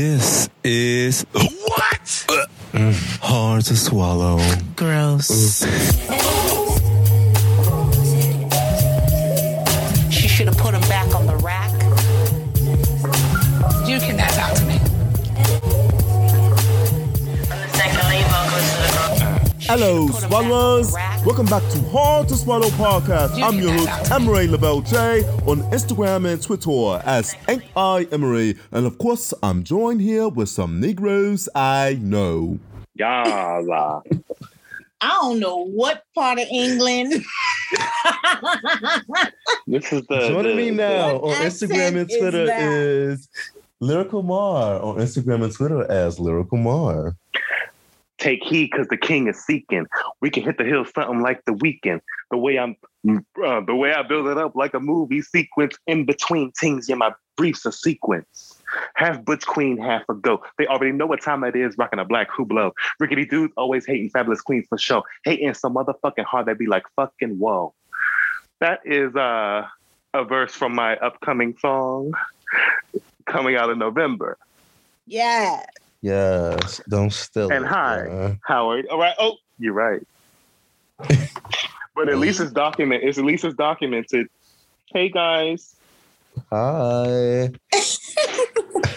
This is What? hard to swallow. Gross. Hello, Put 'em back on swallowers. Welcome back to Hard to Swallow podcast. I'm your host, talk to. Emery Lavelle J, on Instagram and Twitter as Ain't I Emery. And of course, I'm joined here with some Negroes I know. Yala. I don't know what part of England. This is the. Joining me now on Instagram and Twitter is Twitter that? is, Lyrical Mar. On Instagram and Twitter as Lyrical Mar. Take heed, because the king is seeking. We can hit the hill something like the weekend. The way I'm, uh, the way I build it up like a movie sequence in between things. Yeah, my briefs a sequence. Half Butch Queen, half a go. They already know what time it is, rocking a black Hublot. Rickety dudes always hating fabulous queens for show. Hating so motherfucking hard they be like fucking whoa. That is uh, a verse from my upcoming song coming out in November. yeah. Yes, don't steal And it. hi. yeah. Howard. All right. Oh, you're right. but at least it's document. It's at least it's documented. Hey guys. Hi.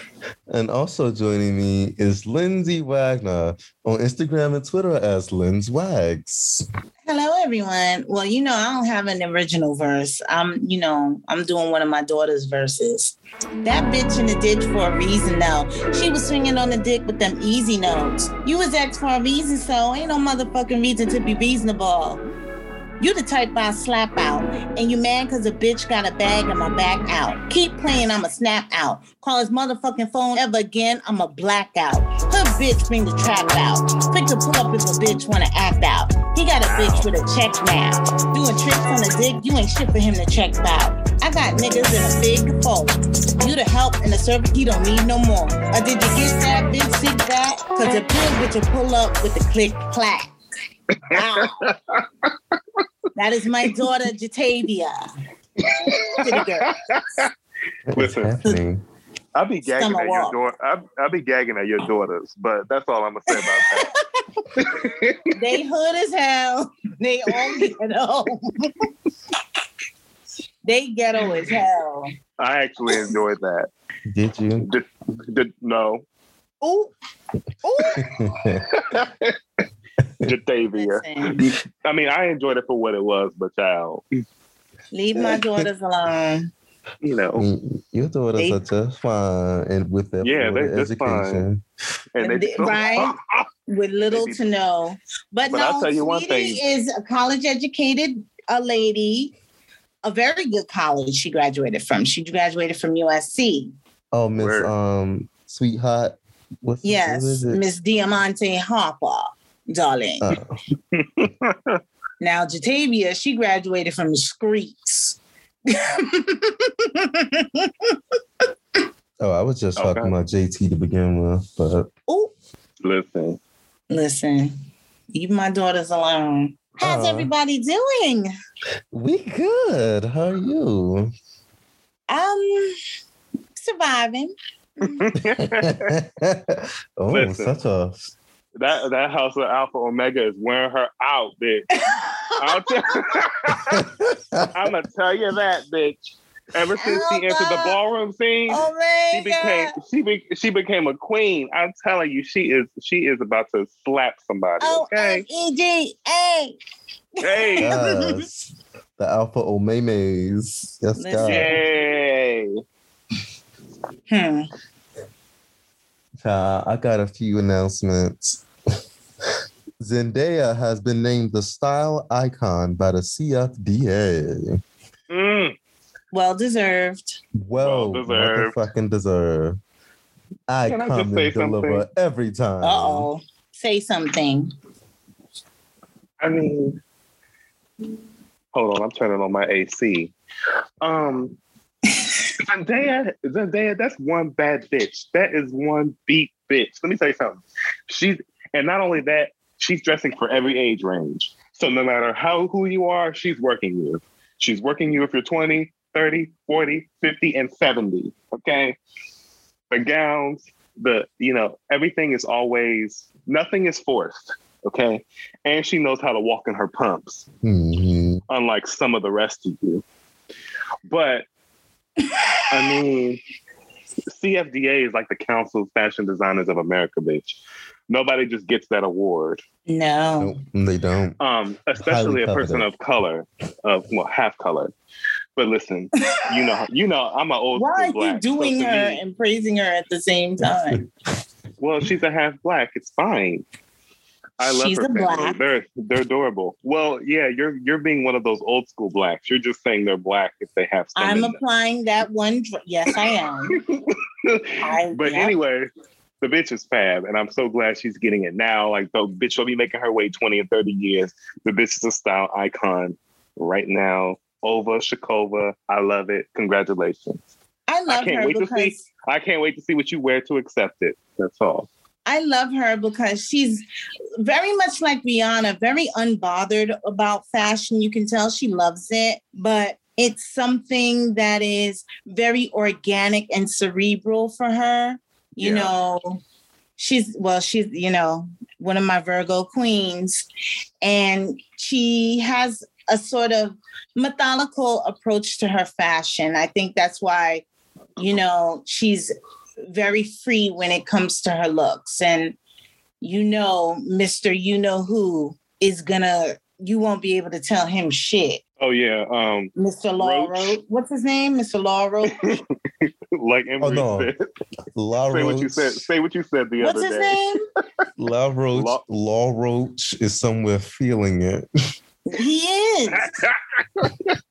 and also joining me is Lindsay Wagner on Instagram and Twitter as Linz Wags. Hello, everyone. Well, you know, I don't have an original verse. I'm, you know, I'm doing one of my daughter's verses. That bitch in the ditch for a reason, though. She was swinging on the dick with them easy notes. You was ex for a reason, so ain't no motherfucking reason to be reasonable. You the type I slap out, and you mad cause a bitch got a bag and my back out. Keep playing, I'ma snap out. Call his motherfucking phone ever again, I'ma black out. Her bitch bring the trap out. Quick to pull up if a bitch wanna act out. He got a bitch with a check now. Doing tricks on the dick, you ain't shit for him to check out. I got niggas in a big phone. You the help and the service he don't need no more. Or did you get that bitch sick back? Cause a big bitch will pull up with the click clack. Wow. that is my daughter Jatavia. To the girl. What is Listen. I'll be gagging Summer at your walk. daughter. I'll, I'll be gagging at your daughters, but that's all I'm gonna say about that. They hood as hell. They all ghetto. they ghetto as hell. I actually enjoyed that. Did you? Did, did, no, Ooh, ooh. Jatavia. I mean, I enjoyed it for what it was, but child, leave my daughters alone. you know, Mm, Your daughters They- are just fine and with their Yeah, Florida they're just education. and they, Right. With little to no. But, But no, I'll tell you one Sweetie thing. is a college educated a lady, a very good college she graduated from. She graduated from USC. Oh, Miss um Sweetheart. What's Yes, what is it? Miss Diamante Harper, darling. Uh, Now, Jatavia, she graduated from the streets. oh, I was just Okay. talking about JT to begin with, but oh, Listen, listen, leave my daughters alone. How's Aw. everybody doing? we good. How are you? Um, surviving. oh, Listen. such a that that house of Alpha Omega is wearing her out, bitch. I'll tell, I'm gonna tell you that, bitch. Ever since she entered the ballroom scene, oh she became she be, she became a queen. I'm telling you, she is she is about to slap somebody. Oh, Okay, E-G, hey. hey, yes. the Alpha Omemes. Yes, Listen. God. yay! Hmm. Uh, I got a few announcements. Zendaya has been named the style icon by the CFDA. Mm, Well deserved. Well, Well deserved. motherfucking deserve. I Can I come just and say deliver something? every time. Uh oh. Say something. I mean, hold on, I'm turning on my AC. Um, Zendaya, Zendaya, that's one bad bitch. That is one beat bitch. Let me tell you something. She's and not only that, she's dressing for every age range. So no matter how who you are, she's working you. She's working you if you're 20, 30, 40, 50, and 70. Okay. The gowns, the you know everything is always nothing is forced. Okay, and she knows how to walk in her pumps, Mhm. unlike some of the rest of you. But I mean, CFDA is like the Council of Fashion Designers of America, bitch. Nobody just gets that award. No. Nope, they don't. um, especially a person coveted. of color, of well, half color. But listen, you know, you know, I'm an old Why are school you black. so doing her me- and praising her at the same time? well, she's a half black. It's fine. I love She's her family. black. They're they're adorable. Well, yeah, you're you're being one of those old school blacks. You're just saying they're black if they have. I'm applying that one. Dr- yes, I am. I, but anyway, the bitch is fab, and I'm so glad she's getting it now. Like the bitch will be making her way 20 and 30 years. The bitch is a style icon right now. Ova Shakova, I love it. Congratulations. I love I can't her wait to see. I can't wait to see what you wear to accept it. That's all. I love her because she's very much like Rihanna, very unbothered about fashion. You can tell she loves it, but it's something that is very organic and cerebral for her. You Yeah. know, she's well, she's, you know, one of my Virgo queens, and she has a sort of methodical approach to her fashion. I think that's why, you know, she's very free when it comes to her looks. And you know, Mr. You know who is gonna, you won't be able to tell him shit. Oh yeah, um, Mr. Law Roach. Roach. What's his name? Mr. Law Roach. like Emery Oh, no. said. La Say what you said. Say what you said the What's other day. What's his day. name? La Roach, Law- Law Roach is somewhere feeling it. He is.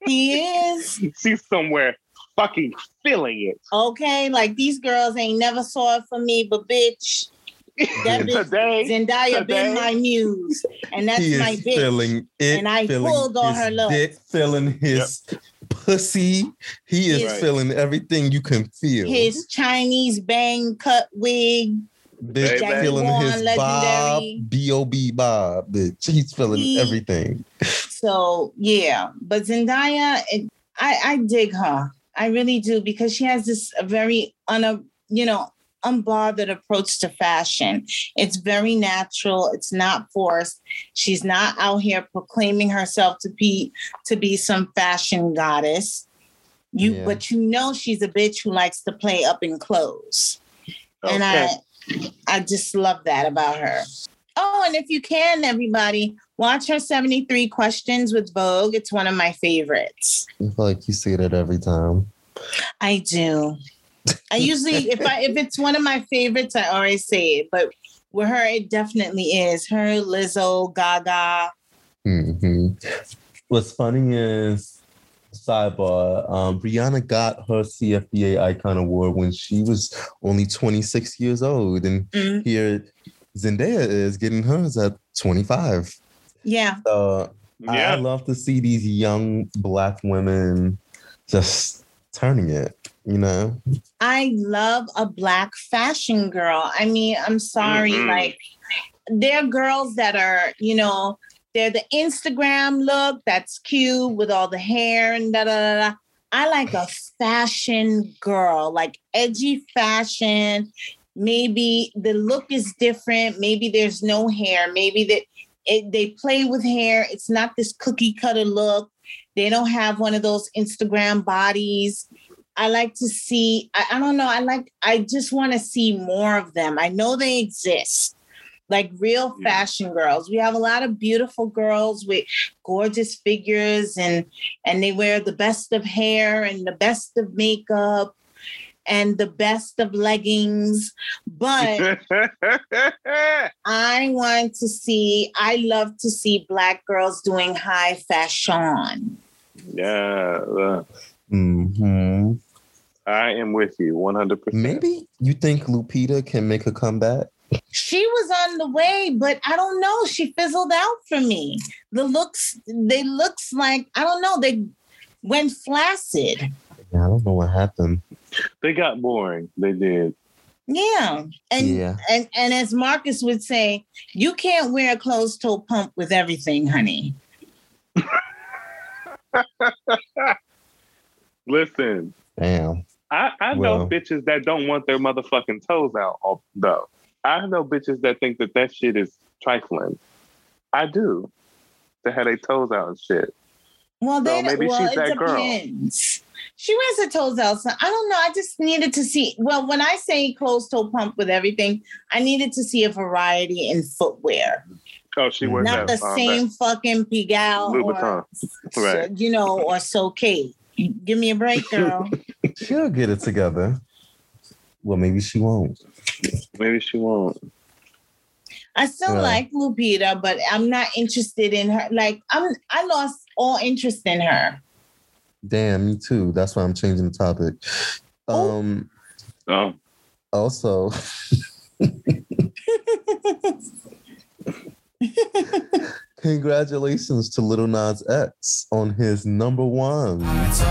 He is. She's somewhere fucking feeling it. Okay, like these girls ain't never saw it for me, but bitch, that bitch Today, Zendaya today. been my muse, and that's he my bitch. feeling it. And I feeling pulled on her looks. dick, feeling his pussy. He is Right. feeling everything you can feel. His Chinese bang cut wig. bitch Jackie feeling Wan, his bob. B-O-B Bob. Bitch, he's feeling He- everything. So yeah, but Zendaya, it, I I dig her. I really do because she has this very un you know unbothered approach to fashion. It's very natural. It's not forced. She's not out here proclaiming herself to be to be some fashion goddess. You Yeah. but you know she's a bitch who likes to play up in clothes. And I I just love that about her. Oh, and if you can, everybody, watch her 73 questions with Vogue. It's one of my favorites. I feel like you say that every time. I do. I usually if I if it's one of my favorites, I always say it. But with her, it definitely is. Her, Lizzo, Gaga. hmm What's funny is sidebar. Um, Rihanna got her CFDA Icon Award when she was only 26 years old, and Mm, here Zendaya is getting hers at 25. Yeah. So I love to see these young black women just turning it. You know, I love a black fashion girl. I mean, I'm sorry, Mhm. like there are girls that are, you know, they're the Instagram look that's cute with all the hair and da da da. da. I like a fashion girl, like edgy fashion. Maybe the look is different. Maybe there's no hair. Maybe that it, they play with hair. It's not this cookie cutter look. They don't have one of those Instagram bodies. I like to see, I, I don't know, I like, I just want to see more of them. I know they exist, like real Yeah. fashion girls. We have a lot of beautiful girls with gorgeous figures and and they wear the best of hair and the best of makeup and the best of leggings. But I want to see, I love to see black girls doing high fashion. yeah. uh, hmm I am with you 100. percent maybe you think Lupita can make a comeback. She was on the way, but I don't know. She fizzled out for me. The looks, they looks like, I don't know, they went flaccid. Yeah, I don't know what happened. They got boring. They did. Yeah. And yeah, and and as Marcus would say, you can't wear a closed toe pump with everything, honey. Listen, damn. I, I know Well. bitches that don't want their motherfucking toes out, though. I know bitches that think that that shit is trifling. I do. They have their toes out and shit. Well, So then maybe well, she's it that girl. depends. She wears her toes out. So I don't know. I just needed to see. Well, when I say closed toe pump with everything, I needed to see a variety in footwear, Oh, she wears not that. the um, same fucking Pigalle Louboutin. or Right. you know or so Kate. Give me a break, girl. She'll get it together. Well, maybe she won't. Maybe she won't. I still Yeah. like Lupita, but I'm not interested in her. Like I'm, I lost all interest in her. Damn, me too. That's why I'm changing the topic. Oh. Um. Oh, Also, congratulations to Lil Nas X on his number one. yes.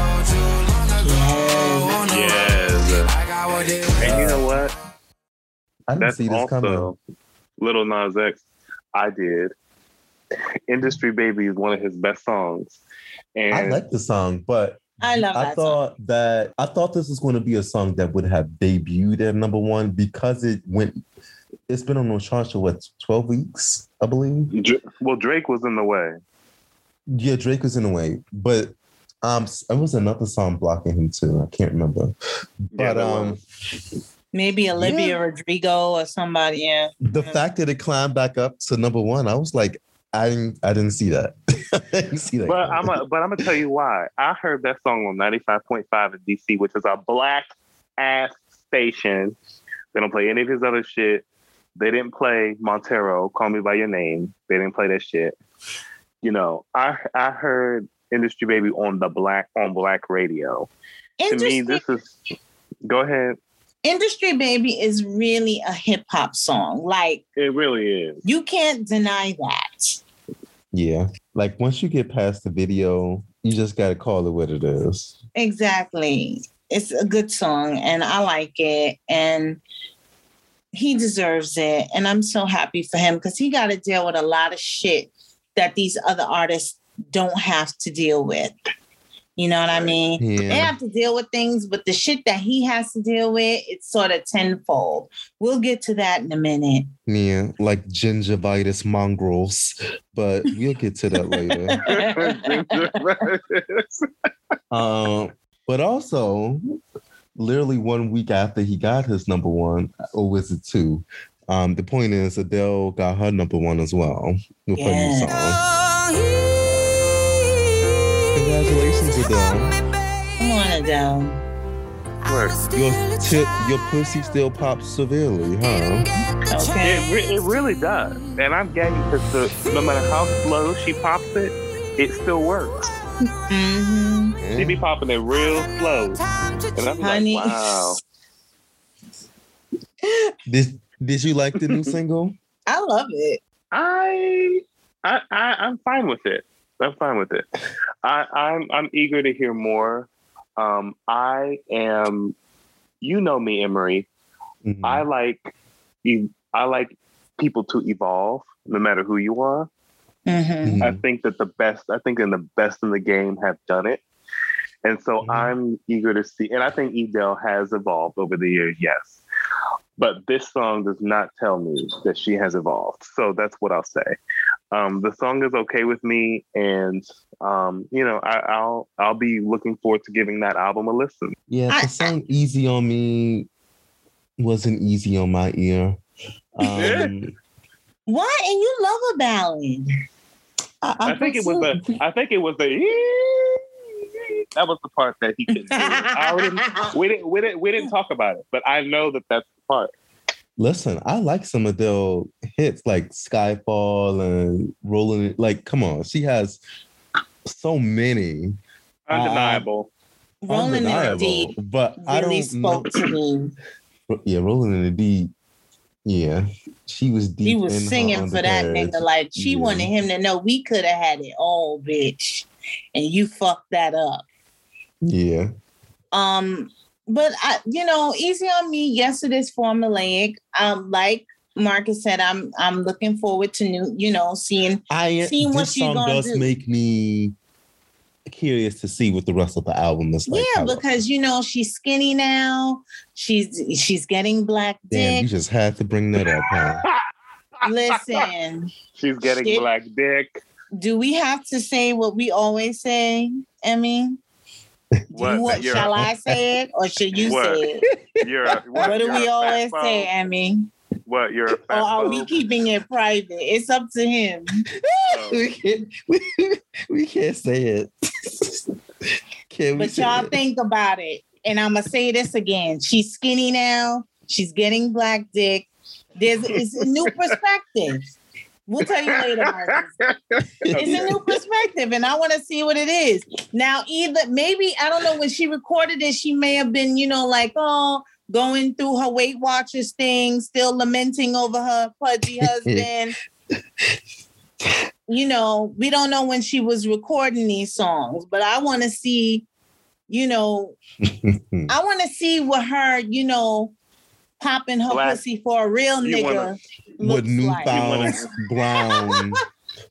And you know what? I didn't That's see this coming. Also Lil Nas X. I did. Industry Baby is one of his best songs. And I like the song, but I love I that song. thought that I thought this was going to be a song that would have debuted at number one because it went. It's been on the charts for what twelve weeks, I believe. Dr- well, Drake was in the way. Yeah, Drake was in the way, but um, it was another song blocking him too. I can't remember, but there um, was. Maybe Olivia Rodrigo or somebody. Yeah. the Yeah. fact that it climbed back up to number one, I was like, I didn't, I didn't see that. Didn't see that. But coming. I'm a, but I'm gonna tell you why. I heard that song on 95.5 in DC, which is a black ass station. They don't play any of his other shit. They didn't play Montero, Call Me by Your Name. They didn't play that shit. You know, I I heard Industry Baby on the black on black radio. To me, this is go ahead. Industry Baby is really a hip hop song. Like It really is. you can't deny that. yeah, like once you get past the video, you just got to call it what it is. Exactly. It's a good song and I like it. And he deserves it. And I'm so happy for him because he got to deal with a lot of shit that these other artists don't have to deal with. You know what I mean? They have to deal with things, but the shit that he has to deal with, it's sort of tenfold. We'll get to that in a minute. yeah, like gingivitis mongrels, but we'll get to that later. Um, but also, literally one week after he got his number one, or was it two? Um, the point is, Adele got her number one as well with her new Yeah. song. Congratulations, Adele. Come on, Adele. Work. Your tip, your pussy still pops severely, huh? Okay. It, re- it really does. And I'm gay because no matter how slow she pops it, it still works. hmm She be popping it real slow. And I'm Honey. like, wow. Did Did you like the new single? I love it. I, I, I, I'm fine with it. I'm fine with it. I, I'm, I'm eager to hear more. Um, I am, you know me, Emery. Mhm. I like, I like people to evolve, no matter who you are. hmm Mhm. I think that the best, I think in the best in the game have done it. And so Mhm. I'm eager to see, and I think Adele has evolved over the years, yes. But this song does not tell me that she has evolved. So that's what I'll say. Um, the song is okay with me, and um, you know, I, I'll I'll be looking forward to giving that album a listen. Yeah, I- the song "Easy on Me" wasn't easy on my ear. Um, Why? And you love a ballad. I think it was the I think it was the that was the part that he couldn't do. I already, we didn't we didn't we didn't talk about it, but I know that that's the part. Listen, I like some Adele hits like Skyfall and Rolling. Like, come on, she has so many. Undeniable. Rolling in the undeniable, deep But I don't know. to me. Yeah, Rolling in the Deep. Yeah, she was deep. He was in singing for that nigga like she Yeah. wanted him to know we could have had it all, bitch, and you fucked that up. Yeah, Um, but I, you know, easy on me. Yes, it is formulaic. Um, like Marcus said, I'm I'm looking forward to new, you know, seeing I Seeing what this you song gonna does do. make me curious to see what the rest of the album is like. yeah, because you know she's skinny now. She's she's getting black damn, you just had to bring that up, huh? Listen, She's getting Shit. black dick. do we have to say what we always say, Emmy? What? You- shall I say it or should you What? say it? You're a, what, What do you're we always phobe? say, Emmy? What? You're a Or fat are we phobe? keeping it private? It's up to him. Oh. we can't we, we can't say it. Can we But say y'all it? think about it. And I'm gonna say this again. She's skinny now. She's getting black dick. There's it's a new perspective. We'll tell you later, Marcus. It's a new perspective, and I want to see what it is. Now, either maybe I don't know when she recorded it, she may have been, you know, like oh, going through her Weight Watchers thing, still lamenting over her pudgy husband. you know, we don't know when she was recording these songs, but I want to see, you know, I want to see what her, you know, popping her Black- pussy for a real you nigga wanna- what looks like. newfound ground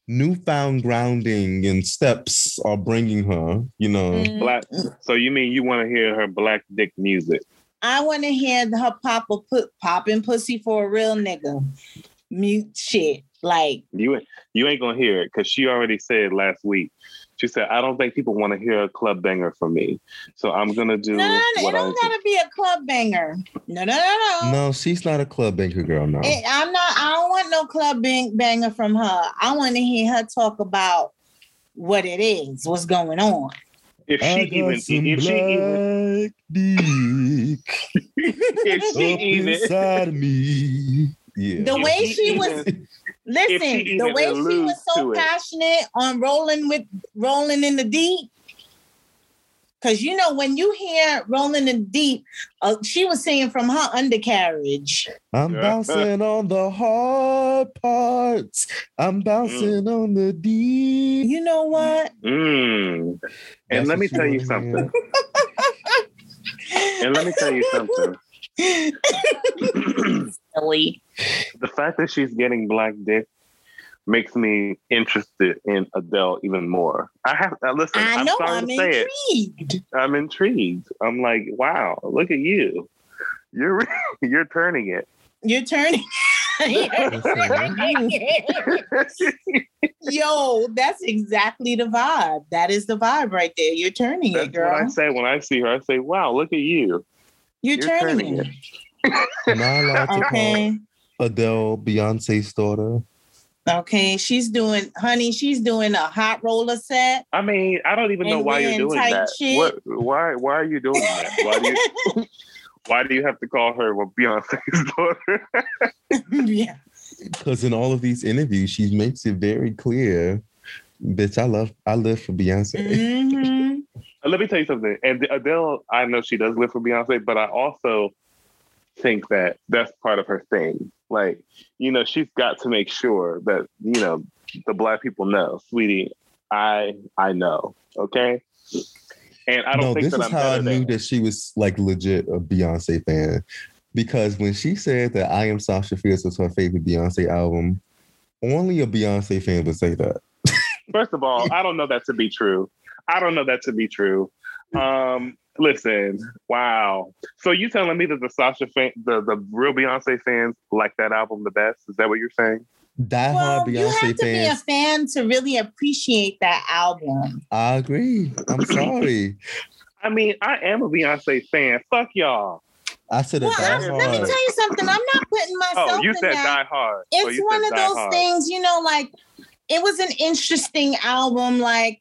newfound grounding and steps are bringing her, you know. Mm. Black. So you mean you want to hear her black dick music? I want to hear her pop a put popping pussy for a real nigga. Mute shit. Like, You you ain't gonna hear it because she already said last week. She said, "I don't think people want to hear a club banger from me, so I'm gonna do no, no, no, what it don't gotta be a club banger. No, no, no, no. No, she's not a club banker girl, no. It- I'm not. I don't want no club bang, banger from her. I want to hear her talk about what it is, what's going on. If she got even, some if she even, dick if she up even, inside me. Yeah. The If way she she was, even- listen, the way she was so to it. passionate on rolling with rolling in the deep. Cause you know when you hear rolling in the deep, uh, she was saying from her undercarriage. I'm bouncing on the hard parts. I'm bouncing on the deep. You know what? Mm. That's And let me tell you something. And let me tell you something. Silly. the fact that she's getting black dick makes me interested in Adele even more. I have uh, listen. I I'm know. sorry I'm to say it. intrigued. I'm intrigued. I'm like, wow, look at you. You're you're turning it. You're turning. It. Yo, that's exactly the vibe. That is the vibe right there. You're turning That's it, what I say when I see her. I say, wow, look at you. You're, You're turning, turning it. Am I allowed to Okay. call Adele Beyonce's daughter? Okay. She's doing, honey, she's doing a hot roller set. I mean, I don't even know why you're doing that. shit. What? Why? Why are you doing that? Why do you? why do you have to call her well, Beyonce's daughter? yeah. Because in all of these interviews, she makes it very clear, bitch, I love I live for Beyonce. Mhm. Uh, Let me tell you something. And Adele, I know she does live for Beyonce, but I also think that that's part of her thing. Like, you know, she's got to make sure that you know the black people know, sweetie. I I know, okay. And I don't no, think this that is I'm how I knew that she was like legit a Beyonce fan. Because when she said that I Am Sasha Fierce was her favorite Beyonce album, only a Beyonce fan would say that. First of all, I don't know that to be true. I don't know that to be true. Um, listen, wow. So you telling me that the Sasha fan, the the real Beyonce fans like that album the best? Is that what you're saying? Die Well, hard you have Beyonce to be a fan to really appreciate that album. I agree. I'm sorry. I mean, I am a Beyonce fan. Fuck y'all. I said a Well, die I- let me tell you something. I'm not putting myself Oh, you in said that. Die Hard. oh, it's you one said of those Hard. things, you know, like it was an interesting album. Like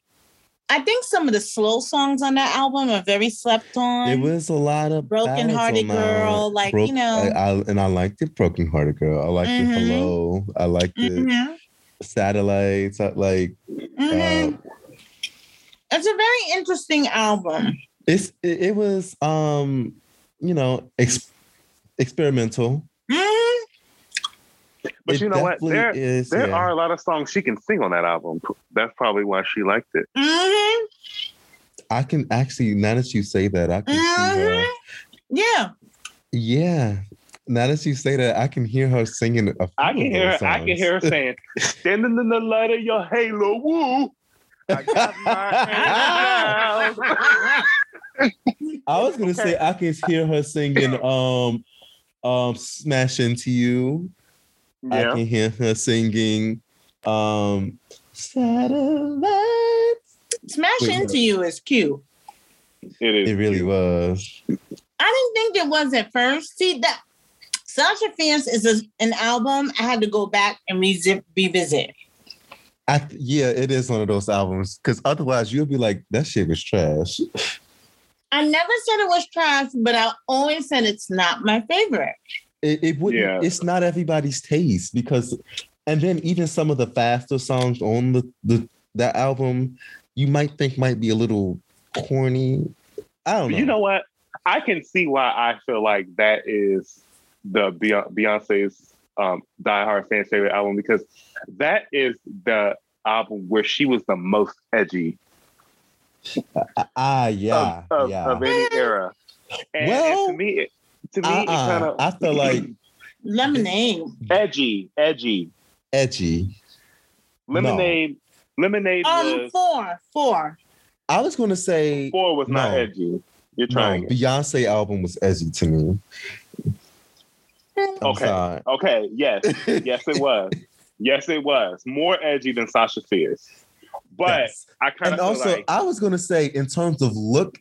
I think some of the slow songs on that album are very slept on. It was a lot of Broken Hearted. Girl, like, you know. I, I, and I liked it. Broken Hearted Girl. I liked it. Mhm. Hello. I liked it. Mhm, Satellites. I, like mhm. uh, it's a very interesting album. it's it, it was um you know ex- experimental. But It you know what? definitely There, is, there yeah. are a lot of songs she can sing on that album. That's probably why she liked it. Mhm. I can actually now that you say that I can see her. Mhm. Yeah. Yeah. Now that you say that, I can hear her singing. A few I of can hear her, those I can hear her saying, standing in the light of your halo, woo. I got my. I was gonna say I can hear her singing um um Smash Into You. I can hear her singing um Satellite. Smash Wait, into you is cute. It is. It really cute. was. I didn't think it was at first. See that Sasha Fierce is a, an album I had to go back and revisit. revisit. I th- yeah, it is one of those albums because otherwise you'll be like, that shit was trash. I never said it was trash, but I always said it's not my favorite. It, it wouldn't. Yeah. It's not everybody's taste because, and then even some of the faster songs on the the that album, you might think might be a little corny. I don't know. You know what? I can see why I feel like that is the Beyonce's um, Die Hard fan favorite album because that is the album where she was the most edgy Ah, yeah, of, of, yeah. of any era. And, Well, and to me, it, to me, it uh-uh. kind of I feel like Lemonade. edgy, edgy. edgy. Lemonade, Lemonade Um, was four, four. I was gonna say four was not no. edgy. You're trying. it. Beyonce album was edgy to me. I'm Okay. sorry. Okay, yes, yes, it was. Yes, it was more edgy than Sasha Fierce. But Yes. I kind of also like I was gonna say in terms of look,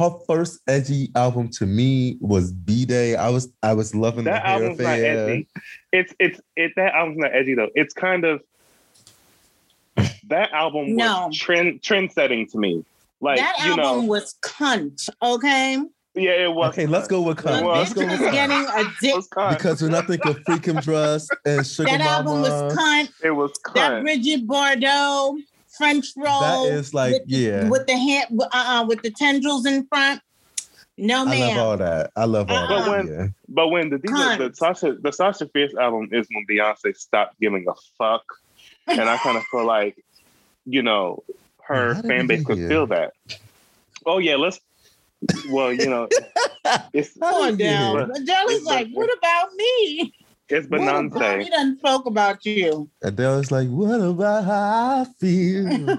her first edgy album to me was B'Day. I was I was loving that the hair album's not edgy. It's it's it that album's not edgy though. It's kind of that album was No. trend trend setting to me. Like that you album know, was cunt. Okay, yeah, it was. Okay, let's go with the cunt. Well, Let's go with cunt. getting a dick. Because when I think of Freakum Dress and Sugar That album was cunt. it was That cunt. Brigitte Bardot French roll. that is like with, yeah. with the hand, uh, uh with the tendrils in front. No, man. I love all that. I love all Uh-uh. that. But yeah. But when the, these are- the Sasha the Sasha Fierce album is when Beyonce stopped giving a fuck, and I kind of feel like, you know, her How fan base could here? feel that. Oh yeah, let's. Well, you know, it's How Come on did we get down. here? Adele is like, like- what about me? It's What about, Beyonce. we done spoke about you. Adele is like, what about how I feel?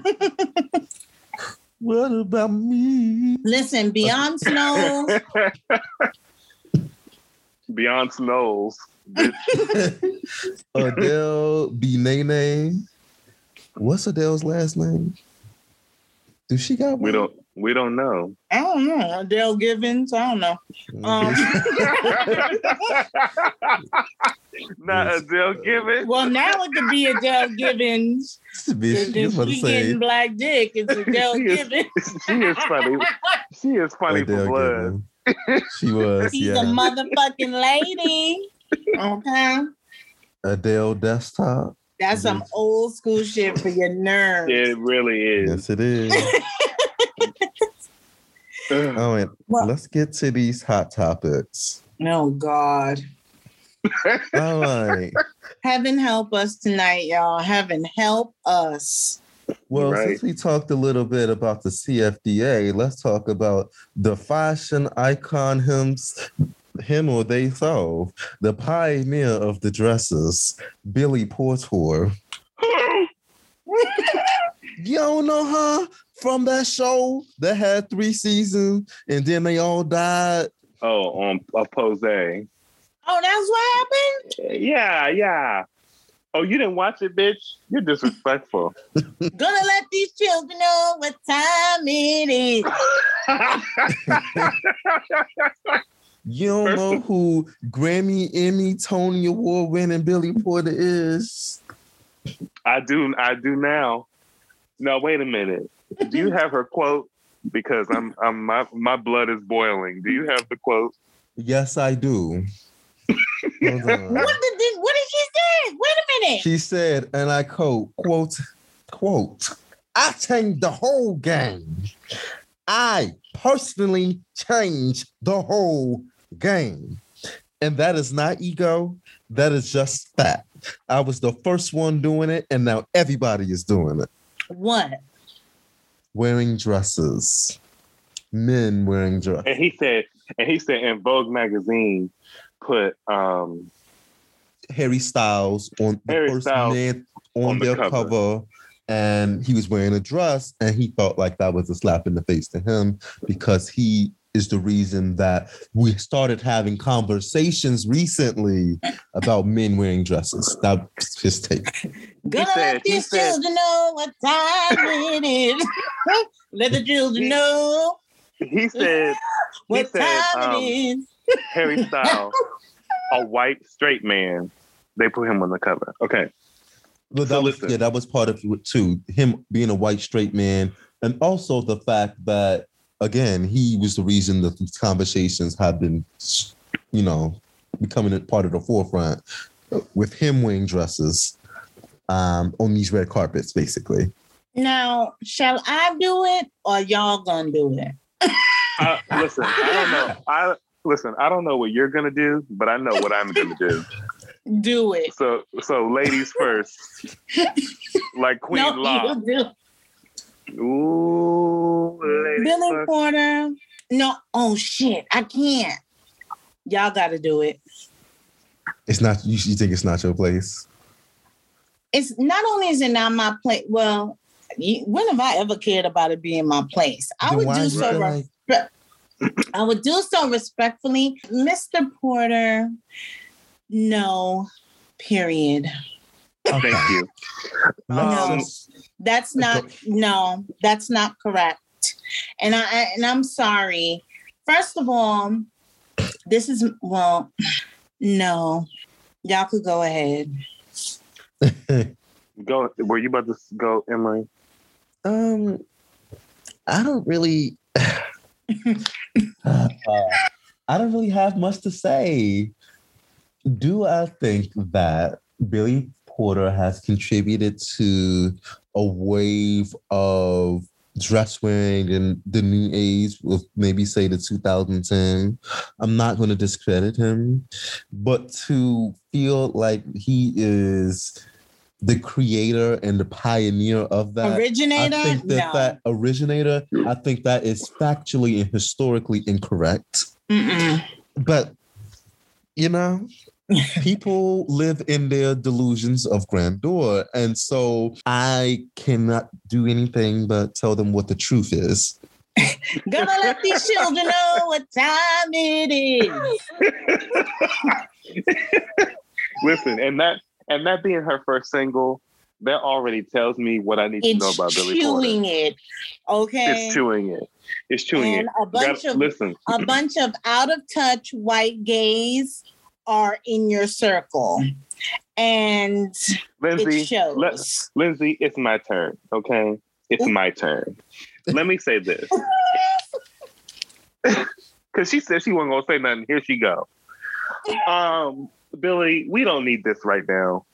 what about me? Listen, Beyond Snow, Beyonce knows. bitch. Adele B Nene. What's Adele's last name? Do she got one? We don't. We don't know. I don't know. Adele Givens, I don't know. Um, Not Adele Givens. well, now it could be Adele Givens. Bitch, you If she say getting black dick, it's Adele She is- Givens. She is funny. She is funny Adele for blood. Given. She was, She's a motherfucking lady. Okay. Adele Desktop. That's some old school shit for your nerves. It really is. Yes, it is. Ugh. Oh, All right, Well- let's get to these hot topics. Oh God. All right. Heaven help us tonight, y'all. Heaven help us. Well, Right. since we talked a little bit about the CFDA, let's talk about the fashion icon hims, him or they solve, the pioneer of the dresses, Billy Porter. You don't know her from that show that had three seasons and then they all died. oh, on a pose. Oh, that's what happened? Yeah, yeah. Oh, you didn't watch it, bitch? You're disrespectful. Gonna let these children know what time it is. You don't First know of- who Grammy, Emmy, Tony Award winning Billy Porter is? I do. I do now. No, wait a minute. Do you have her quote? Because I'm, I'm my my blood is boiling. Do you have the quote? Yes, I do. What did what did she say? Wait a minute. She said, and I quote, quote, quote, I changed the whole game. I personally changed the whole game. And that is not ego, that is just fact. I was the first one doing it, and now everybody is doing it. What? Wearing dresses. Men wearing dresses. And he said, and he said in Vogue magazine, put um Harry Styles on the Harry first Styles man on, on the their cover. cover. and he was wearing a dress, and he felt like that was a slap in the face to him because he is the reason that we started having conversations recently about men wearing dresses. That's his take. Gonna said- let he these said- children know what time it is. let the children know He said what said, time um, it is. Harry Styles, a white straight man. They put him on the cover. Okay. But So that was yeah, that was part of it too. Him being a white straight man, and also the fact that again he was the reason that these conversations have been, you know, becoming a part of the forefront with him wearing dresses um, on these red carpets, basically. Now, shall I do it or y'all gonna do it? I, listen, I don't know. I listen. I don't know what you're gonna do, but I know what I'm gonna do. Do it. So, so ladies first, like Queen no, Law. You do. Ooh, Billy first. Porter. No, oh shit, I can't. Y'all gotta do it. It's not. You, you think it's not your place? It's not only is it not my place. Well, you- when have I ever cared about it being my place? I Then would do so. feel re- like- I would do so respectfully, Mr. Porter. No, period. Thank you. Let's No. That's not no, that's not correct. And I I- and I'm sorry. First of all, this is well, no. Y'all could go ahead. Go. Were you about to go, Emily? Um, I don't really. Uh, I don't really have much to say. Do I think that Billy Porter has contributed to a wave of dress wearing in the new age of maybe say the 2010? I'm not going to discredit him, but to feel like he is the creator and the pioneer of that. Originator? I think that no. that originator, I think that is factually and historically incorrect. Mm-mm. But you know, people live in their delusions of grandeur, and so I cannot do anything but tell them what the truth is. Gonna let these children know what time it is. Listen, and that and that being her first single, that already tells me what I need to know It's about Billy Porter. chewing it. Okay. It's chewing it. It's chewing and it. a bunch Gotta- of listen, a bunch of out of touch white gays are in your circle. And Lindsay, it shows. Lindsay, it's my turn. Okay, it's my turn. Let me say this, because she said she wasn't gonna say nothing. Here she go. Um, Billy, we don't need this right now.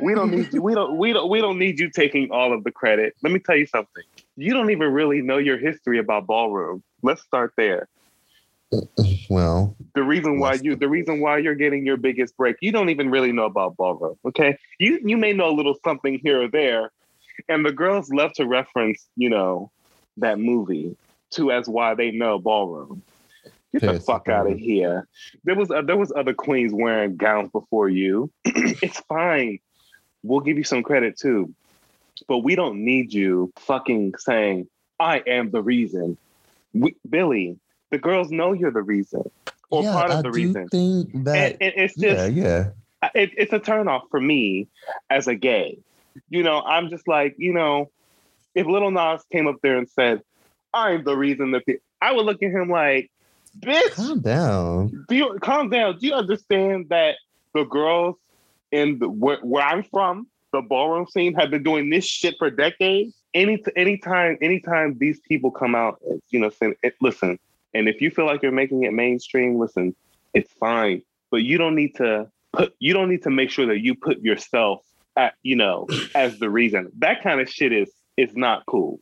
We don't need you. We don't. We don't. We don't need you taking all of the credit. Let me tell you something. You don't even really know your history about ballroom. Let's start there. Well, the reason why you the reason why you're getting your biggest break you don't even really know about ballroom okay? You you may know a little something here or there and the girls love to reference you know that movie to as why they know ballroom. Get the fuck out of here. There was uh, there was other queens wearing gowns before you. It's fine. We'll give you some credit too. But we don't need you fucking saying i am the reason. We, billy the girls know you're the reason or yeah, part of I the reason. think that. And, and it's just, yeah, yeah. it, it's a turnoff for me as a gay. You know, I'm just like, you know, if Lil Nas came up there and said, I'm the reason that the, I would look at him like, bitch, Calm down. do you calm down? Do you understand that the girls in the, where, where I'm from, the ballroom scene, have been doing this shit for decades? Any anytime, anytime these people come out, you know, saying, eh, listen, and if you feel like you're making it mainstream, listen, it's fine. But you don't need to put you don't need to make sure that you put yourself at, you know, as the reason. That kind of shit is is not cool.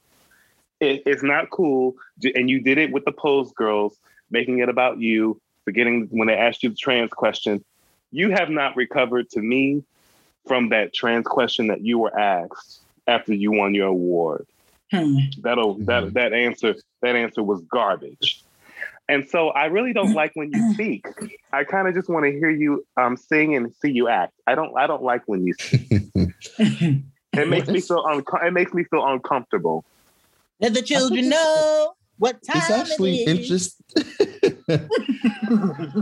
It, it's not cool. And you did it with the pose girls, making it about you, forgetting when they asked you the trans question. You have not recovered to me from that trans question that you were asked after you won your award. Hmm. That'll that Mhm. that answer that answer was garbage. And so I really don't like when you speak. I kind of just want to hear you um sing and see you act. I don't I don't like when you speak. It makes me feel unco- it makes me feel uncomfortable. Let the children know what time It's actually it is. interesting.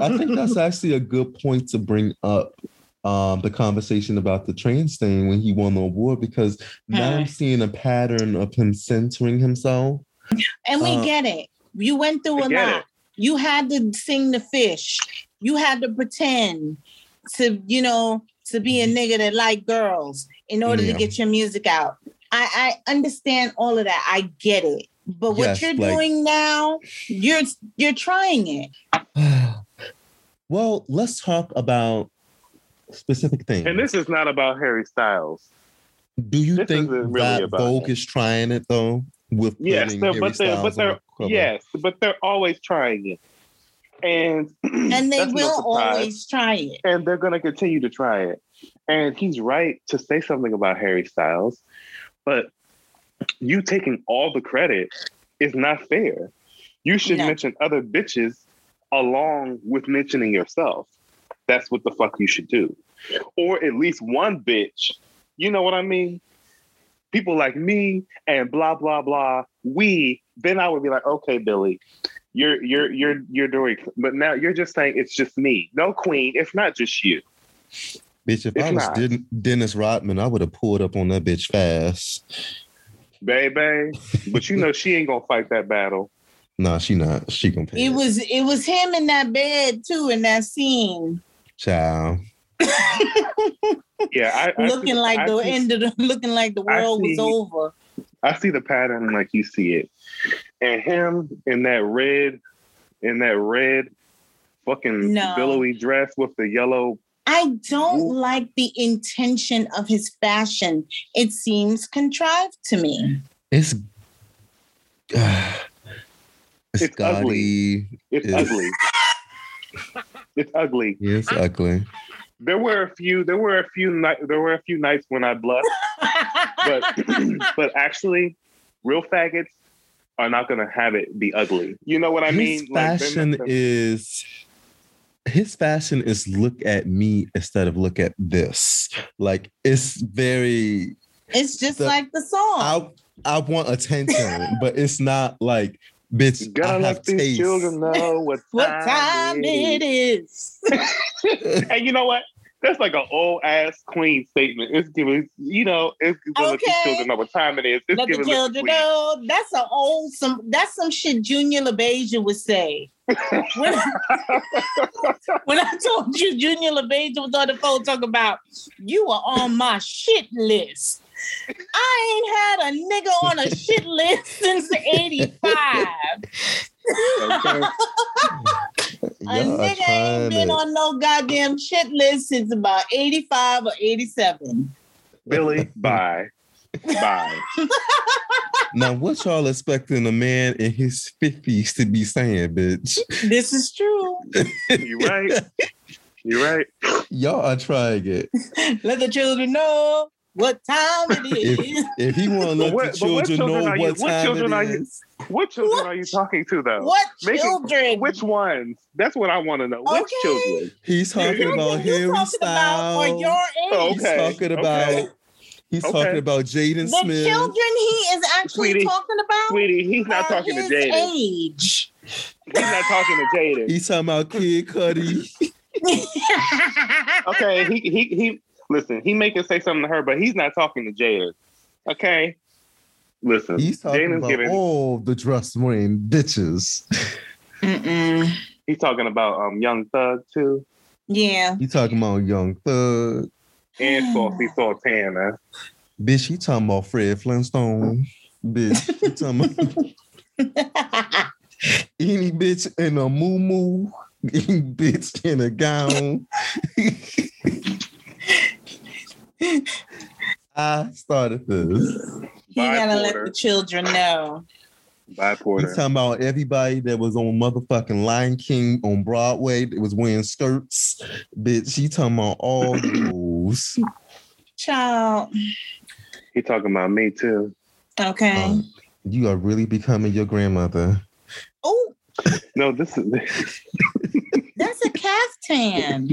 I think that's actually a good point to bring up um, the conversation about the trans thing when he won the award because now I'm Hmm. seeing a pattern of him centering himself. And we Uh, get it. You went through We a lot. it. You had to sing the fish. You had to pretend to, you know, to be a mm-hmm. nigga that like girls in order Yeah. to get your music out. I, I understand all of that. I get it. But what Yes, you're like- doing now, you're you're trying it. well, let's talk about specific things. And this is not about Harry Styles. Do you this think really that about Vogue him. is trying it though? With Yes, putting Harry but they're- but Styles on they're- the cover? Yes, but they're always trying it. And And they that's no will always try it. and they're going to continue to try it. And he's right to say something about Harry Styles, but you taking all the credit is not fair. You should No. mention other bitches along with mentioning yourself. That's what the fuck you should do. Or at least one bitch. You know what I mean? People like me and blah blah blah. We then I would be like, okay, Billy, you're you're you're you're doing, but now you're just saying it's just me. No, Queen, it's not just you. Bitch, if It's I was. Den- Dennis Rodman, I would have pulled up on that bitch fast. baby. But you know she ain't gonna fight that battle. Nah, she not. She gonna pay. It was it was him in that bed too in that scene, child. Yeah, I, I looking see- like I the see- end of the looking like the I world was over. I see the pattern like you see it, and him in that red, in that red, fucking No. billowy dress with the yellow. I don't Ooh. like the intention of his fashion. It seems contrived to me. It's uh, it's, It's gaudy. It's Yes. ugly. it's ugly. It's ugly. There were a few. There were a few. Ni- there were a few nights when I blushed, but but actually, real faggots are not gonna have it be ugly. You know what I mean? his Like, fashion gonna- is his fashion is look at me instead of look at this. Like it's very it's just The- like the song. I I want attention, but it's not like bitch. You gotta I let have these taste. children know what time, what time it is. And you know what? That's like an old ass queen statement. It's giving, you know, it's gonna let these Okay. children know what time it is. It's Let the children queen. know. That's an old some that's some shit Junior LaBeija would say. when, when I told you Junior LaBeija was on the phone talking about you are on my shit list. I ain't had a nigga on a shit list since 85. Okay. A nigga ain't been to- on no goddamn shit list since about 85 or 87. Billy, bye. Bye. Now, what y'all expecting a man in his fifties to be saying, bitch? This is true. You right. You're right. Y'all are trying it. Let the children know what time it is. If he want to let what- the but what children children know are you- what what time children it are you- is, What children What? are you talking to though? what Make it- children? Which ones? That's what I want to know. Which Okay. children? he's talking You- about you Harry talking about your oh, age. Oh, He's talking about. okay. He's Okay. talking about Jaden Smith. The children he is actually Sweetie, talking about Sweetie, he's not are talking to his Jaden. age. He's not talking to Jaden. He's talking about Kid Cudi. Okay, he he he. Listen, he may can say something to her, but he's not talking to Jaden. Okay, listen, He's talking Jaden's about giving. all the dress wearing bitches. Mm-mm. He's talking about um Young Thug too, Yeah. He talking about Young Thug. and Saucy Santana. Bitch, he talking about Fred Flintstone. Bitch, he talking about any bitch in a moo moo any bitch in a gown. I started this. You Bye, gotta let the children know. Bye, He's talking about everybody that was on motherfucking Lion King on Broadway that was wearing skirts. Bitch, he talking about all those. Child. He talking about me too. Okay. Um, you are really becoming your grandmother. oh, No, this is that's a caftan.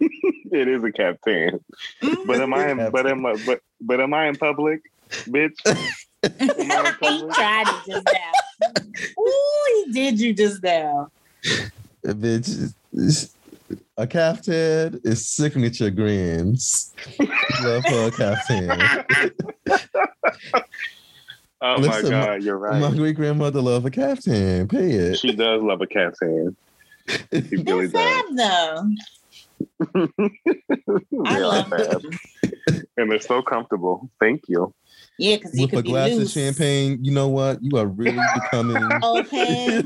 it is a captain. Mm-hmm. But am I? In, but am I? But but am I in public, bitch? Am I he tried it just now. Ooh, he did you just now. bitch. A caftan is signature grins. Love for a caftan. Oh Listen, my my- god, you're right. My great grandmother love a caftan. Pay it. She does love a captain. She really That's does. sad though. I They love them. and they're so comfortable. Thank you. Yeah, because he With could a be glass loose. of champagne, you know what? You are really becoming. Okay.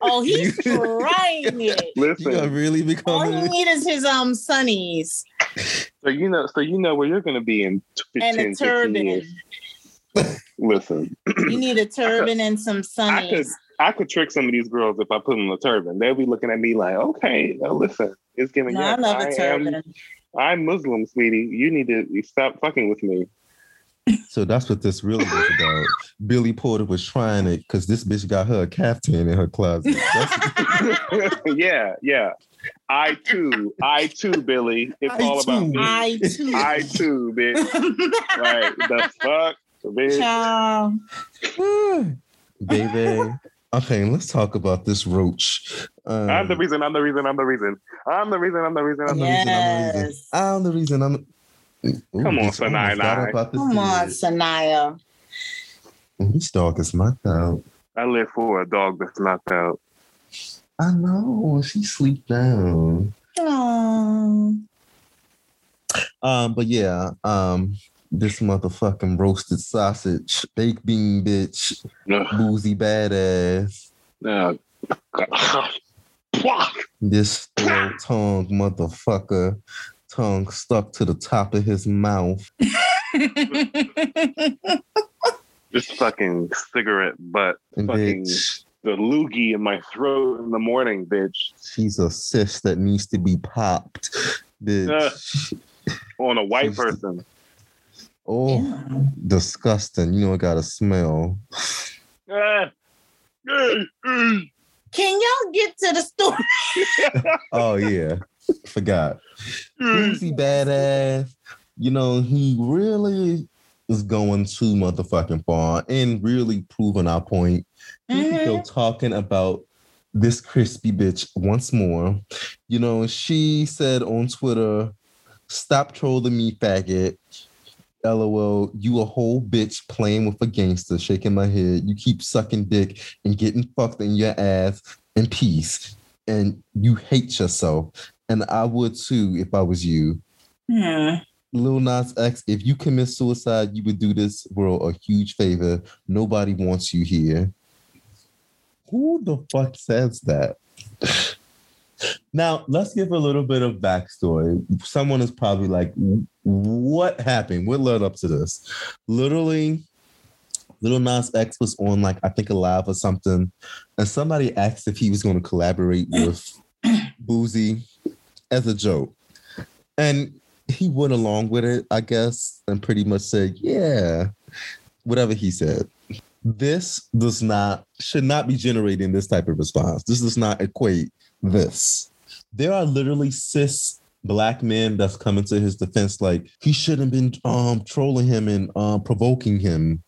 Oh, he's You- trying it. you are Listen, really All he becoming. needs is his um sunnies so you know, so you know where you're going to be in 15, and a turban. years. Listen, You need a turban and some sunnies. I could. I could trick some of these girls if I put on a turban. They'll be looking at me like, "Okay, now listen, it's giving." No, I yes, love a am- I'm Muslim, sweetie. You need to stop fucking with me. So that's what this really was about. Billy Porter was trying it because this bitch got her a caftan in her closet. Yeah, yeah. I too, I too, Billy. It's I all about me. I too. I too, bitch. Like the fuck, bitch. Child. Baby. Okay, let's talk about this roach. Um, I'm the reason. I'm the reason. I'm the reason. I'm the reason. I'm the reason. I'm the reason. I'm the reason. I'm. Ooh, Come on, bitch, I almost Sanai got Nai. up out this Come on, bed. Sanaya. This dog is knocked out. I live for a dog that's knocked out. I know. She sleep down. Oh. Um, but yeah, um, this motherfucking roasted sausage, baked bean bitch, Ugh. Boosie Badazz, Uh, this tongue motherfucker, tongue stuck to the top of his mouth. this fucking cigarette butt. And Fucking bitch, the loogie in my throat in the morning, bitch. she's a cyst that needs to be popped. Bitch. On a white person. Oh, disgusting. You know it got a smell. Can y'all get to the story? Oh yeah. Forgot. Boosie badass. You know, he really is going too motherfucking far and really proving our point. We go mm-hmm. talking about this crispy bitch once more. You know, she said on Twitter, stop trolling me, faggot. LOL, you a whole bitch playing with a gangster, shaking my head. You keep sucking dick and getting fucked in your ass in peace. And you hate yourself. And I would too if I was you. Hmm. Lil Nas X, if you commit suicide, you would do this world a huge favor. Nobody wants you here. Who the fuck says that? Now, let's give a little bit of backstory. Someone is probably like, what happened? What led up to this? Literally, Little Nas X was on like, I think a live or something, and somebody asked if he was going to collaborate with Boosie as a joke. And he went along with it, I guess, and pretty much said, yeah, whatever he said. This does not, should not be generating this type of response. This does not equate this. There are literally cis black men that's coming to his defense, like he shouldn't have been um trolling him and um provoking him.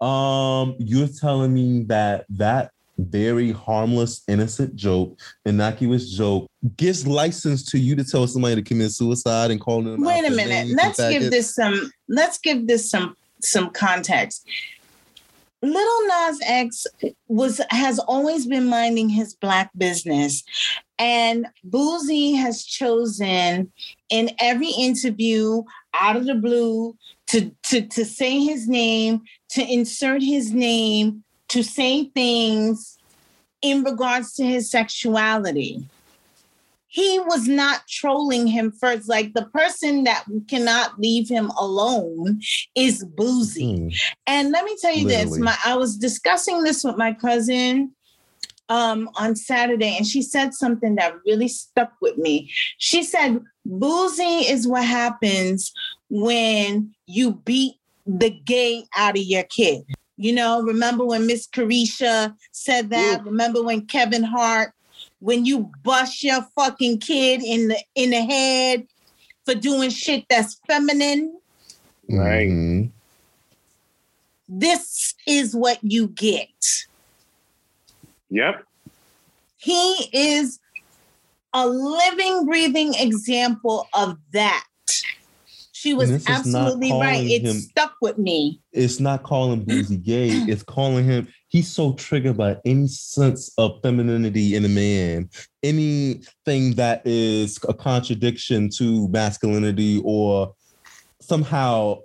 Um, you're telling me that that very harmless, innocent joke, innocuous joke, gives license to you to tell somebody to commit suicide and call them. Wait a minute. Let's give this some. Let's give this some some context. Little Nas X was has always been minding his black business, and Boosie has chosen in every interview out of the blue to to to say his name, to insert his name, to say things in regards to his sexuality he was not trolling him first. Like the person that cannot leave him alone is Boosie. Hmm. And let me tell you this: my I was discussing this with my cousin um, on Saturday, and she said something that really stuck with me. She said, "Boosie is what happens when you beat the gay out of your kid." You know, remember when Miss Carisha said that? Remember when Kevin Hart when you bust your fucking kid in the in the head for doing shit that's feminine. Right. Mhm. This is what you get. Yep. He is a living, breathing example of that. She was And this is not absolutely right. It him- stuck with me. It's not calling Boosie gay. It's calling him. He's so triggered by any sense of femininity in a man, anything that is a contradiction to masculinity or somehow,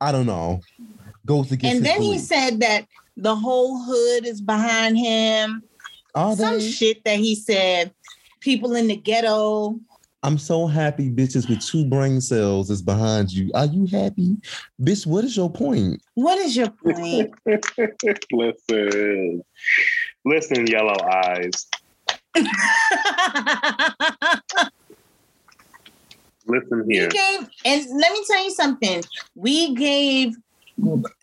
I don't know, goes against. And then he said that the whole hood is behind him. Are Some shit that he said. People in the ghetto. I'm so happy bitches with two brain cells is behind you. Are you happy? Bitch, what is your point? What is your point? Listen. Listen, yellow eyes. Listen here. we here. gave, and let me tell you something. We gave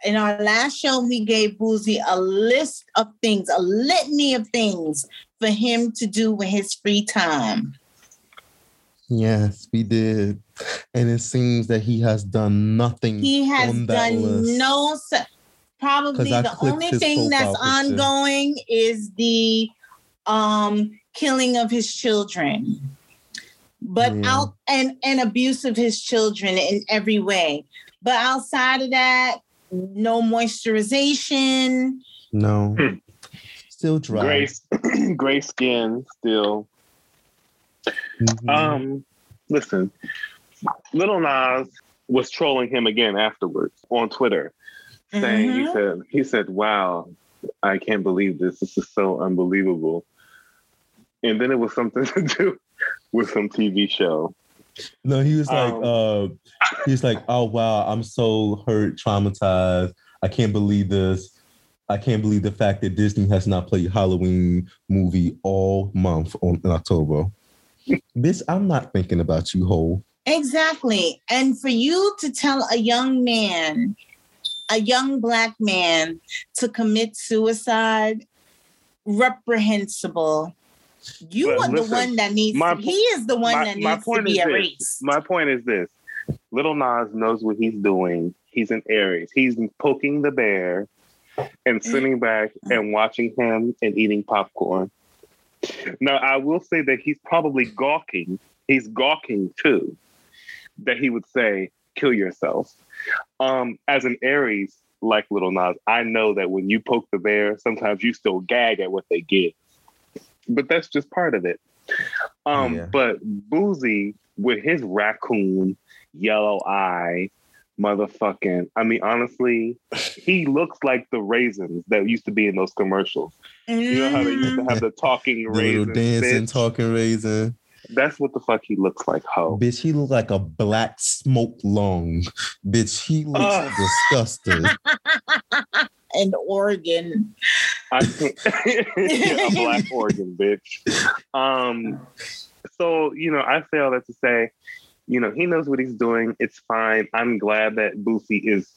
in our last show, we gave Boosie a list of things, a litany of things for him to do with his free time. Yes, we did. And it seems that he has done nothing. He has on that done list. no. se- Probably 'Cause the only thing that's profile picture. ongoing is the um killing of his children, but Yeah. out and and abuse of his children in every way. But outside of that, no moisturization. No. Hmm. Still dry. Gray, gray skin still. Mhm. Um, listen, Little Nas was trolling him again afterwards on Twitter, saying he Mhm. said he said, "Wow, I can't believe this. This is so unbelievable." And then it was something to do with some TV show. no, he was like, Um, uh, he was like, oh wow, I'm so hurt, traumatized. I can't believe this. I can't believe the fact that Disney has not played Halloween movie all month on in October. Bitch, I'm not thinking about you, whole. Exactly. And for you to tell a young man, a young black man, to commit suicide, reprehensible. You But are the one that needs. my to, he is the one my- that my needs to point be is this. My point is this: Little Nas knows what he's doing. He's an Aries. He's poking the bear and mm. sitting back and watching him and eating popcorn. Now, I will say that he's probably gawking. He's gawking too. That he would say, "Kill yourself." Um, as an Aries, like Little Nas, I know that when you poke the bear, sometimes you still gag at what they give. But that's just part of it. Um, Yeah. but Boosie with his raccoon yellow eye, motherfucking. I mean, honestly, he looks like the raisins that used to be in those commercials. You know how they used to have the talking The little dancing, bitch? talking raisin. That's what the fuck he looks like, ho. Bitch, he look like a black smoke lung. Bitch, he looks Ugh. disgusting. and Oregon. I a black organ, bitch. Um, so you know, I say all that to say, you know, he knows what he's doing. It's fine. I'm glad that Boosie is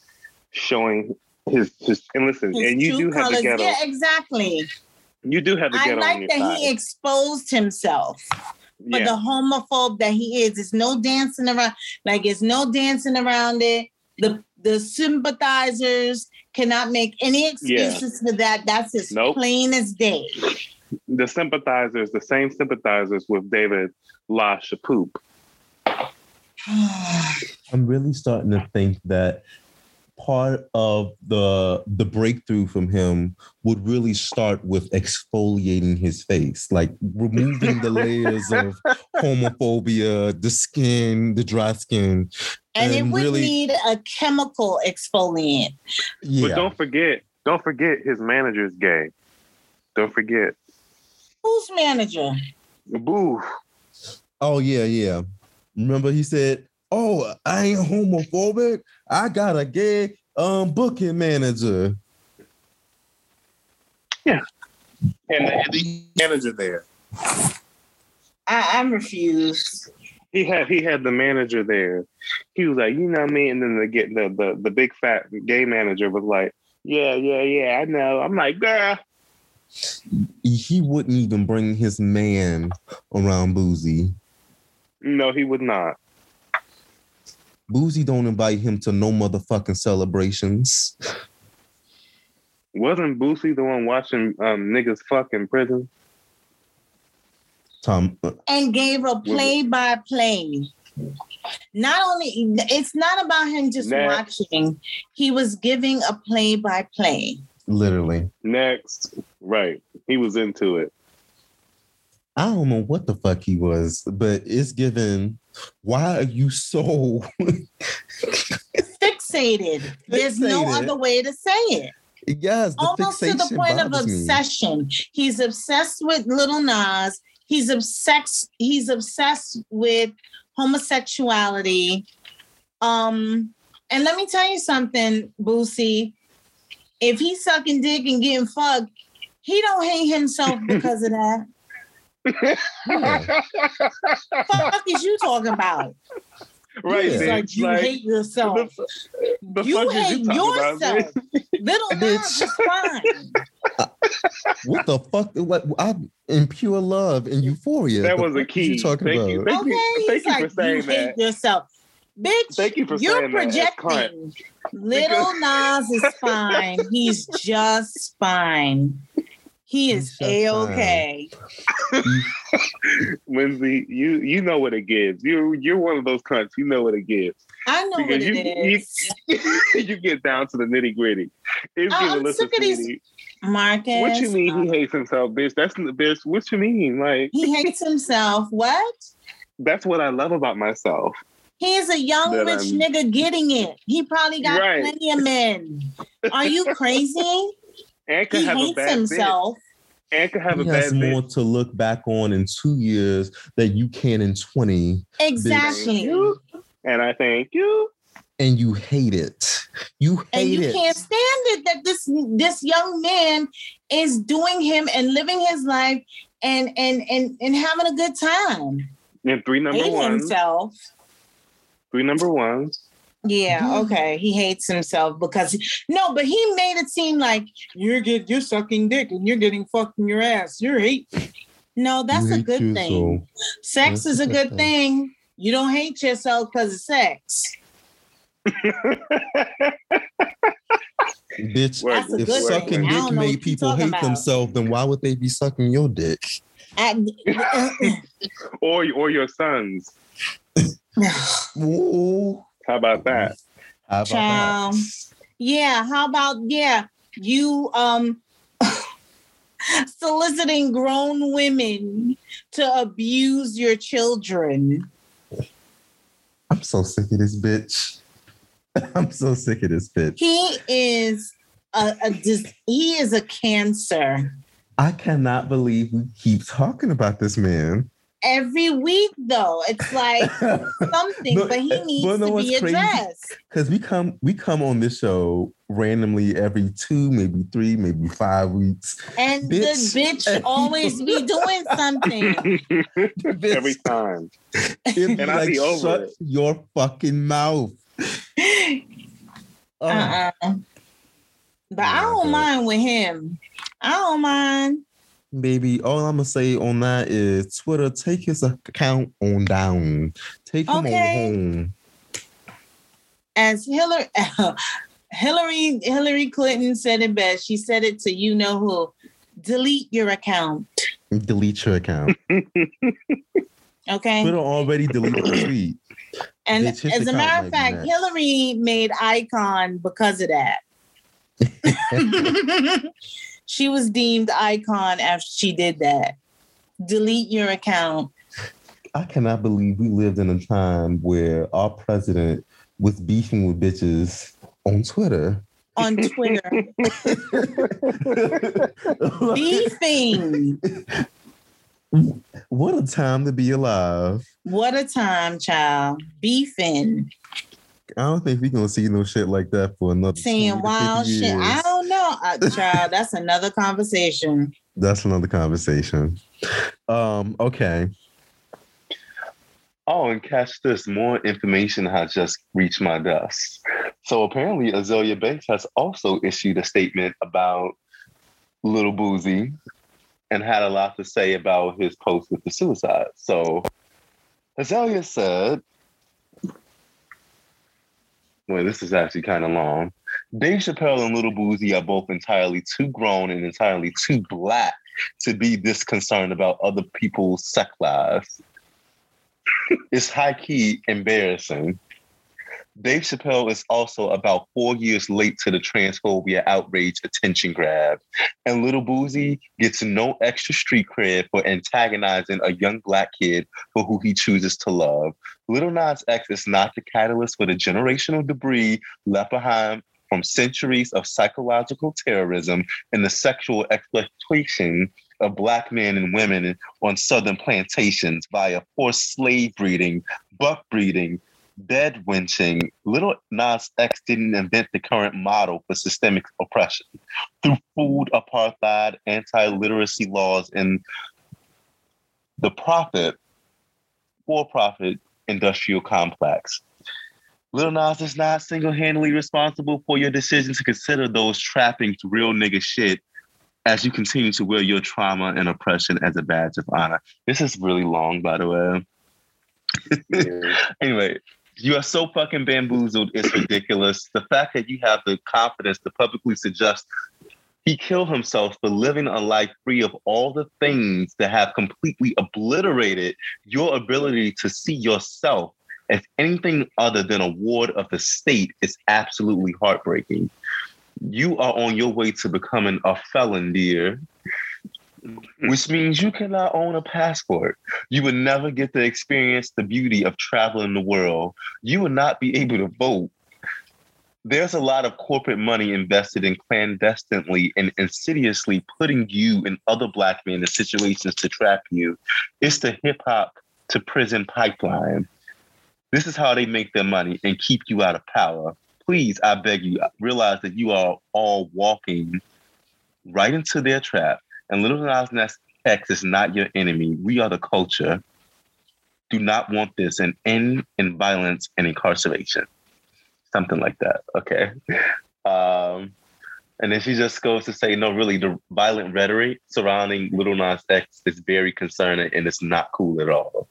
showing his his and listen, His and you true do have the colors. ghetto. Yeah, exactly. You do have the I ghetto on like your that side. he exposed himself. for yeah. the homophobe that he is. It's no dancing around. Like it's no dancing around it. The the sympathizers cannot make any excuses for that. That's as Nope. plain as day. the sympathizers, the same sympathizers with David La Chapoop. I'm really starting to think that part of the the breakthrough from him would really start with exfoliating his face, like removing the layers of homophobia, the skin, the dry skin. and, it And would really- need a chemical exfoliant. Yeah. But don't forget, don't forget his manager's gay. Don't forget. Who's manager? Boo. Oh yeah, yeah. Remember he said, "Oh, I ain't homophobic. I got a gay um booking manager." And the, and the manager there. I, I'm refused. He had he had the manager there. He was like, you know what I mean? And then the get the, the the big fat gay manager was like, Yeah, yeah, yeah, I know. I'm like, girl, he wouldn't even bring his man around Boosie. No, he would not. Boosie don't invite him to no motherfucking celebrations. Wasn't Boosie the one watching um, niggas fuck in prison? Tom, uh, and gave a play by play. Not only, it's not about him just Next. watching, he was giving a play by play. literally. Next, right? He was into it. I don't know what the fuck he was, but it's given. Why are you so? Fixated. There's no other way to say it. yes, the Almost to the point of bothers me. obsession. He's obsessed with Little Nas. He's obsessed. He's obsessed with homosexuality. Um, and let me tell you something, Boosie. If he's sucking dick and getting fucked, he don't hate himself because of that. Yeah. The fuck is you talking about? right, Yeah. It's bitch. like you Like, hate yourself. the, the you fuck hate talking about, yourself. bitch? Little Nas is fine. what the fuck? What I'm in pure love and euphoria. That The was a key. You talking Thank about? you. Thank okay, you. Thank he's you like for saying you hate that. yourself, bitch. Thank you for you're saying that, projecting. Little Nas is fine. He's just fine. He is a okay. Lindsay, you you know what it gives. You you're one of those cunts. You know what it gives. I know what Because it you- is. you get down to the nitty gritty. It's Oh, giving I'm sick of these- Marcus. What you mean uh, he hates himself, bitch? That's the bitch. What you mean? Like he hates himself. What? that's what I love about myself. He's a young That rich I'm- nigga getting it. He probably got Right. plenty of men. Are you crazy? And could he have a hates bad himself. bitch. And could have He a has bad more bitch. to look back on in two years that you can in 20, Exactly. You. And I thank you. and you hate it. You hate it. and you it. can't stand it that this this young man is doing him and living his life and and and and having a good time. And three number Hate ones. himself. Three number ones. Yeah, Yeah. okay. He hates himself because no, but he made it seem like you're get you're sucking dick and you're getting fucked in your ass. You're hate. No, that's You a hate good thing. yourself. Sex That's is a good thing. You don't hate yourself because of sex. Bitch, Word, That's if good sucking thing. Dick don't know what made people hate about. themselves, then why would they be sucking your dick? And- uh, uh. or or your sons. Ooh. How about that? How about Child. that? Yeah, how about yeah, you um soliciting grown women to abuse your children. I'm so sick of this bitch. I'm so sick of this bitch. He is a, a dis- he is a cancer. I cannot believe we keep talking about this man. Every week though, it's like something, No, but he uh, needs but know to be addressed. Because we come we come on this show randomly every two, maybe three, maybe five weeks. And Bitch. the bitch always be doing something. Every time. it'd be and I like, be over shut it. your fucking mouth. Uh-uh. But I don't but- mind with him. I don't mind. Baby, all I'm gonna say on that is Twitter, take his account on down. Take him Okay. on home. As Hillary Hillary Hillary Clinton said it best. She said it to you know who. Delete your account. Delete your account. Okay. Twitter already deleted the tweet. And as a matter of fact. Hillary made icon because of that. she was deemed icon after she did that. Delete your account. I cannot believe we lived in a time where our president was beefing with bitches on Twitter. on Twitter. Beefing. what a time to be alive. What a time, child. Beefing. I don't think we're gonna see no shit like that for another 20 Saying to 50 wild shit. I don't know. Uh, child, that's another conversation. That's another conversation. Um, okay. Oh, and catch this. More information has just reached my desk. So apparently, Azealia Banks has also issued a statement about Little Boosie and had a lot to say about his post with the suicide. So Azealia said, well, this is actually kind of long. Dave Chappelle and Little Boosie are both entirely too grown and entirely too black to be this concerned about other people's sex lives. it's high key embarrassing. Dave Chappelle is also about four years late to the transphobia outrage attention grab. And Little Boosie gets no extra street cred for antagonizing a young black kid for who he chooses to love. Little Nas X is not the catalyst for the generational debris left behind from centuries of psychological terrorism and the sexual exploitation of black men and women on southern plantations via forced slave breeding, buck breeding, bed winching, Little Nas X didn't invent the current model for systemic oppression through food apartheid, anti-literacy laws, and the profit, for-profit industrial complex. Little Nas is not single-handedly responsible for your decision to consider those trappings real nigga shit as you continue to wear your trauma and oppression as a badge of honor. This is really long, by the way. anyway, you are so fucking bamboozled. It's ridiculous. The fact that you have the confidence to publicly suggest he killed himself for living a life free of all the things that have completely obliterated your ability to see yourself as anything other than a ward of the state is absolutely heartbreaking. You are on your way to becoming a felon, dear mm-hmm. which means you cannot own a passport. You would never get to experience the beauty of traveling the world. You would not be able to vote. There's a lot of corporate money invested in clandestinely and insidiously putting you and other black men in situations to trap you. It's the hip hop to prison pipeline. This is how they make their money and keep you out of power. Please, I beg you, realize that you are all walking right into their trap and Little Nas X is not your enemy. We are the culture. Do not want this and end in violence and incarceration. Something like that. Okay. Um, and then she just goes to say, no, really, the violent rhetoric surrounding Little Nas X is very concerning and it's not cool at all.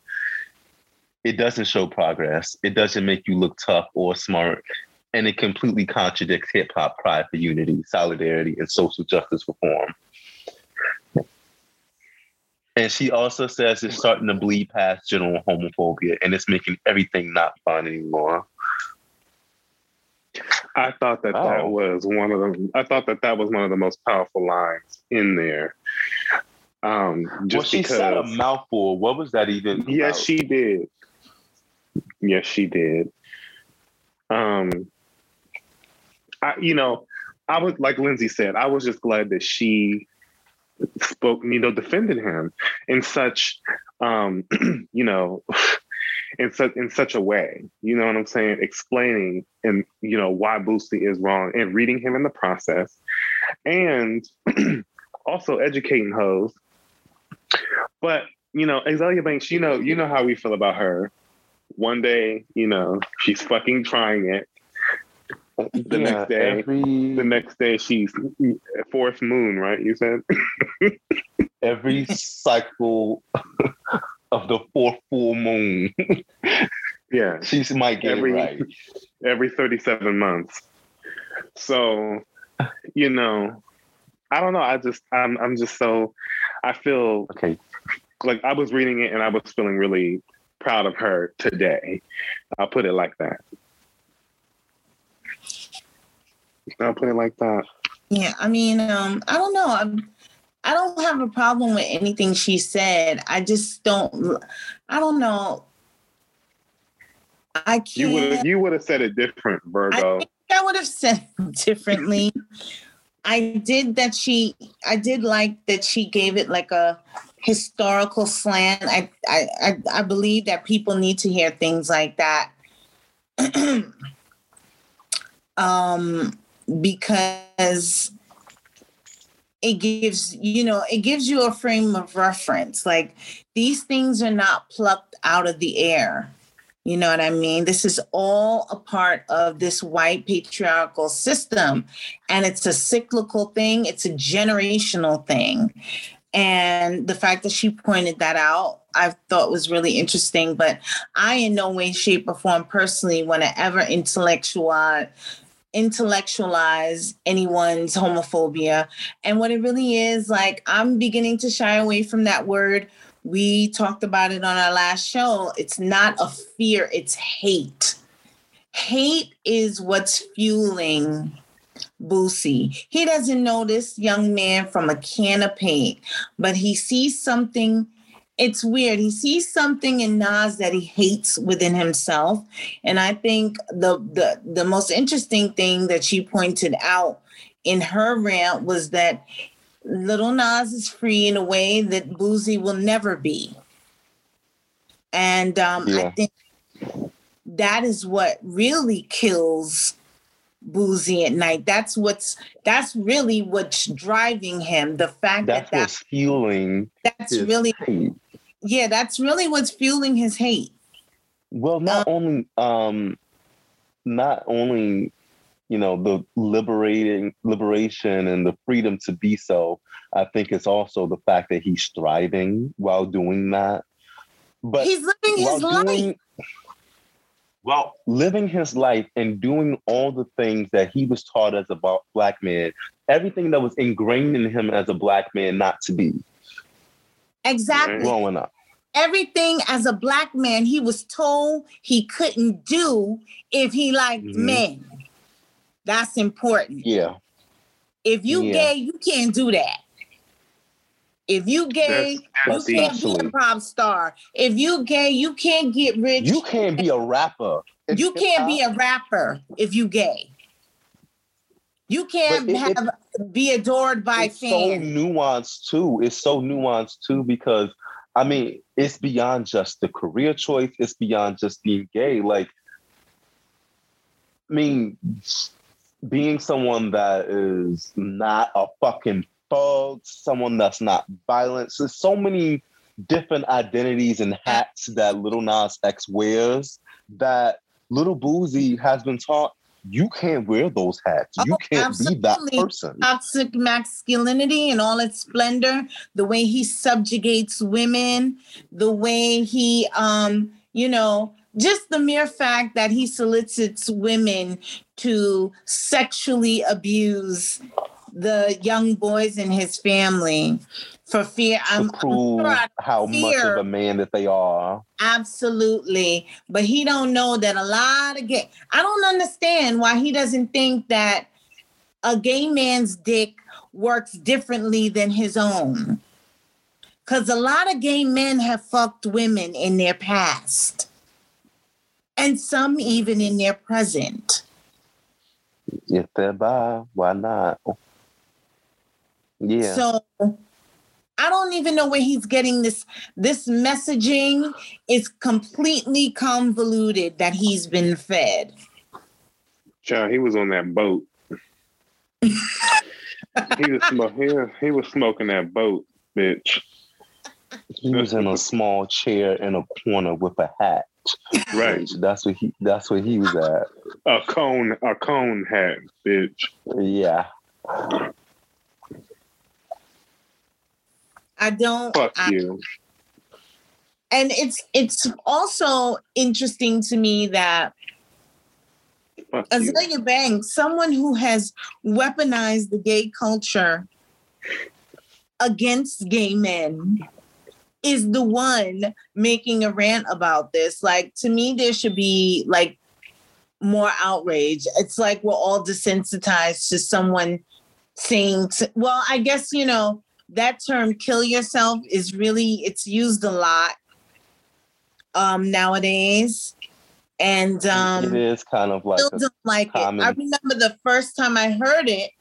It doesn't show progress. It doesn't make you look tough or smart. And it completely contradicts hip hop pride for unity, solidarity, and social justice reform. And she also says it's starting to bleed past general homophobia and it's making everything not fun anymore. I thought that that was one of the. I thought that that was one of the most powerful lines in there. Um, just well, she because. said a mouthful. What was that even? Yes, about? she did. Yes, she did. Um, I, you know, I was like Lindsay said, I was just glad that she spoke, you know, defended him in such, um, you know, in such in such a way. You know what I'm saying? Explaining and you know why Boosie is wrong and reading him in the process, and also educating hoes. But you know, Azealia Banks, you know, you know how we feel about her. One day, you know, she's fucking trying it. The Yeah, next day, every the next day she's fourth moon, right? You said. every cycle of the fourth full moon, Yeah, she's my get Every- right. every 37 months. So, you know, I don't know. I just I'm I'm just so I feel Okay, like I was reading it and I was feeling really proud of her today. I'll put it like that. I'll put it like that. Yeah, I mean, um, I don't know. I'm, I don't have a problem with anything she said. I just don't. I don't know. I You would can't. have you would have said it different, Virgo. I think I would have said it differently. I did that she. I did like that she gave it like a historical slant. I I I, believe that people need to hear things like that. um because it gives you know it gives you a frame of reference like these things are not plucked out of the air You know what I mean? This is all a part of this white patriarchal system. And it's a cyclical thing, it's a generational thing. And the fact that she pointed that out, I thought was really interesting. But I, in no way, shape, or form personally want to ever intellectualize intellectualize anyone's homophobia. And what it really is, like, I'm beginning to shy away from that word. We talked about it on our last show. It's not a fear, it's hate. Hate is what's fueling Boosie. He doesn't know this young man from a can of paint, but he sees something. It's weird. He sees something in Nas that he hates within himself. And I think the the the most interesting thing that she pointed out in her rant was that Little Nas is free in a way that Boosie will never be. And um, I think that is what really kills Boosie at night. That's what's that's really what's driving him. The fact That's that, what's fueling that's his really hate. yeah, that's really what's fueling his hate. Well, not only um not only you know the liberating liberation and the freedom to be so, I think it's also the fact that he's striving while doing that. But He's living his life. doing while living his life and doing all the things that he was taught as a black man, everything that was ingrained in him as a black man not to be Exactly. growing up. Everything as a black man he was told he couldn't do if he liked Mhm. men. That's important. Yeah. If you Yeah. gay, you can't do that. If you gay, That's you can't be a pop star. If you gay, you can't get rich. You can't be a rapper. in You can't be a rapper if you gay. You can't it- have be adored by it's so nuanced too. It's so nuanced too because I mean, it's beyond just the career choice. It's beyond just being gay. Like, I mean, being someone that is not a fucking thug, someone that's not violent. There's so many different identities and hats that Little Nas X wears that Little Boosie has been taught you can't wear those hats. You Oh, can't be that absolutely. person. Toxic masculinity in all its splendor, the way he subjugates women, the way he um, you know, just the mere fact that he solicits women to sexually abuse the young boys in his family for fear. I'm, prove sure how much of a man that they are. Absolutely. But he don't know that a lot of gay I don't understand why he doesn't think that a gay man's dick works differently than his own. Cuz a lot of gay men have fucked women in their past. And some even in their present. If they're bi, why not? Yeah. So I don't even know where he's getting this. This messaging is completely convoluted that he's been fed. Child, he was on that boat. he was smoking. He, was- he was smoking that boat, bitch. he was in a small chair in a corner with a hat. Right, That's what he that's what he was at. a cone, a cone hat, bitch. Yeah. I don't. Fuck I- you. and it's it's also interesting to me that Fuck you. Azealia Banks, someone who has weaponized the gay culture against gay men, is the one making a rant about this. Like to me, there should be like more outrage. It's like we're all desensitized to someone saying, to, well, I guess you know that term "kill yourself" is really it's used a lot um nowadays, and um it is kind of like a, don't it. I remember the first time I heard it,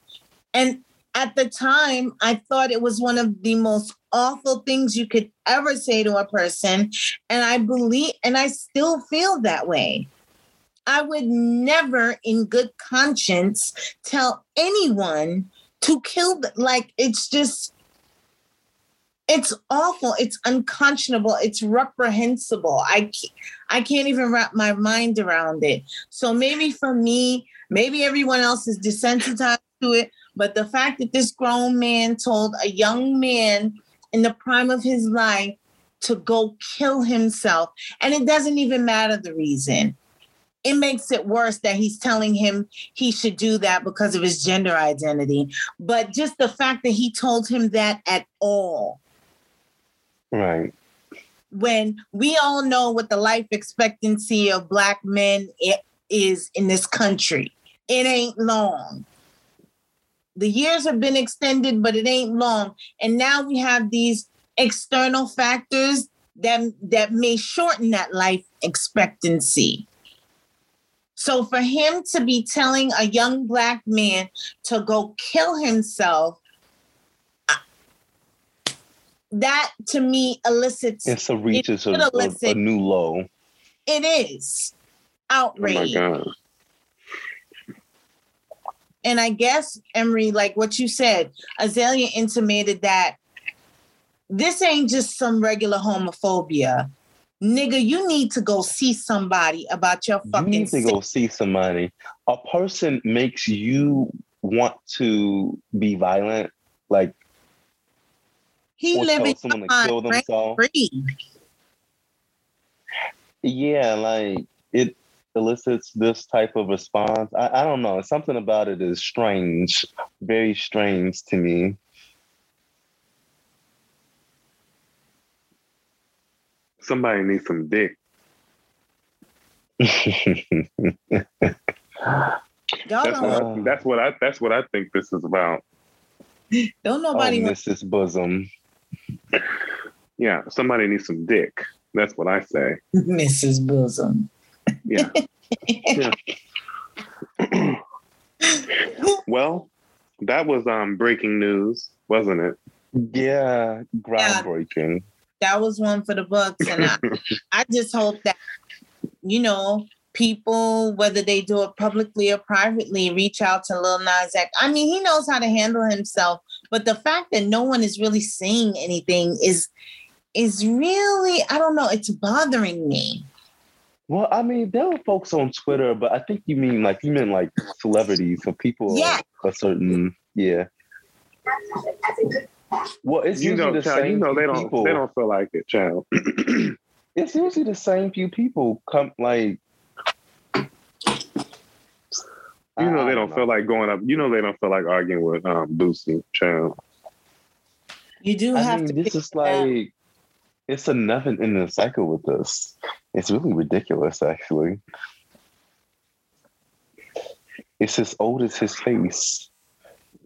and at the time, I thought it was one of the most awful things you could ever say to a person. And I believe, and I still feel that way. I would never, in good conscience, tell anyone to kill. th- Like, it's just, it's awful. It's unconscionable. It's reprehensible. I I can't even wrap my mind around it. So maybe for me, maybe everyone else is desensitized to it, but the fact that this grown man told a young man in the prime of his life to go kill himself, and it doesn't even matter the reason. It makes it worse that he's telling him he should do that because of his gender identity. But just the fact that he told him that at all Right. when we all know what the life expectancy of black men is in this country. It ain't long. The years have been extended, but it ain't long. And now we have these external factors that that may shorten that life expectancy. So for him to be telling a young black man to go kill himself, that to me elicits It's a reaches a, should a, new low. it is Oh my outrage. god. and I guess Emery, like what you said, Azealia intimated that this ain't just some regular homophobia. Nigga, you need to go see somebody about your fucking. You need to go see somebody. A person makes you want to be violent, like He or living tell someone to kill right? themselves. Yeah, like it elicits this type of response. I, I don't know. Something about it is strange, very strange to me. Somebody needs some dick. That's what I, that's what I that's what I think this is about. don't oh, nobody want Mrs. Bosom. Yeah, somebody needs some dick. That's what I say. Mrs. Bosom. Yeah. yeah. well, that was um breaking news, wasn't it? Yeah, groundbreaking. That was one for the books. And I, I just hope that, you know, people, whether they do it publicly or privately, reach out to Lil Nas X. I mean, he knows how to handle himself, but the fact that no one is really saying anything is is really, I don't know, it's bothering me. Well, I mean, there were folks on Twitter, but I think you mean like you meant like celebrities or people Yeah. a certain yeah. Well, it's You usually know, the child, same you know they don't people. they don't feel like it, child. It's usually the same few people come like. You know they don't feel like going up. You know they don't feel like arguing with um Boosie, child. You do I have mean, to this is it up. like it's a nothing in the cycle with this. It's really ridiculous, actually. It's as old as his face.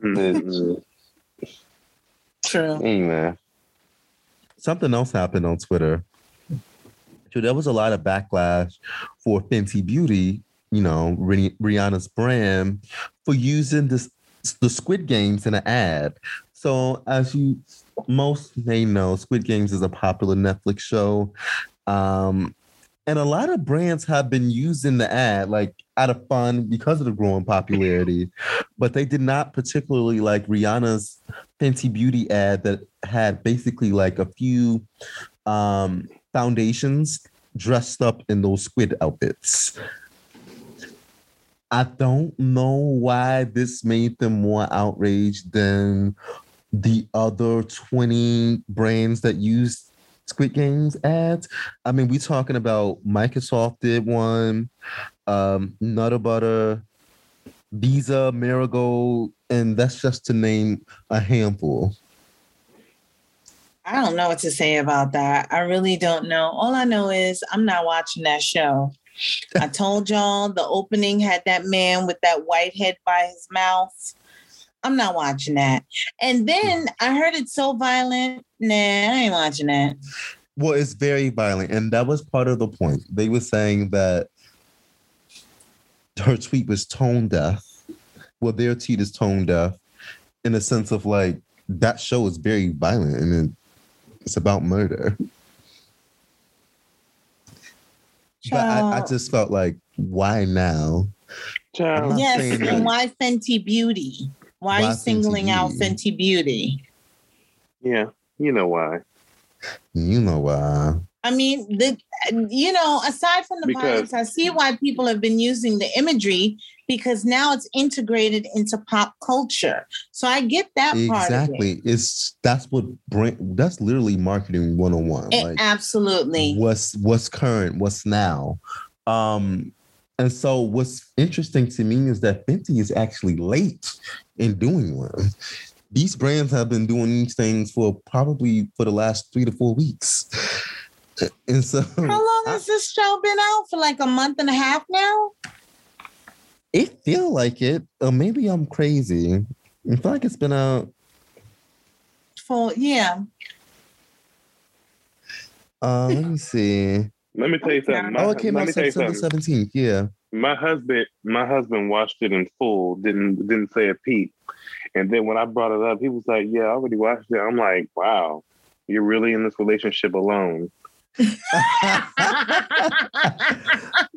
Mhm. true. Hey man. something else happened on Twitter. So there was a lot of backlash for Fenty Beauty, you know, Rihanna's brand, for using this the Squid Games in an ad. So as you most may know, Squid Games is a popular Netflix show. Um, and a lot of brands have been using the ad like out of fun because of the growing popularity, but they did not particularly like Rihanna's Fenty Beauty ad that had basically like a few um, foundations dressed up in those squid outfits. I don't know why this made them more outraged than the other 20 brands that used Squid Games ads. I mean, we talking about Microsoft did one, um, Nutter Butter, Visa, Marigold, and that's just to name a handful. I don't know what to say about that. I really don't know. All I know is I'm not watching that show. I told y'all the opening had that man with that white head by his mouth. I'm not watching that. And then I heard it's so violent. Nah, I ain't watching that. Well, it's very violent, and that was part of the point. They were saying that her tweet was tone deaf. Well, their tweet is tone deaf in the sense of like that show is very violent and it's about murder. But I, I just felt like, why now? Yes, saying and that- why Fenty Beauty? Why, are Why you Fenty singling out Beauty? Fenty Beauty? Yeah. You know why? You know why? I mean, the you know, aside from the Because- violence, I see why people have been using the imagery because now it's integrated into pop culture. So I get that part. Of it. Exactly. It's that's what brand. That's literally marketing one on one. It- absolutely. what's what's current, what's now. Um, and so what's interesting to me is that Fenty is actually late in doing one. These brands have been doing these things for probably for the last three to four weeks. And so How long has this show been out? For like a month and a half now? It feel like it, or maybe I'm crazy. I feel like it's been out. For yeah. Uh, let me see. Let me tell you something. My, Oh, it came out me tell you September seventeenth. Yeah. My husband, my husband watched it in full. Didn't didn't say a peep. And then when I brought it up, he was like, "Yeah, I already watched it." I'm like, "Wow, you're really in this relationship alone."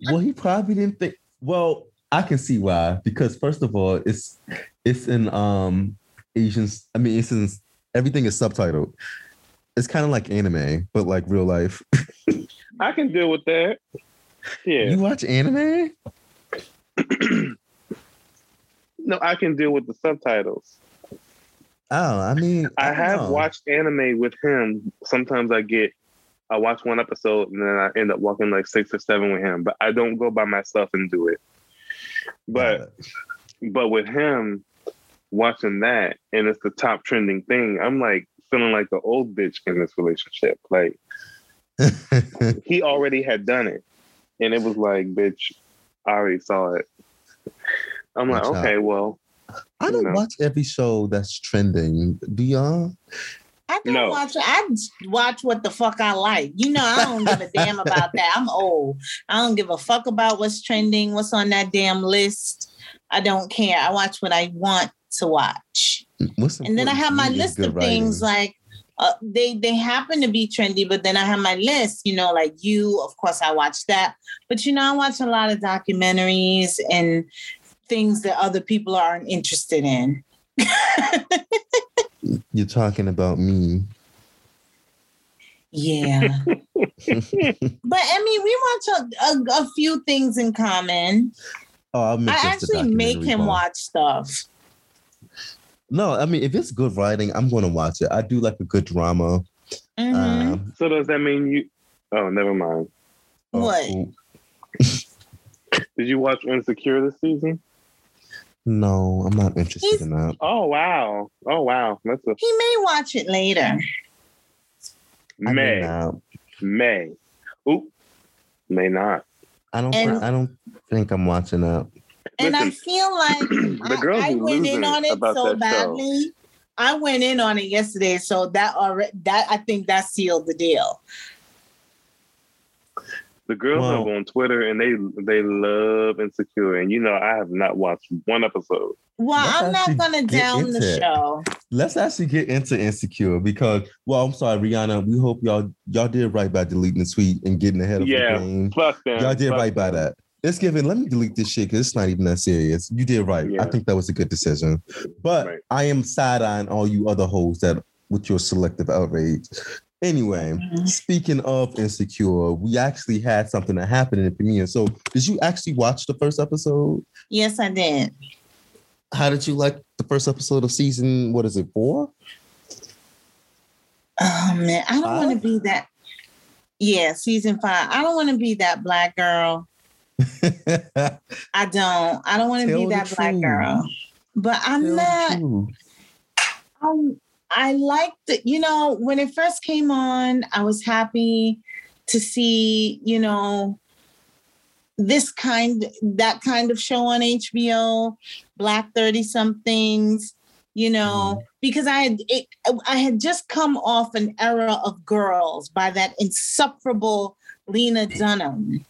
well, he probably didn't think. Well, I can see why. Because first of all, it's it's in um Asians. I mean, it's in everything is subtitled. It's kind of like anime, but like real life. I can deal with that. Yeah. You watch anime? no, I can deal with the subtitles. Oh, I mean, I don't have know. watched anime with him. Sometimes I get, I watch one episode and then I end up walking like six or seven with him. But I don't go by myself and do it. But but with him watching that and it's the top trending thing, I'm like feeling like the old bitch in this relationship. Like he already had done it, and it was like, bitch, I already saw it. I'm like, Watch out. okay, well, I don't No. watch every show that's trending. Do y'all? I don't No. watch I watch what the fuck I like. You know, I don't give a damn about that. I'm old. I don't give a fuck about what's trending, what's on that damn list. I don't care. I watch what I want to watch. What's and then I have my list good of things like uh, they they happen to be trendy, but then I have my list. You know, like you, of course, I watch that. But you know, I watch a lot of documentaries and things that other people aren't interested in. You're talking about me. Yeah, but I mean, we watch a, a, a few things in common. Oh, I'll make I actually make him part. watch stuff. No, I mean, if it's good writing, I'm going to watch it. I do like a good drama. Mhm. Um, so does that mean you? Oh, never mind. What? oh, Did you watch Insecure this season? No, I'm not interested He's- in that. Oh wow! Oh wow! That's a He may watch it later. May May not. May. Oop, may not. I don't. And- think, I don't think I'm watching that. And I feel like the girls I, I went in on it so that show. badly. I went in on it yesterday, so that already that I think that sealed the deal. The girls Wow. are on Twitter and they they love Insecure, and you know I have not watched one episode. Well, Let's I'm not gonna down the it. show. Let's actually get into Insecure because, well, I'm sorry, Rihanna. We hope y'all y'all did right by deleting the tweet and getting ahead of Yeah, the game. Fuck them. Y'all did Fuck right by that. It's given. Let me delete this shit because it's not even that serious. You did right. I think that was a good decision. But Right. I am side eyeing all you other hoes that with your selective outrage. Anyway, Mhm. speaking of insecure, we actually had something that happened in the premiere. So, did you actually watch the first episode? Yes, I did. How did you like the first episode of season? What is it four? Oh man, I don't want to be that. Yeah, season five. I don't want to be that black girl. I don't. I don't want to be that black truth. girl. But I'm not. Um, I liked it. You know, when it first came on, I was happy to see, you know, this kind, that kind of show on HBO, Black 30 somethings, you know, mm-hmm. because I had, it, I had just come off an era of girls by that insufferable Lena Dunham.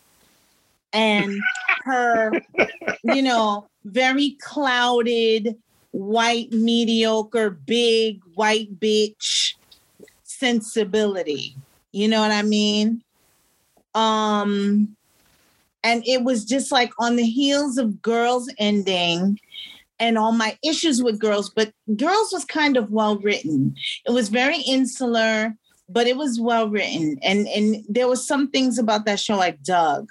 And her, you know, very clouded, white, mediocre, big white bitch sensibility. You know what I mean? Um, and it was just like on the heels of Girls ending, and all my issues with girls, but girls was kind of well written. It was very insular, but it was well written. And and there was some things about that show I dug.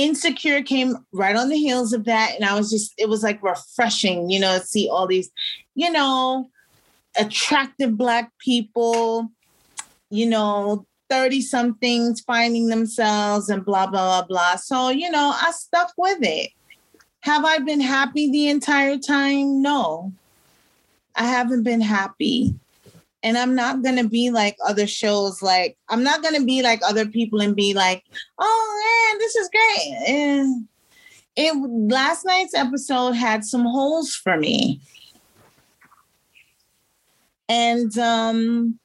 Insecure came right on the heels of that. And I was just, it was like refreshing, you know, to see all these, you know, attractive black people, you know, 30 somethings finding themselves and blah, blah, blah, blah. So, you know, I stuck with it. Have I been happy the entire time? No, I haven't been happy. And I'm not to be like other shows. Like, I'm not to be like other people and be like, oh, man, this is great. And it last night's episode had some holes for me. And um,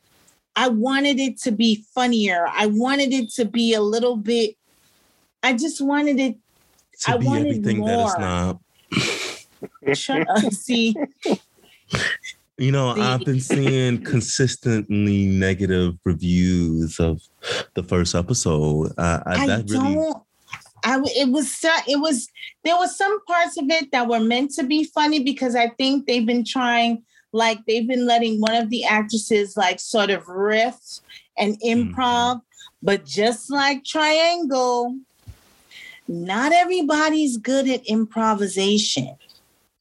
I wanted it to be funnier. I wanted it to be a little bit, I just wanted it To I be wanted everything that it's more. not. Shut up. See, You know? I've been seeing consistently negative reviews of the first episode. Uh, I, I that really, don't. I it was it was there was some parts of it that were meant to be funny because I think they've been trying like they've been letting one of the actresses like sort of riff and Mm-hmm. improv, but just like Triangle, not everybody's good at improvisation.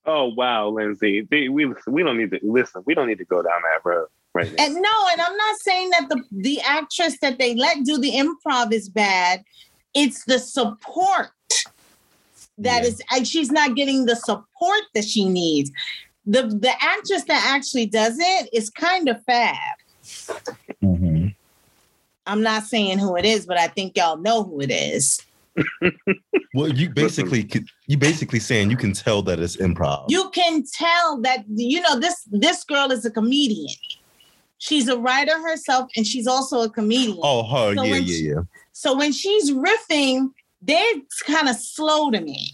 Oh wow, Lindsay. They- we we don't need to listen. We don't need to go down that road right now. And no, and I'm not saying that the the actress that they let do the improv is bad. It's the support that Yeah. is, and she's not getting the support that she needs. The the actress that actually does it is kind of fab. Mhm. I'm not saying who it is, but I think y'all know who it is. Well, you basically you basically saying you can tell that it's improv. You can tell that you know this this girl is a comedian. She's a writer herself, and she's also a comedian. oh, her, So yeah, when yeah, she- yeah. So when she's riffing, they're kind of slow to me.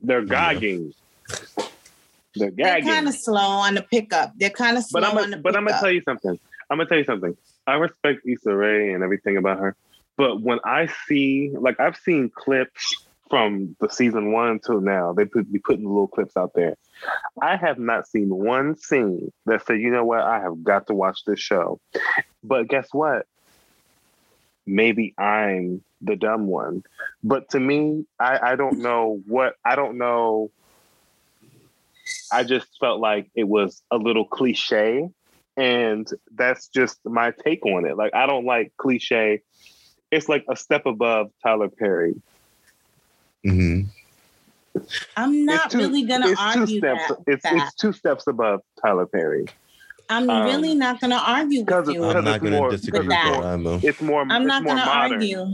They're gagging. They're gagging. They're kind of slow on the pickup. They're kind of slow but I'm on gonna, the but I'm gonna tell you something. I'm gonna tell you something. I respect Issa Rae and everything about her, but when I see, like, I've seen clips from the season one until now. They put be putting little clips out there. I have not seen one scene that said, you know what, I have got to watch this show. But guess what? Maybe I'm the dumb one. But to me, I, I don't know what I don't know. I just felt like it was a little cliche. And that's just my take on it. Like I don't like cliche. It's like a step above Tyler Perry. hmm I'm not two- really gonna it's two argue steps. that. It's that. it's two steps above Tyler Perry. I'm um, really not gonna argue with you. it's- I'm not it's going to more- disagree with with that. that. It's more. I'm it's not more gonna modern. argue.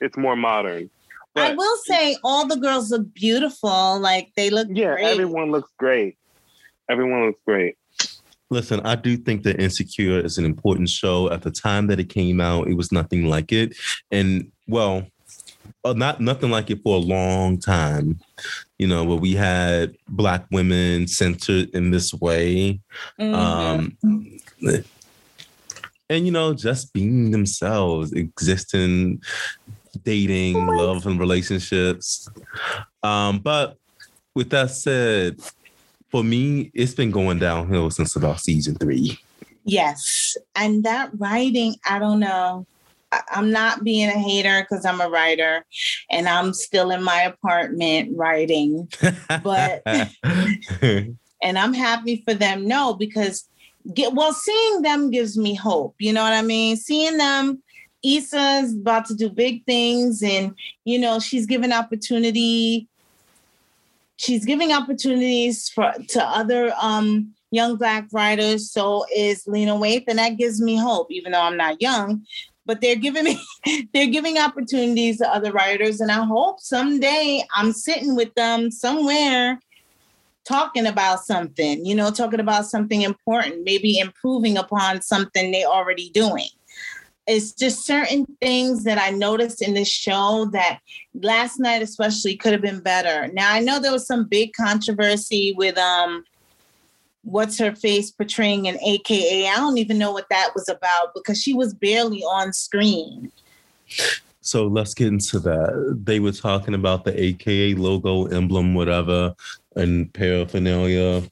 It's more modern. I will say all the girls look beautiful. Like they look Yeah, great. everyone looks great. Everyone looks great. Listen, I do think that Insecure is an important show. At the time that it came out, it was nothing like it, and well, uh, not nothing like it for a long time. You know, where we had black women centered in this way, Mhm. um, and you know, just being themselves, existing, dating, love, and relationships. Um, but with that said, for me, it's been going downhill since about season three. Yes. And that writing, I don't know. I'm not being a hater because I'm a writer and I'm still in my apartment writing. But- And I'm happy for them. No, because get well, seeing them gives me hope. You know what I mean? Seeing them, Issa's about to do big things, and you know, she's given opportunity. She's giving opportunities for to other um young black writers. So is Lena Waithe, and that gives me hope, even though I'm not young. But they're giving me, they're giving opportunities to other writers, and I hope someday I'm sitting with them somewhere talking about something, you know, talking about something important, maybe improving upon something they're already doing. It's just certain things that I noticed in this show that last night especially could have been better. Now I know there was some big controversy with um what's her face portraying an AKA. I don't even know what that was about because she was barely on screen. So let's get into that. They were talking about the AKA logo, emblem, whatever, and paraphernalia.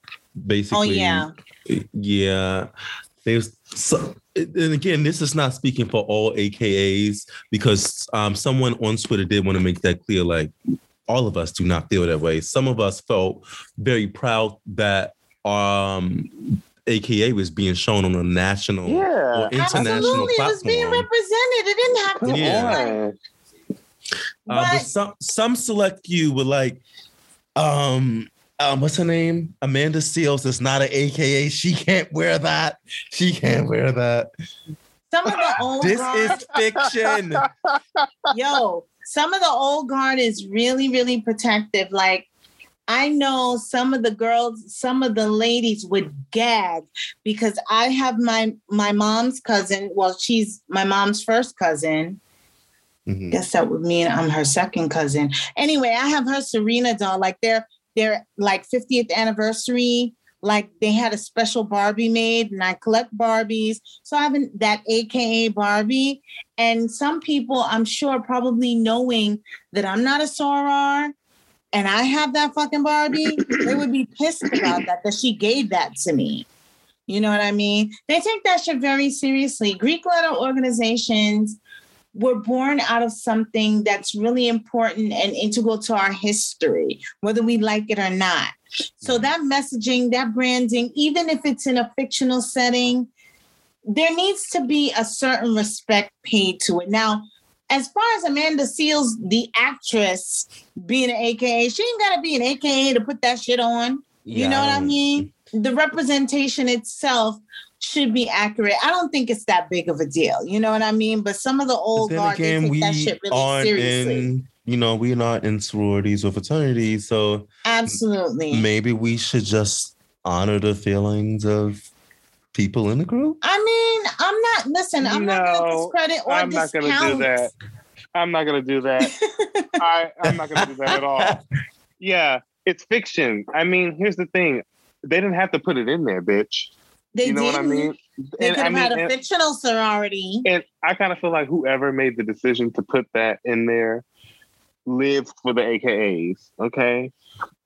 Basically, Oh yeah. yeah. There's so, and again, this is not speaking for all AKAs because um, someone on Twitter did want to make that clear. Like, all of us do not feel that way. Some of us felt very proud that um, AKA was being shown on a national Yeah. or international Absolutely, it was being represented. It didn't have to Come be Yeah. like. Uh, but But- some some select few were like, um, um, what's her name? Amanda Seales is not an AKA. She can't wear that. She can't wear that. some of the old This guard, is fiction. yo, some of the old guard is really, really protective. Like I know some of the girls, some of the ladies would gag because I have my my mom's cousin. Well, she's my mom's first cousin. Mhm. guess that would mean I'm her second cousin. Anyway, I have her Serena doll. Like their their like 50th anniversary. Like they had a special Barbie made, and I collect Barbies. So I have that AKA Barbie. And some people, I'm sure, probably knowing that I'm not a soror and I have that fucking Barbie, they would be pissed about that, that she gave that to me. You know what I mean? They take that shit very seriously. Greek letter organizations were born out of something that's really important and integral to our history, whether we like it or not. So that messaging, that branding, even if it's in a fictional setting, there needs to be a certain respect paid to it. Now, as far as Amanda Seales, the actress, being an AKA, she ain't gotta be an AKA to put that shit on. You know what I mean? The representation itself should be accurate. I don't think it's that big of a deal. You know what I mean? But some of the old then guard they again, take that shit really seriously. in, you know, we're not in sororities or fraternities. So Absolutely. maybe we should just honor the feelings of people in the group. I mean, I'm not listen, I'm not gonna discredit or I'm not gonna do that. I'm not gonna do that. I, I'm not gonna do that at all. Yeah, it's fiction. I mean, here's the thing. They didn't have to put it in there, bitch. They you know what I didn't. mean? They And could I have had a and- fictional sorority. And I kind of feel like whoever made the decision to put that in there lived for the AKAs, okay?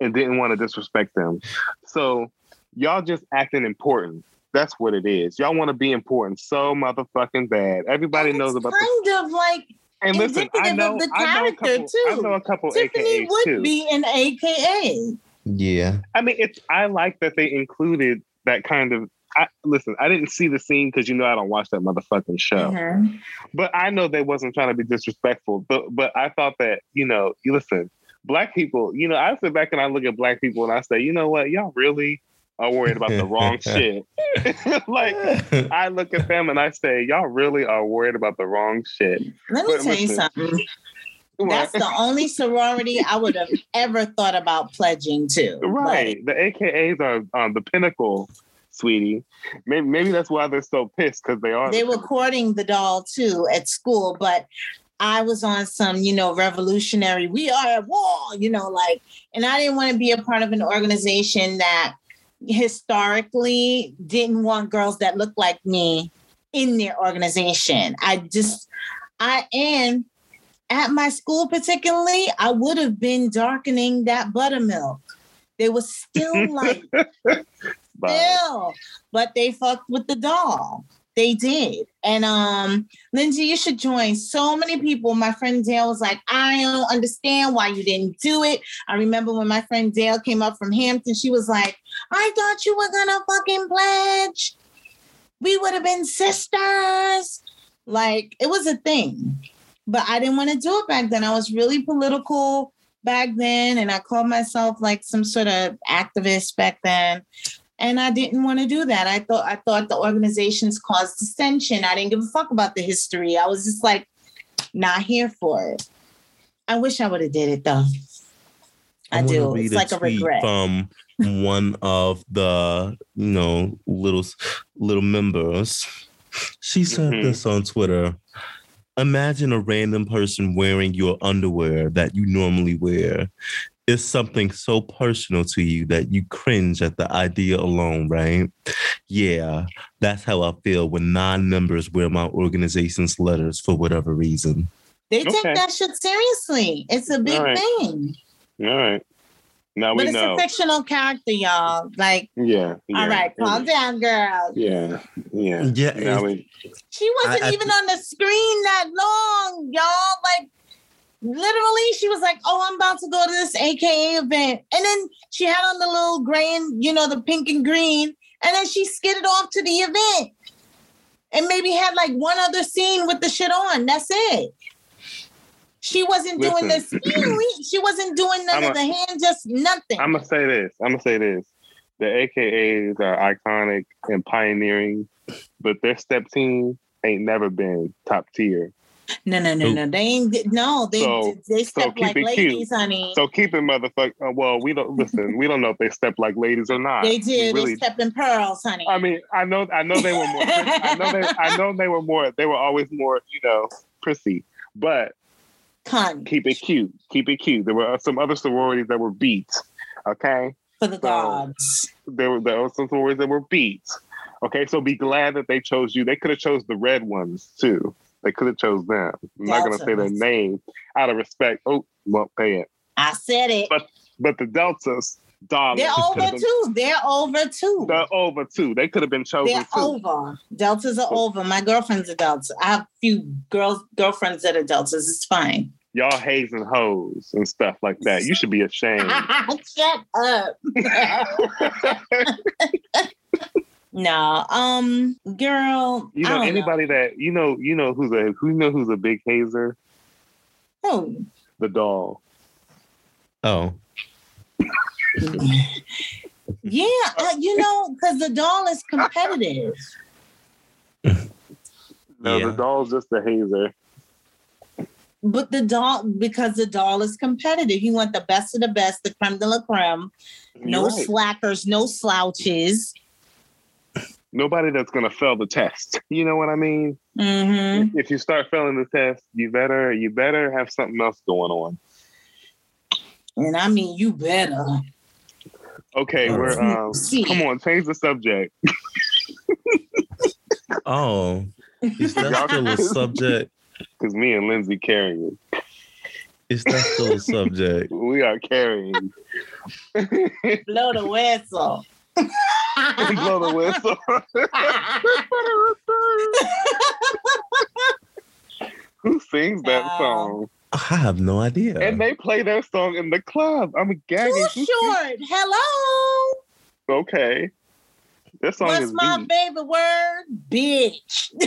And didn't want to disrespect them. So y'all just acting important. That's what it is. Y'all want to be important so motherfucking bad. Everybody And knows it's about the kind of like and listen, I indicative know, of the I know a character, couple, I too. know a couple Tiffany AKAs would too. be an AKA. Yeah. I mean, it's I like that they included that kind of. I, listen, I didn't see the scene because you know I don't watch that motherfucking show. Mhm. But I know they wasn't trying to be disrespectful. But but I thought that you know, you listen, black people. You know, I sit back and I look at black people and I say, you know what, y'all really are worried about the wrong shit. like I look at them and I say, y'all really are worried about the wrong shit. Let me But tell you something. That's the only sorority I would have ever thought about pledging to. Right. The AKAs are um, the pinnacle, sweetie. Maybe maybe that's why they're so pissed because they are. They were courting the doll too at school, but I was on some, you know, revolutionary, we are at war, you know, like, and I didn't want to be a part of an organization that historically didn't want girls that looked like me in their organization. I just, I am at my school particularly, I would have been darkening that buttermilk. They were still like Still, but they fucked with the doll. They did. And um, Lindsay, you should join. So many people. My friend Dale was like, I don't understand why you didn't do it. I remember when my friend Dale came up from Hampton, she was like, I thought you were gonna fucking pledge. We would have been sisters. Like it was a thing. But I didn't want to do it back then. I was really political back then, and I called myself like some sort of activist back then and I didn't want to do that. I thought I thought the organizations caused dissension. I didn't give a fuck about the history. I was just like not here for it. I wish I would have did it though. I, wanna do. It's like a tweet regret. from one of the you know little little members. She said Mhm. this on Twitter. Imagine a random person wearing your underwear that you normally wear. It's something so personal to you that you cringe at the idea alone, right? Yeah, that's how I feel when non members wear my organization's letters for whatever reason. They take Okay. that shit seriously. It's a big All right. thing. All right. Now we But it's know. a fictional character, y'all. Like, Yeah. yeah. all right, calm mm. down, girl. Yeah. Yeah. Yeah, Now we, She wasn't I- I even on the screen that long, y'all. Like, literally, she was like, "Oh, I'm about to go to this AKA event," and then she had on the little gray and you know the pink and green, and then she skidded off to the event, and maybe had like one other scene with the shit on. That's it. She wasn't doing this. She wasn't doing none I'm of a- the hand, just nothing. I'm gonna say this. I'm gonna say this. The AKAs are iconic and pioneering, but their step team ain't never been top tier. No, no, no, no. They ain't. No, they So- they so step keep like it cute. ladies, honey. So keep it, motherfucker. Uh, well, we don't listen. We don't know if they step like ladies or not. they did. Really, They stepped in pearls, honey. I mean, I know, I know they were more. I know they, I know they were more. They were always more, you know, prissy. But keep it cute. Keep it cute. There were some other sororities that were beat. Okay, for the So- gods. there were there were some sororities that were beat. Okay, so be glad that they chose you. They could have chose the red ones too. They could have chose them. I'm not gonna say their name out of respect. Oh, well, pay it. I said it. But but the deltas, darling, They're over been- too. They're over too. They're over too. They could have been chosen They're too. over. Deltas are over. My girlfriend's a Delta. I have a few girls girlfriends that are Deltas. It's fine. Y'all hazing hoes and stuff like that. You should be ashamed. Shut up. no, um, girl. You I know don't anybody that you know, you know who's a who you know who's a big hazer? Know. The doll. Oh, Yeah, uh, you know, because the doll is competitive. No, Yeah. the doll's just a hazer. But the doll, because the doll is competitive, you want the best of the best, the creme de la creme. No right. slackers, no slouches. Nobody that's gonna fail the test. You know what I mean? hmm If you start failing the test, you better you better have something else going on. And I mean, you better. Okay, we're um come on, change the subject. oh, is that Y'all- still a subject? Because me and Lindsay carrying. Is that still a subject? We are carrying. Blow the whistle. Blow the whistle. Who sings that Wow. song? I have no idea. And they play their song in the club. I'm gagging. Too short. Hello. Okay. That song What's is my beat. favorite word? Bitch.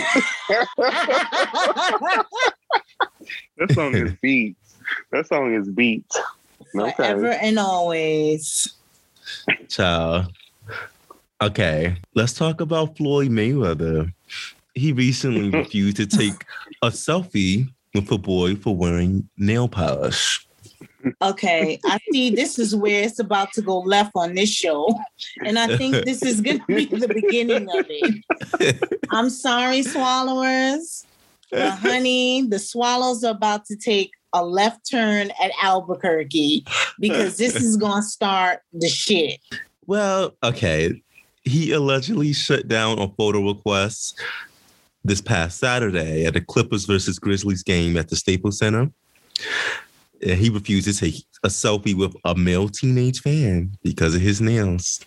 that song is beat. That song is beat. Forever and always. Child. Okay, let's talk about Floyd Mayweather. He recently refused to take a selfie with a boy for wearing nail polish. Okay, I see this is where it's about to go left on this show. And I think this is going to be the beginning of it. I'm sorry, swallowers. But honey, the swallows are about to take a left turn at Albuquerque because this is going to start the shit. Well, okay. He allegedly shut down on photo requests this past Saturday at a Clippers versus Grizzlies game at the Staples Center. And he refused to take a selfie with a male teenage fan because of his nails.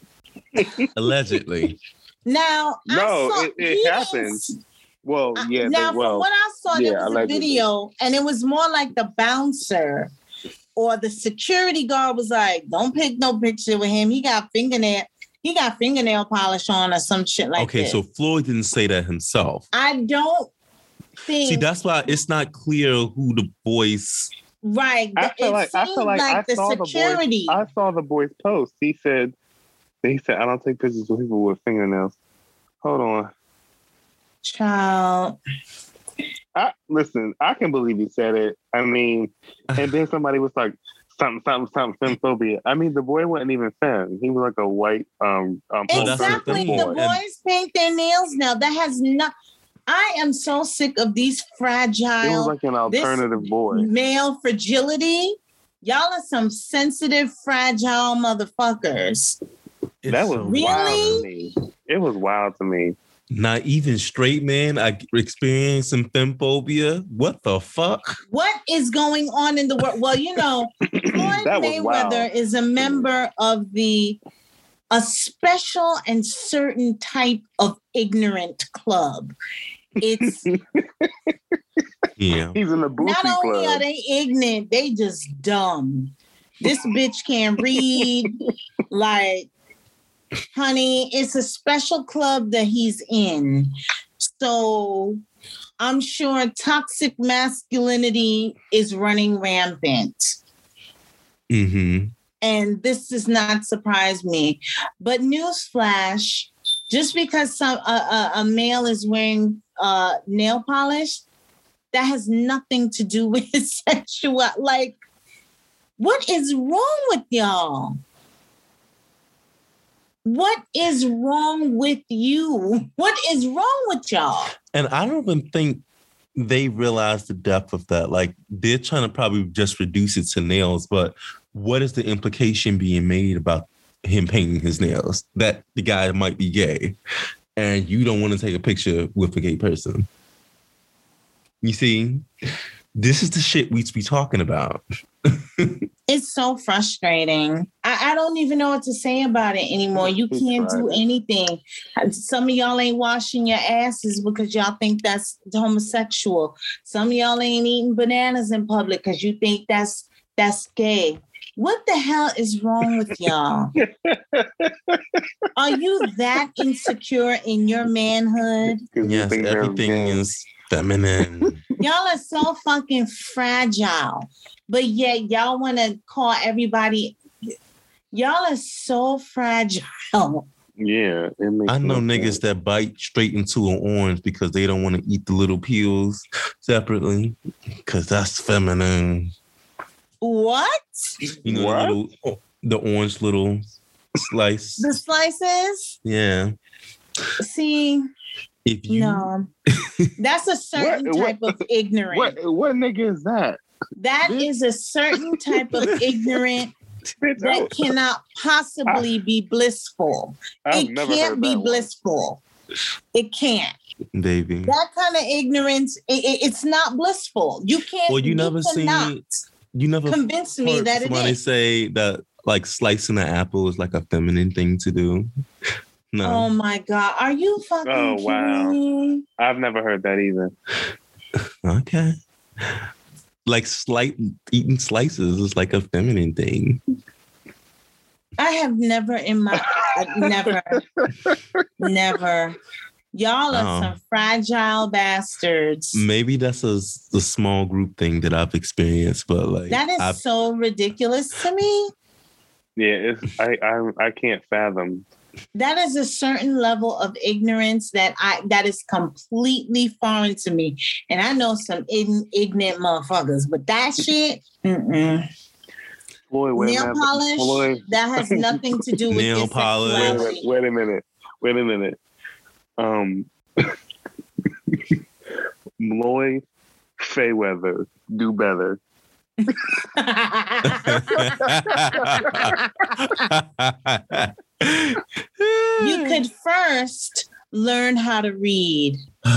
allegedly. Now, I No, saw- it- it happens. Well, yeah, now, they, well, from what I saw, yeah, there was allegedly. a video, and it was more like the bouncer or the security guard was like, "Don't pick no picture with him. He got fingernail, he got fingernail polish on, or some shit like okay, that." Okay, so Floyd didn't say that himself. I don't think See, that's why it's not clear who the voice. right. I feel it like I feel like, I the saw the security. boy. I saw the boy's post. He said, he said, I don't take pictures with people with fingernails. Hold on. Child, I listen. I can believe he said it. I mean, and then somebody was like, something, something, something, femphobia. I mean, the boy wasn't even femme. He was like a white, um, um Well, that's the exactly. thing. The And- boys paint their nails now. That has not. I am so sick of these fragile. It was fragile like an this- alternative boy. male fragility. Y'all are some sensitive, fragile motherfuckers. It's That was Really? wild to me. It was wild to me. Not even straight men. I experienced some femphobia. What the fuck? What is going on in the world? Well, you know, Floyd Mayweather wild. is a member of the a special and certain type of ignorant club. It's Yeah. He's in the not Boosie only are they ignorant, they just dumb. This bitch can't read. like, honey, it's a special club that he's in. So I'm sure toxic masculinity is running rampant. Mm-hmm. and this does not surprise me. But newsflash: just because some a, a, a male is wearing uh, nail polish, that has nothing to do with his sexual. Like, what is wrong with y'all? What is wrong with you? What is wrong with y'all? And I don't even think they realize the depth of that. Like they're trying to probably just reduce it to nails, but what is the implication being made about him painting his nails? That the guy might be gay, and you don't want to take a picture with a gay person. You see, this is the shit we'd be talking about. It's so frustrating. I, I don't even know what to say about it anymore. You can't do anything. Some of y'all ain't washing your asses because y'all think that's homosexual. Some of y'all ain't eating bananas in public because you think that's that's gay. What the hell is wrong with y'all? Are you that insecure in your manhood? Yes, everything is feminine. Y'all are so fucking fragile, but yet y'all want to call everybody. Y'all are so fragile. Yeah, it I know no niggas sense. that bite straight into an orange because they don't want to eat the little peels separately because that's feminine. What? You know, What? the, little, the orange little slice. The slices? Yeah. See, If you no. That's a certain What- type of ignorant. What what nigga is that? That Bitch. is a certain type of ignorant Bitch, I, that cannot possibly be blissful. I've it can't be that one. blissful. It can't. baby. That kind of ignorance, it- it- it's not blissful. You can't. Well, you never cannot seen you never convince me that it somebody is. say that like slicing an apple is like a feminine thing to do. No. Oh my god, are you fucking Oh, kidding wow. me? I've never heard that either. okay. Like slight eating slices is like a feminine thing. I have never in my never, never. Y'all are Oh. some fragile bastards. Maybe that's a, s- a small group thing that I've experienced, but like That is I've- so ridiculous to me. Yeah, it's I I I can't fathom. That is a certain level of ignorance that I that is completely foreign to me. And I know some ign- ignorant motherfuckers, but that shit, mm-mm. Floyd, wait a nail minute. polish, Floyd, that has nothing to do with Nail your polish. wait a minute. sexuality. Wait a minute. Wait a minute. Um, Lloyd Fayweather, do better. you could first learn how to read.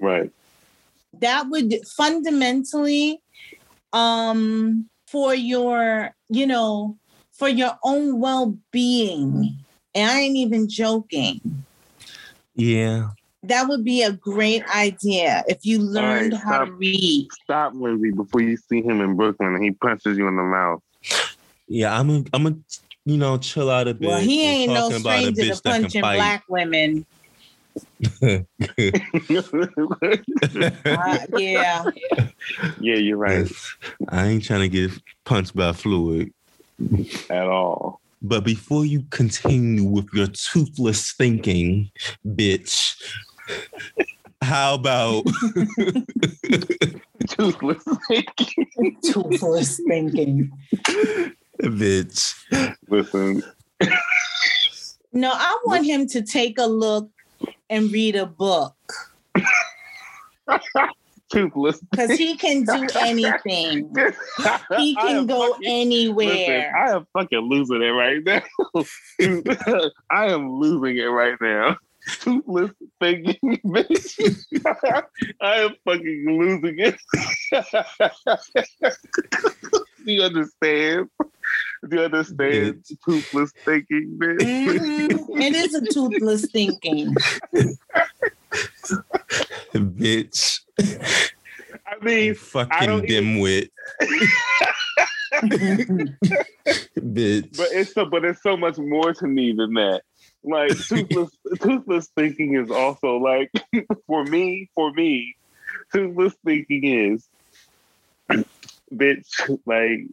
Right. That would fundamentally, um, for your, you know, for your own well-being. And I ain't even joking. yeah. That would be a great idea if you learned right, how to read. Stop, Lindsay, before you see him in Brooklyn and he punches you in the mouth. Yeah, I'm a I'm a you know, chill out a bit. Well, he ain't no talking about a stranger to bitch that can punching black women. Uh, yeah. yeah, you're right. I ain't trying to get punched by fluid. At all. But before you continue with your toothless thinking, bitch, how about Toothless. Thinking? toothless thinking. Bitch? Listen, No, I want him to take a look and read a book toothless. because he can do anything. He can go fucking- anywhere. Listen, I am fucking losing it right now. I am losing it right now. toothless thinking bitch. I am fucking losing it. Do you understand? Do you understand toothless thinking bitch? Mhm. It is a toothless thinking. Bitch. I You mean, fucking don't even- dimwit. Bitch. but it's so but it's so much more to me than that. Like toothless toothless thinking is also like for me, for me, toothless thinking is bitch, like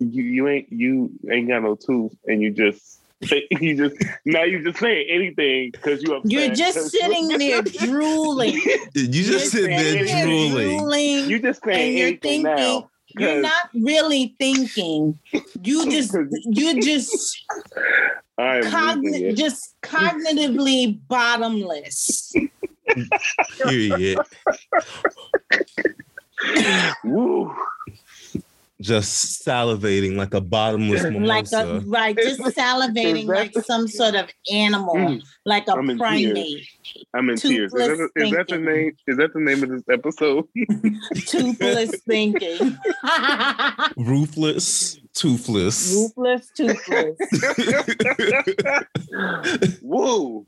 you, you ain't you ain't got no tooth and you just you just now you just saying anything because you upset. You're just sitting there drooling. you You're just sit there drooling. drooling, you just saying and you're anything thinking. now. You're not really thinking. You just you just I am losing just cognitively bottomless. Period. Woo. Just salivating like a bottomless like a right, just salivating like some sort of animal, Mm, like a I'm in primate, I'm in tears. Is that, that the name? Is that the name of this episode? toothless thinking, Ruthless, toothless. ruthless, toothless. Woo.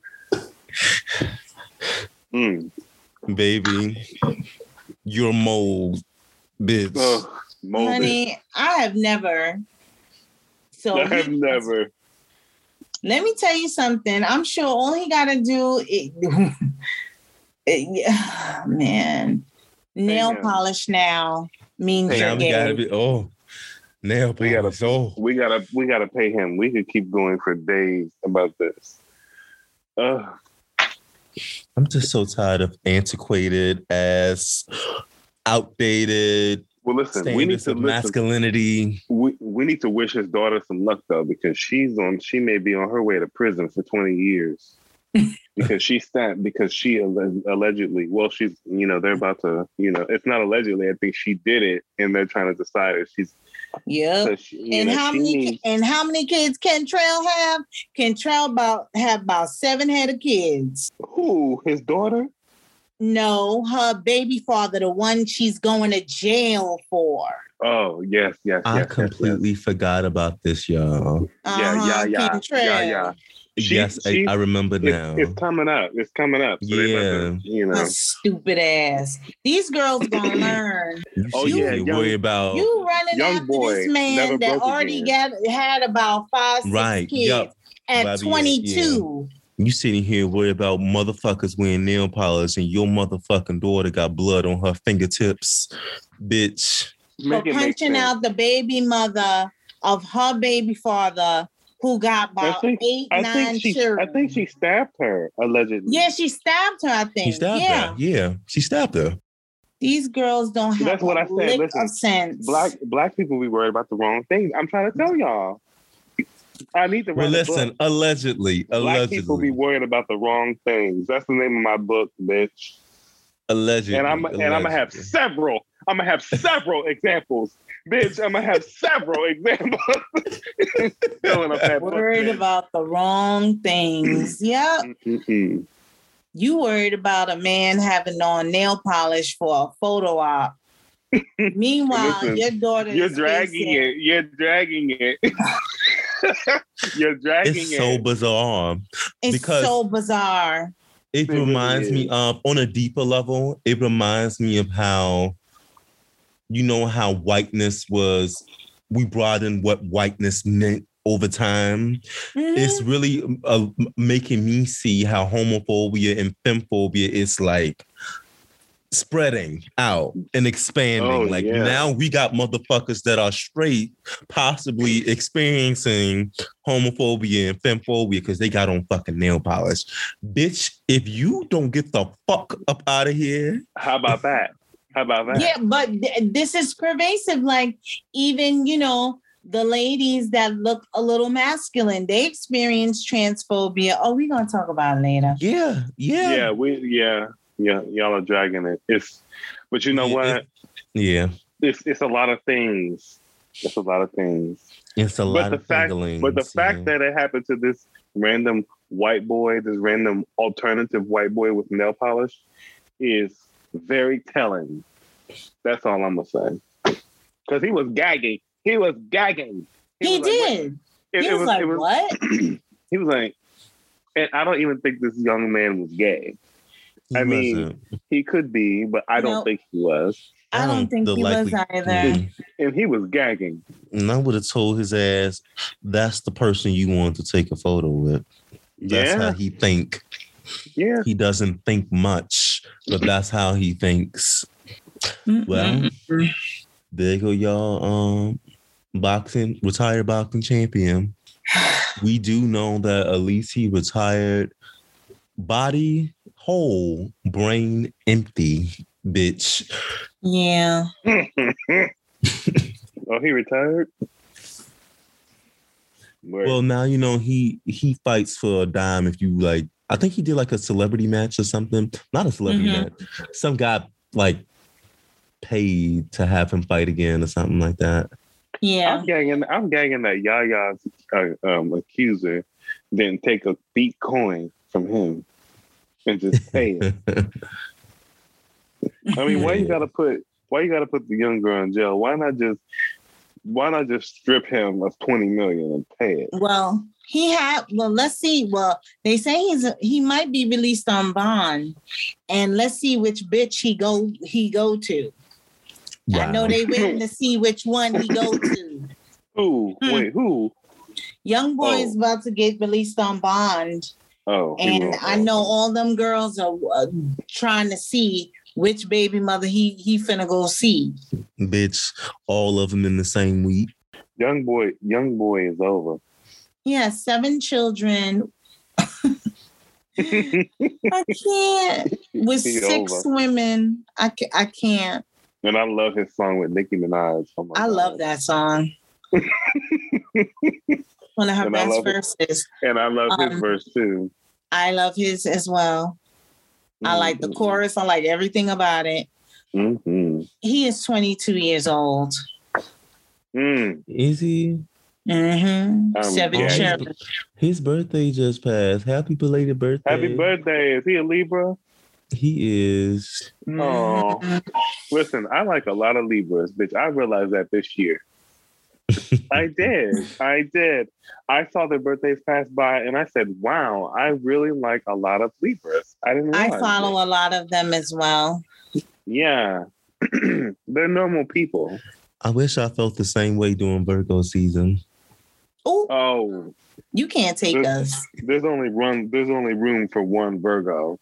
Mm. Baby. You're mold, bitch. Ugh, molded. Honey, I have never. So I have he- never. Let me tell you something. I'm sure all he got to do, it, it- yeah, man, nail him. polish now means Hey, you're now gotta gay. be oh nail polish. We gotta- polish. Oh We gotta. We gotta pay him. We could keep going for days about this. Ugh. I'm just so tired of antiquated ass, outdated well, listen. We need to listen. masculinity. We, we need to wish his daughter some luck though, because she's on. She may be on her way to prison for twenty years because she stabbed. Because she allegedly. Well, she's. You know, they're about to. You know, it's not allegedly. I think she did it, and they're trying to decide if she's. Yeah. so she- And know, how many needs- and how many kids Kentrell have? Kentrell about have about seven head of kids? Who? His daughter? No, her baby father, the one she's going to jail for. Oh yes, yes, yes. I yes, completely forgot about this, y'all. Yeah, yeah, Uh-huh, yeah, Kentrell. yeah, yeah. She- yes, she- I, I remember It's, now. it's coming up. It's coming up. So they about to, you know. Her stupid ass. These girls gonna learn. You Oh, see yeah, me young- worry about You running Young after boy this man that broke already got had about five, six right. kids Yup. at Bobby, yeah, 22. You sitting here worried about motherfuckers wearing nail polish and your motherfucking daughter got blood on her fingertips, bitch. For Make it make punching out the baby mother of her baby father who got I about think- eight, I nine think she. children. I think she stabbed her allegedly. Yeah, she stabbed her, I think. She stabbed yeah. her. Yeah, she stabbed her. These girls don't have That's what a I said. lick Listen, of sense. Black black people be worried about the wrong things. I'm trying to tell y'all. I need to Well, write a listen, book. allegedly, Black people be allegedly, worried about the wrong things. That's the name of my book, bitch. allegedly, And I'm and I'm gonna have several. I'm gonna have several examples, bitch. I'm gonna have several examples. Filling up that book, worried about the wrong things. Yep. Mm-mm. You worried about a man having on nail polish for a photo op. Meanwhile, Listen, your daughter You're is dragging facing- it. You're dragging it. You're dragging It's it. so bizarre. It's because- so bizarre. It It really reminds me of on a deeper level, it reminds me of how you know how whiteness was we brought in what whiteness meant over time. Mhm. It's really uh, making me see how homophobia and femphobia is like spreading out and expanding. Oh, like yeah. now we got motherfuckers that are straight, possibly experiencing homophobia and femphobia because they got on fucking nail polish. Bitch, if you don't get the fuck up out of here, How about that? How about that? Yeah, but th- this is pervasive. Like even you know the ladies that look a little masculine, they experience transphobia. Oh, we're gonna talk about it later. yeah, yeah, Yeah, we yeah, yeah, y'all are dragging it. It's but you know Yeah, what? it- yeah. It's it's a lot of things. It's a lot of things. It's a But lot the of fact but the fact yeah. that it happened to this random white boy, this random alternative white boy with nail polish, is very telling. That's all I'm gonna say. Because he was gagging. He was gagging. He, was like, did. It, he it was, like, it was- "What?" he was like, and I don't even think this young man was gay. He I mean, wasn't. He could be, but I don't No. think he was. I don't think the he was either. And he was gagging. And I would have told his ass, that's the person you want to take a photo with. That's Yeah. how he think. Yeah. He doesn't think much, but that's how he thinks. Well, there you go, y'all. Um, boxing, retired boxing champion. We do know that at least he retired body whole, brain empty, bitch. yeah. oh, he retired? Word. Well, now you know he he fights for a dime if you like. I think he did like a celebrity match or something. Not a celebrity Mhm. match. Some guy like paid to have him fight again or something like that. Yeah. I'm gagging. I'm gagging that Yaya's uh, um, accuser didn't take a bitcoin from him and just pay it. I mean, why you gotta put why you gotta put the young girl in jail? Why not just why not just strip him of twenty million and pay it? Well, he had. Well, let's see. Well, they say he's he might be released on bond, and let's see which bitch he go he go to. I know they waiting to see which one he go to. Who? Hmm. Wait, who? YoungBoy is Oh. about to get released on bond, Oh, and. I know all them girls are uh, trying to see which baby mother he he finna go see. Bitch, all of them in the same week. YoungBoy. Young boy is over. He has seven children. I can't with He six over. women. I ca- I can't. And I love his song with Nicki Minaj. Oh my I love that song. One of her And I best love it. verses. And I love his Um, verse too. I love his as well. I like the chorus. I like everything about it. Mhm. He is 22 years old. Mm. Is he? Mm-hmm. Um, Seven yeah, children. His birthday just passed. Happy belated birthday. Happy birthday. Is he a Libra? He is. Oh. Listen, I like a lot of Libras, bitch. I realized that this year. I did. I did. I saw their birthdays pass by and I said, wow, I really like a lot of Libras. I didn't I follow it. a lot of them as well. Yeah. They're normal people. I wish I felt the same way during Virgo season. Oh, Oh, you can't take This- us. there's only one there's only room for one Virgo.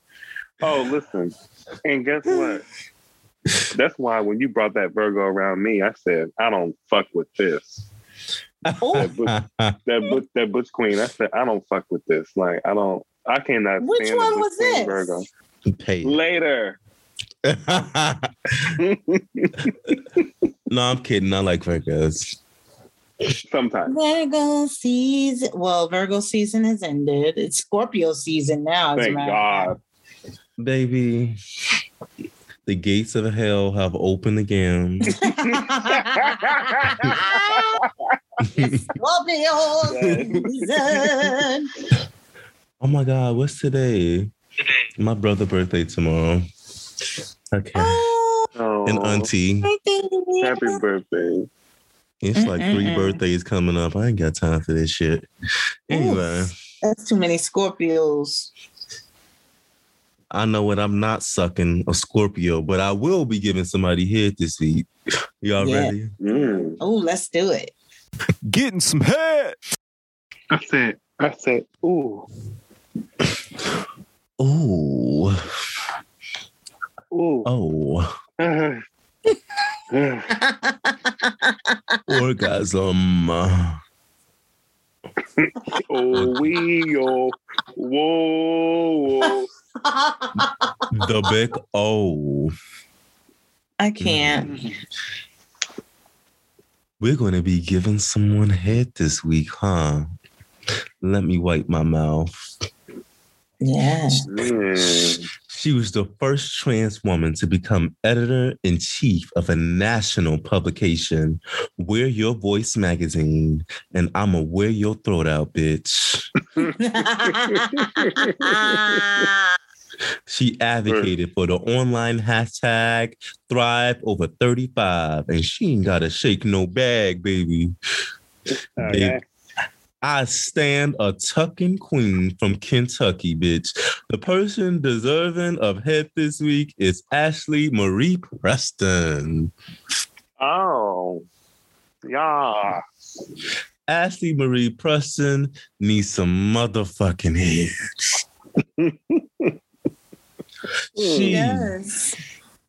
Oh, listen. And guess what? That's why when you brought that Virgo around me, I said, I don't fuck with this. That butch, that butch queen, I said, I don't fuck with this. Like, I don't, I cannot Which stand one was this? Virgo. Pay. Later. no, I'm kidding. I like Virgos. Sometimes. Virgo season. Well, Virgo season has ended. It's Scorpio season now. as a Thank God. Baby, the gates of hell have opened again. Scorpio. Oh my God, what's today? My brother' birthday tomorrow. Okay. Oh, And auntie. Happy birthday. It's like 3 Mm-mm-mm. birthdays coming up. I ain't got time for this shit. Anyway, That's too many Scorpios. I know what I'm not sucking a Scorpio, but I will be giving somebody head this week. Y'all Yeah. ready? Mm. Oh, let's do it. Getting some head. I said, I said, ooh, Ooh. ooh. Oh. Orgasm. oh, we, oh, whoa, whoa. The big O. I can't. We're going to be giving someone head this week, huh? Let me wipe my mouth. Yeah. She was the first trans woman to become editor in chief of a national publication, Wear Your Voice magazine, and I'ma wear your throat out, bitch. She advocated for the online hashtag Thrive over 35, and she ain't gotta shake no bag, baby. Okay. Oh, baby, I stand a tucking queen from Kentucky, bitch. The person deserving of head this week is Ashlee Marie Preston. Oh, yeah. Ashlee Marie Preston needs some motherfucking head. she yes.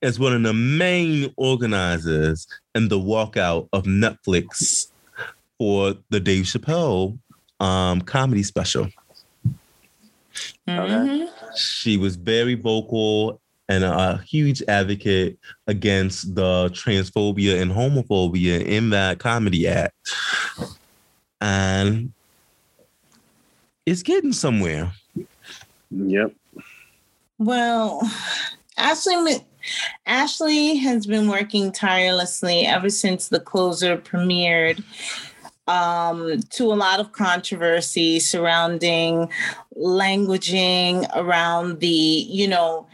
is one of the main organizers in the walkout of Netflix for the Dave Chappelle um, comedy special. Mhm. She was very vocal and a huge advocate against the transphobia and homophobia in that comedy act. And it's getting somewhere. Yep. Well, Ashlee Ashlee has been working tirelessly ever since the closer premiered um, to a lot of controversy surrounding languaging around the, you know,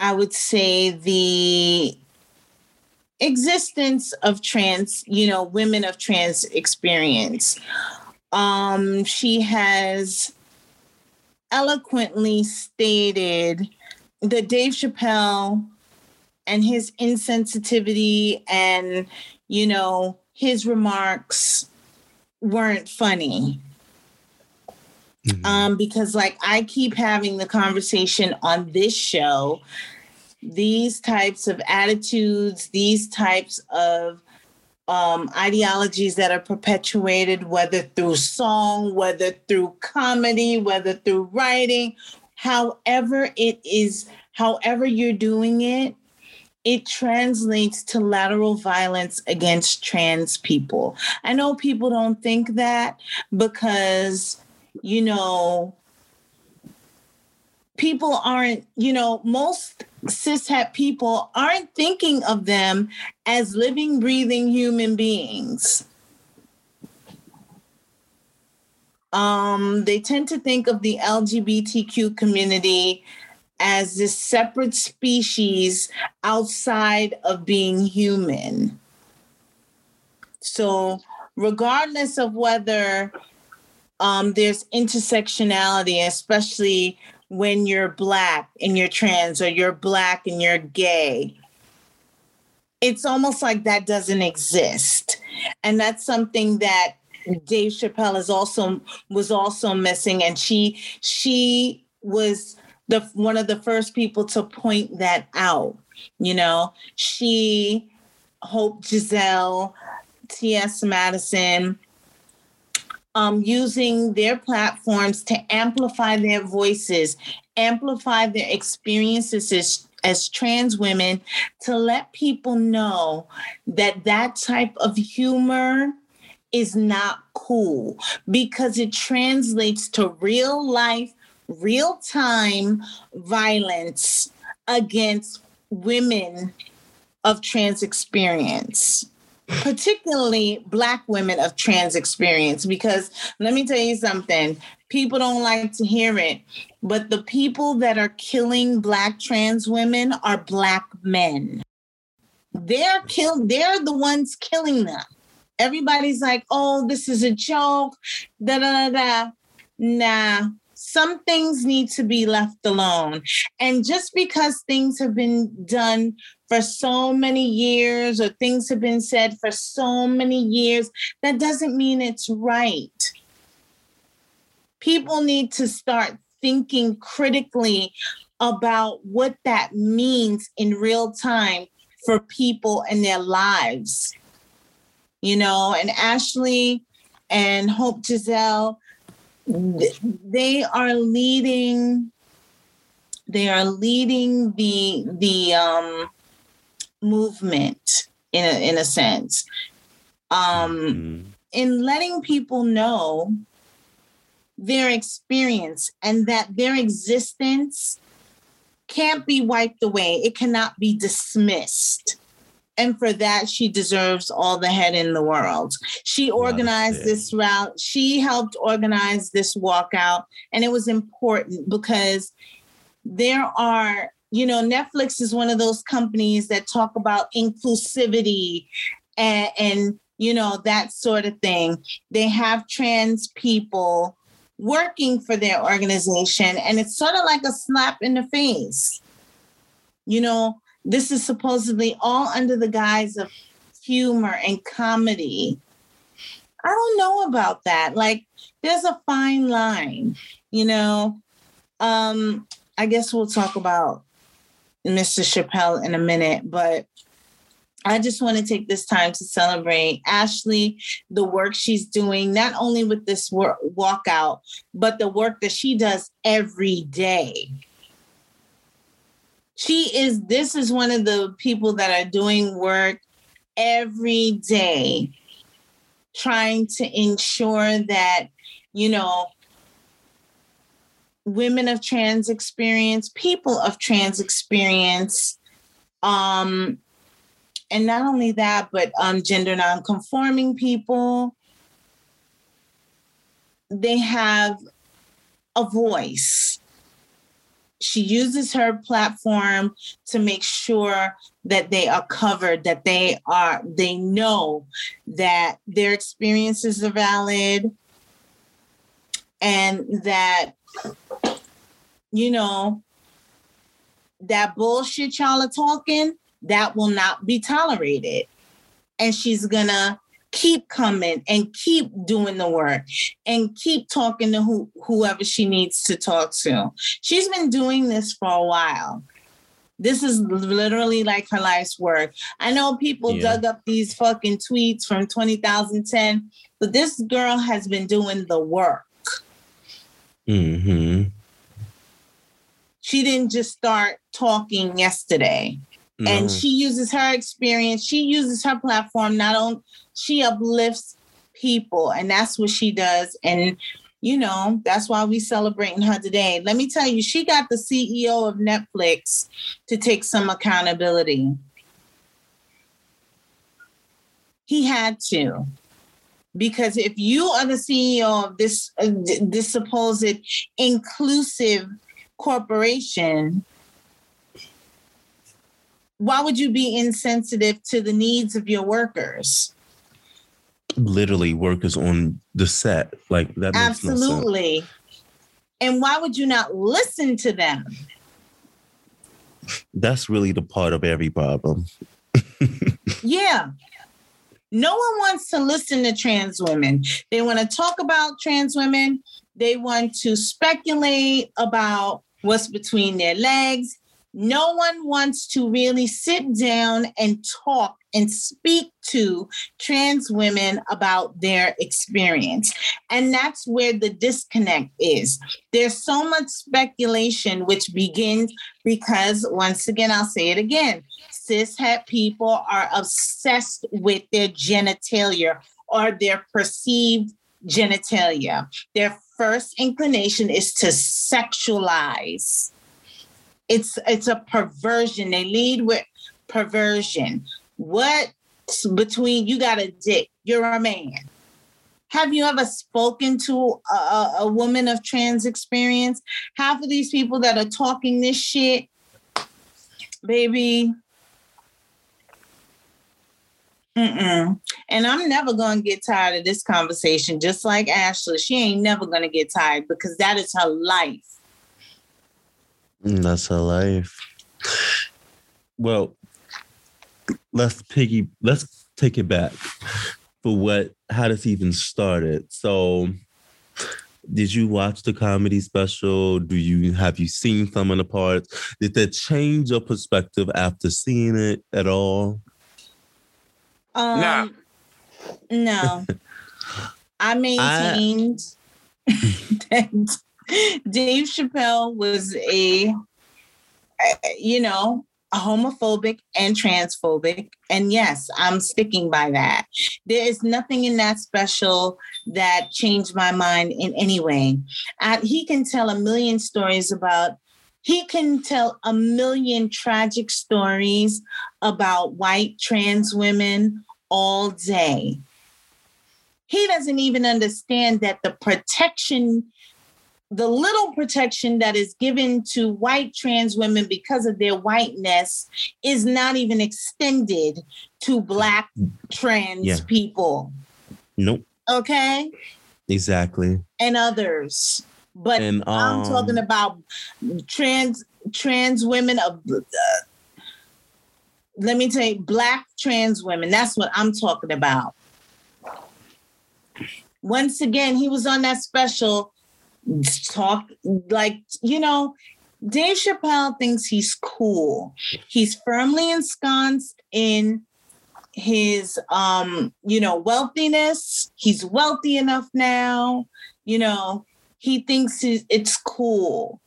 I would say the existence of trans, you know, women of trans experience. Um, she has eloquently stated that Dave Chappelle and his insensitivity and, you know, his remarks weren't funny. Um, because like I keep having the conversation on this show, these types of attitudes, these types of um, ideologies that are perpetuated, whether through song, whether through comedy, whether through writing, however it is, however you're doing it, it translates to lateral violence against trans people. I know people don't think that because, you know, people aren't, you know, most cishet people aren't thinking of them as living, breathing human beings. Um, they tend to think of the LGBTQ community as this separate species outside of being human. So, regardless of whether um, there's intersectionality, especially when you're Black and you're trans, or you're Black and you're gay, it's almost like that doesn't exist. And that's something that Dave Chappelle is also was also missing, and she she was the one of the first people to point that out. You know, she, Hope Giselle, T.S. Madison, um, using their platforms to amplify their voices, amplify their experiences as, as trans women, to let people know that that type of humor is not cool because it translates to real life, real time violence against women of trans experience particularly black women of trans experience. Because let me tell you something people don't like to hear it but the people that are killing black trans women are black men. They're killed they're the ones killing them everybody's like oh this is a joke da da da da nah some things need to be left alone and just because things have been done for so many years or things have been said for so many years, that doesn't mean it's right. People need to start thinking critically about what that means in real time for people and their lives. You know, and Ashlee and Hope Giselle, they are leading they are leading the the um movement in a, in a sense. Um Mhm. in letting people know their experience and that their existence can't be wiped away. It cannot be dismissed and for that she deserves all the head in the world. She organized this route. She helped organize this walkout and it was important because there are you know netflix is one of those companies that talk about inclusivity and, and you know that sort of thing. They have trans people working for their organization and it's sort of like a slap in the face. You know this is supposedly all under the guise of humor and comedy. I don't know about that. Like there's a fine line you know? Um i guess we'll talk about mr chappelle in a minute but I just want to take this time to celebrate Ashlee, the work she's doing, not only with this work, walkout, but the work that she does every day. She is, this is one of the people that are doing work every day, trying to ensure that, you know, women of trans experience, people of trans experience, um, and not only that, but um, gender nonconforming people, they have a voice. She uses her platform to make sure that they are covered, that they are, they know that their experiences are valid and that, you know, that bullshit y'all are talking, that will not be tolerated. And she's gonna keep coming and keep doing the work and keep talking to who, whoever she needs to talk to. She's been doing this for a while. This is literally like her life's work. I know people Yeah. dug up these fucking tweets from 2010, but this girl has been doing the work. Mm-hmm. She didn't just start talking yesterday. and she uses her experience she uses her platform not on she uplifts people and that's what she does. And you know that's why we celebrating her today. Let me tell you she got the ceo of netflix to take some accountability. He had to. Because if you are the ceo of this uh, this supposed inclusive corporation why would you be insensitive to the needs of your workers? Literally workers on the set. Like that makes no. Absolutely. And why would you not listen to them? That's really the part of every problem. Yeah. No one wants to listen to trans women. They want to talk about trans women. They want to speculate about what's between their legs. No one wants to really sit down and talk and speak to trans women about their experience. And that's where the disconnect is. There's so much speculation, which begins because, once again, I'll say it again cishet people are obsessed with their genitalia or their perceived genitalia. Their first inclination is to sexualize. It's it's a perversion. They lead with perversion. What between you got a dick, you're a man. Have you ever spoken to a, a, woman of trans experience? Half of these people that are talking this shit, baby, Mm-mm. And I'm never going to get tired of this conversation, just like Ashlee. She ain't never going to get tired because that is her life. Mm, That's her life. Well, let's piggy. Let's take it back for what how this even started. So, did you watch the comedy special? Do you have you seen some of the parts? Did that change your perspective after seeing it at all? Um, Nah. No. I maintained that Dave Chappelle was a, uh, you know, a homophobic and transphobic. And yes, I'm sticking by that. There is nothing in that special that changed my mind in any way. He can tell a million stories about He can tell a million tragic stories about white trans women all day. He doesn't even understand that the protection, the little protection that is given to white trans women because of their whiteness, is not even extended to Black trans Yeah. people. Nope. Okay. Exactly. And others. But And I'm um, talking about trans trans women of uh, let me tell you black trans women that's what i'm talking about once again he was on that special talk like you know dave chappelle thinks he's cool he's firmly ensconced in his um you know wealthiness he's wealthy enough now you know he thinks it's cool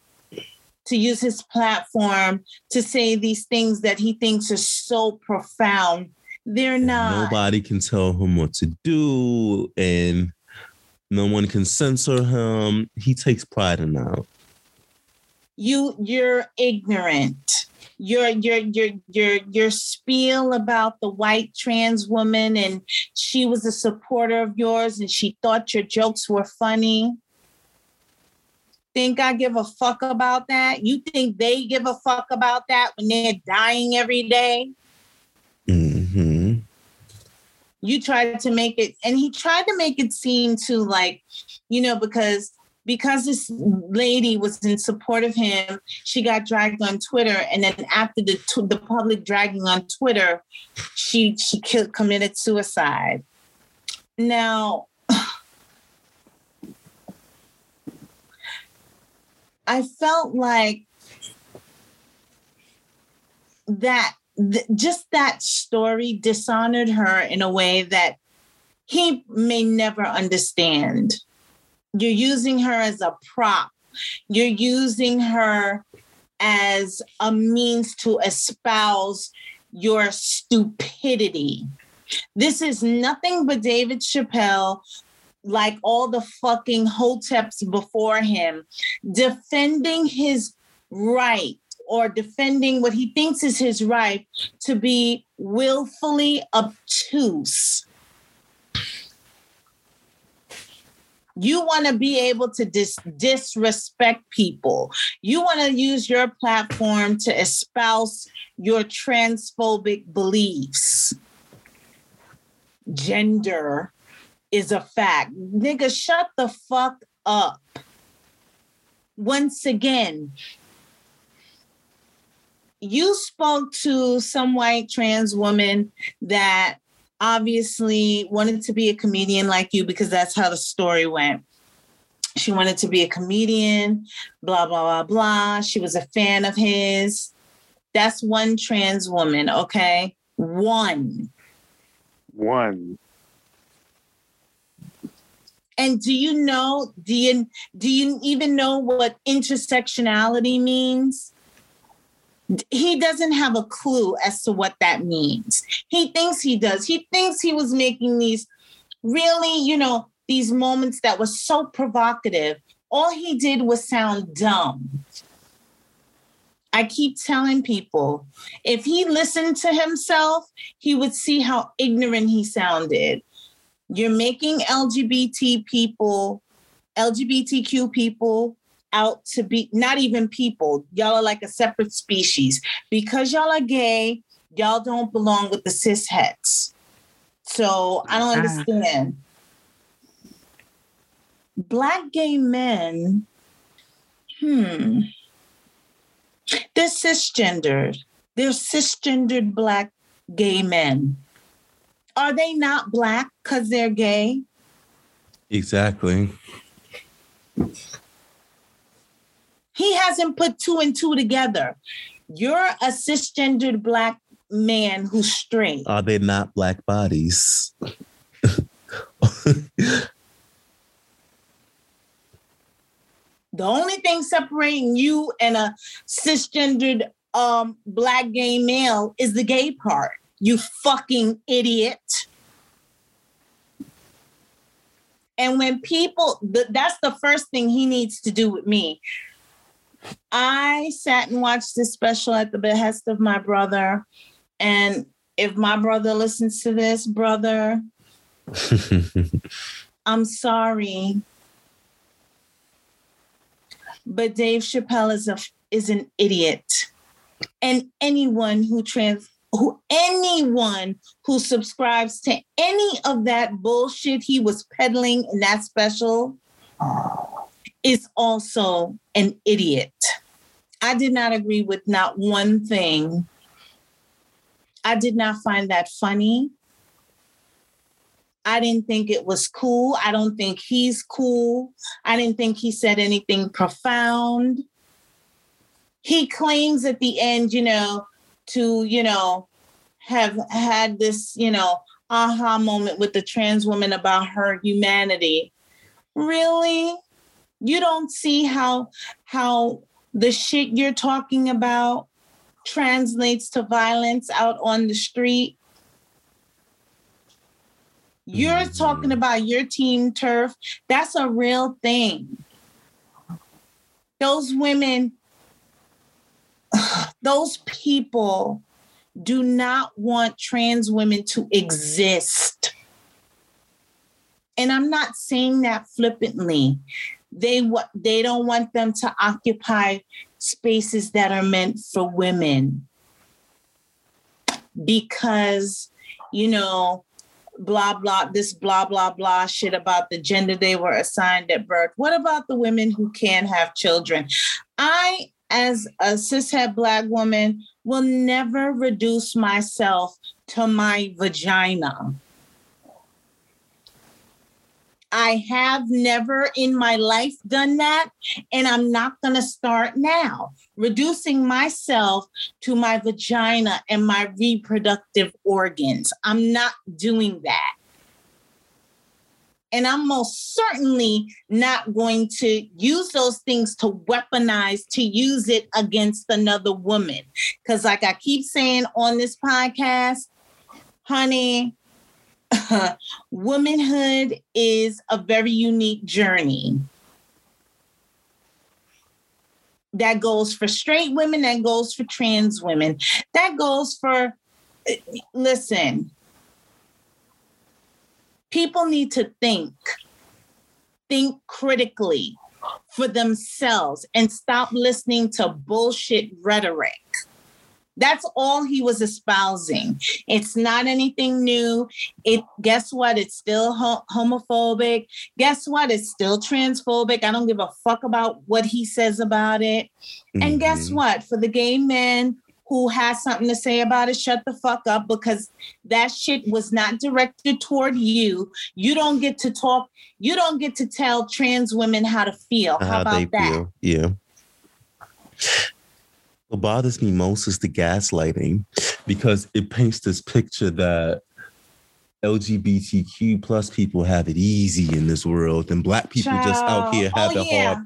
to use his platform to say these things that he thinks are so profound. They're not. Nobody can tell him what to do, and no one can censor him. He takes pride in that. You you're ignorant. Your your your your your spiel about the white trans woman and she was a supporter of yours and she thought your jokes were funny. Think I give a fuck about that? You think they give a fuck about that when they're dying every day? hmm you tried to make it and he tried to make it seem to like you know because because this lady was in support of him she got dragged on twitter and then after the the public dragging on twitter she she killed, committed suicide. Now i felt like that th- just that story dishonored her in a way that he may never understand. You're using her as a prop. You're using her as a means to espouse your stupidity. This is nothing but David Chappelle, like all the fucking hoteps before him, defending his right or defending what he thinks is his right to be willfully obtuse. You want to be able to dis- disrespect people. You want to use your platform to espouse your transphobic beliefs. Gender is a fact. Nigga, shut the fuck up. Once again, you spoke to some white trans woman that obviously wanted to be a comedian like you because that's how the story went. She wanted to be a comedian, blah, blah, blah, blah. She was a fan of his. That's one trans woman, okay? One. One. And do you know, do you do you even know what intersectionality means? He doesn't have a clue as to what that means. He thinks he does. He thinks he was making these really, you know, these moments that were so provocative. All he did was sound dumb. I keep telling people if he listened to himself, he would see how ignorant he sounded. You're making LGBT people, LGBTQ people out to be not even people. Y'all are like a separate species. Because y'all are gay, y'all don't belong with the cis hets. So I don't understand. Black gay men, hmm, they're cisgendered. They're cisgendered black gay men. Are they not black because they're gay? Exactly. He hasn't put two and two together. You're a cisgendered black man who's straight. Are they not black bodies? The only thing separating you and a cisgendered um, black gay male is the gay part. You fucking idiot. And when people, th- that's the first thing he needs to do with me. I sat and watched this special at the behest of my brother. And if my brother listens to this, brother, I'm sorry. But Dave Chappelle is a is an idiot. And anyone who trans who anyone who subscribes to any of that bullshit he was peddling in that special is also an idiot. I did not agree with not one thing. I did not find that funny. I didn't think it was cool. I don't think he's cool. I didn't think he said anything profound. He claims at the end, you know, to, you know, have had this, you know, aha moment with the trans woman about her humanity. Really? You don't see how how the shit you're talking about translates to violence out on the street? You're Mhm. talking about your team TERF. That's a real thing. Those women, those people do not want trans women to exist. And I'm not saying that flippantly. They what they don't want them to occupy spaces that are meant for women. Because you know blah blah this blah blah blah shit about the gender they were assigned at birth. What about the women who can't have children? I as a cishet black woman will never reduce myself to my vagina I have never in my life done that, and I'm not going to start now. Reducing myself to my vagina and my reproductive organs. I'm not doing that. And I'm most certainly not going to use those things to weaponize to use it against another woman. Because, like I keep saying on this podcast, honey, womanhood is a very unique journey. That goes for straight women that goes for trans women. That goes for listen people need to think think critically for themselves and stop listening to bullshit rhetoric that's all he was espousing. It's not anything new. It guess what? It's still ho- homophobic. Guess what? It's still transphobic. I don't give a fuck about what he says about it. And mm-hmm. guess what? For the gay men who has something to say about it, shut the fuck up because that shit was not directed toward you. You don't get to talk. You don't get to tell trans women how to feel. How, how about that? feel. Yeah. What bothers me most is the gaslighting because it paints this picture that LGBTQ plus people have it easy in this world and black people just out here have oh, Child. it hard.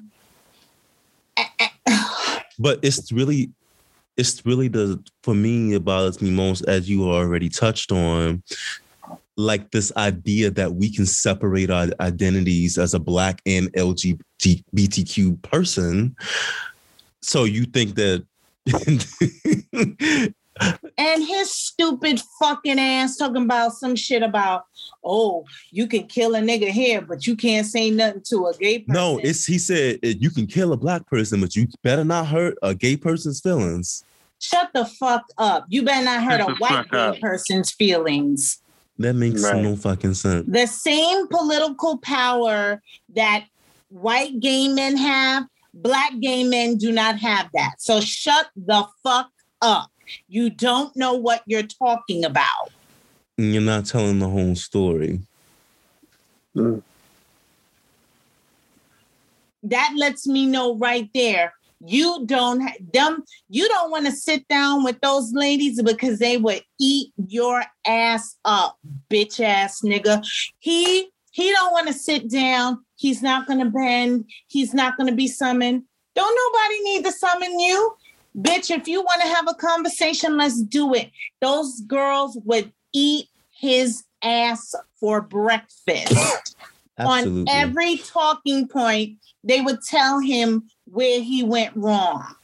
Oh. But it's really it's really the for me it bothers me most as you already touched on like this idea that we can separate our identities as a black and LGBTQ person. So you think that and his stupid fucking ass talking about some shit about, oh, you can kill a nigga here, but you can't say nothing to a gay person. no, it's he said eh, you can kill a black person, but you better not hurt a gay person's feelings. shut the fuck up. You better not hurt Shut a white gay person's feelings. That makes Right. no fucking sense. The same political power that white gay men have, black gay men do not have that. So shut the fuck up. You don't know what you're talking about. And you're not telling the whole story. that lets me know right there you don't ha- them you don't want to sit down with those ladies because they would eat your ass up bitch ass nigga he he don't want to sit down. He's not going to bend. He's not going to be summoned. Don't nobody need to summon you. Bitch if you want to have a conversation let's do it. Those girls would eat his ass for breakfast. Absolutely. On every talking point, they would tell him where he went wrong.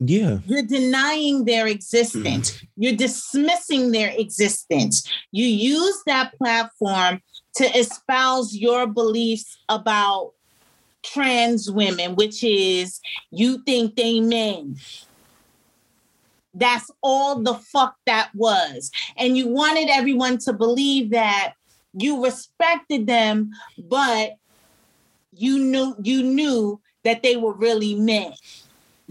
Yeah. You're denying their existence. Mm-hmm. You're dismissing their existence. You use that platform to espouse your beliefs about trans women, which is you think they men. That's all the fuck that was. And you wanted everyone to believe that you respected them, but you knew you knew that they were really men.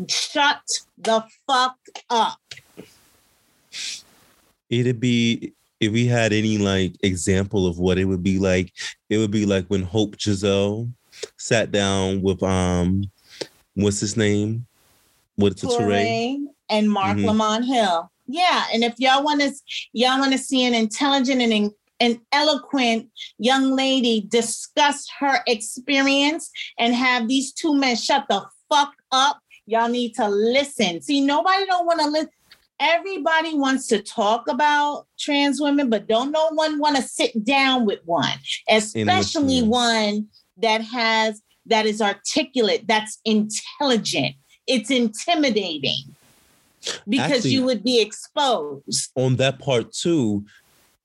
Shut the fuck up. It'd be if we had any like example of what it would be like, it would be like when Hope Giselle sat down with um what's his name? What's the? Toure and Marc Mhm. Lamont Hill. Yeah, and if y'all want to, y'all want to see an intelligent and an eloquent young lady discuss her experience and have these two men shut the fuck up, y'all need to listen. See, nobody don't want to listen. Everybody wants to talk about trans women, but don't no one want to sit down with one, especially one that has that is articulate, that's intelligent. It's intimidating because Actually- you would be exposed. on that part too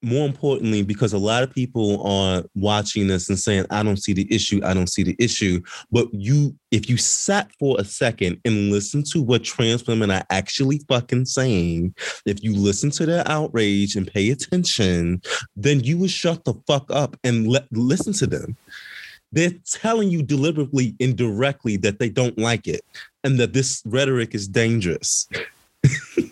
more importantly because a lot of people are watching this and saying i don't see the issue i don't see the issue. But you if you sat for a second and listen to what trans women are actually fucking saying if you listen to their outrage and pay attention then you would shut the fuck up and let listen to them. They're telling you deliberately indirectly that they don't like it and that this rhetoric is dangerous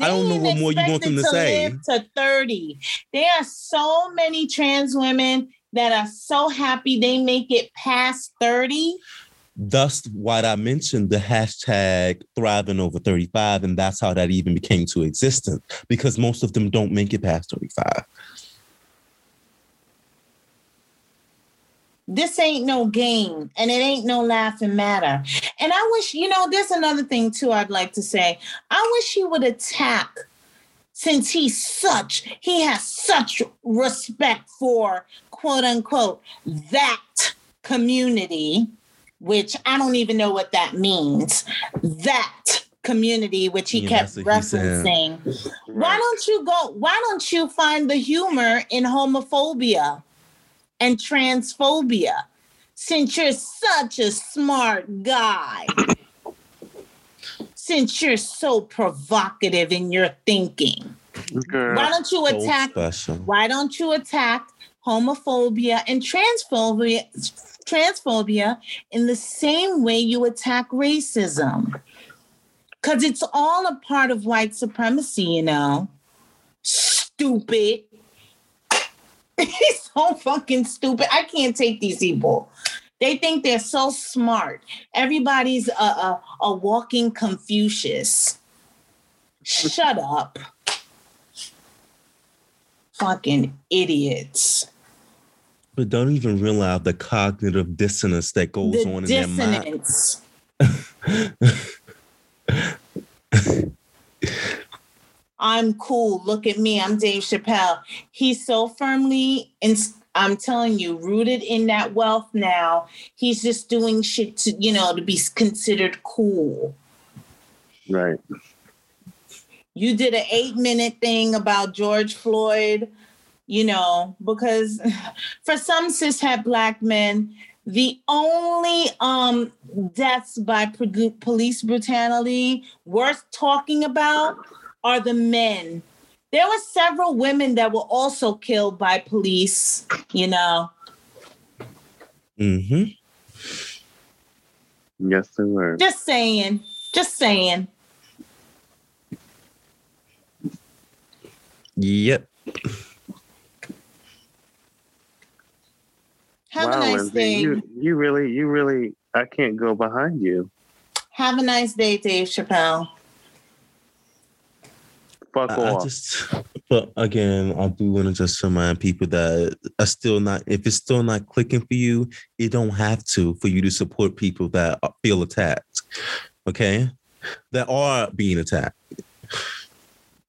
I don't know what more you want them to expected say. live to 30. There are so many trans women that are so happy they make it past 30. Thus, why I mentioned the hashtag thriving over 35, and that's how that even became to existence because most of them don't make it past 35. This ain't no game and it ain't no laughing matter. And I wish, you know, there's another thing too I'd like to say. I wish he would attack since he's such, he has such respect for quote unquote that community, which I don't even know what that means. That community, which he Yeah, kept that's what he said. referencing. Why don't you go? Why don't you find the humor in homophobia and transphobia? Since you're such a smart guy, since you're so provocative in your thinking, Girl. why don't you attack? Why don't you attack homophobia and transphobia? Transphobia in the same way you attack racism. Because it's all a part of white supremacy, you know. Stupid. He's so fucking stupid. I can't take these people. They think they're so smart. Everybody's a, a, a walking Confucius. Shut up. Fucking idiots. But don't even realize the cognitive dissonance that goes The on in their mind. I'm cool. Look at me. I'm Dave Chappelle. He's so firmly in I'm telling you, rooted in that wealth now. He's just doing shit to, you know, to be considered cool. Right. You did an eight minute thing about George Floyd, you know, because for some cishet black men, the only um, deaths by police brutality worth talking about are the men. There were several women that were also killed by police, you know. Mm hmm Yes, they were. Just saying, just saying. Yep. Have wow, a nice Lindsay, day. You, you really, you really, I can't go behind you. Have a nice day, Dave Chappelle. Fuck I, I just, but again, I do want to just remind people that are still not, if it's still not clicking for you, it don't have to for you to support people that feel attacked. Okay, that are being attacked.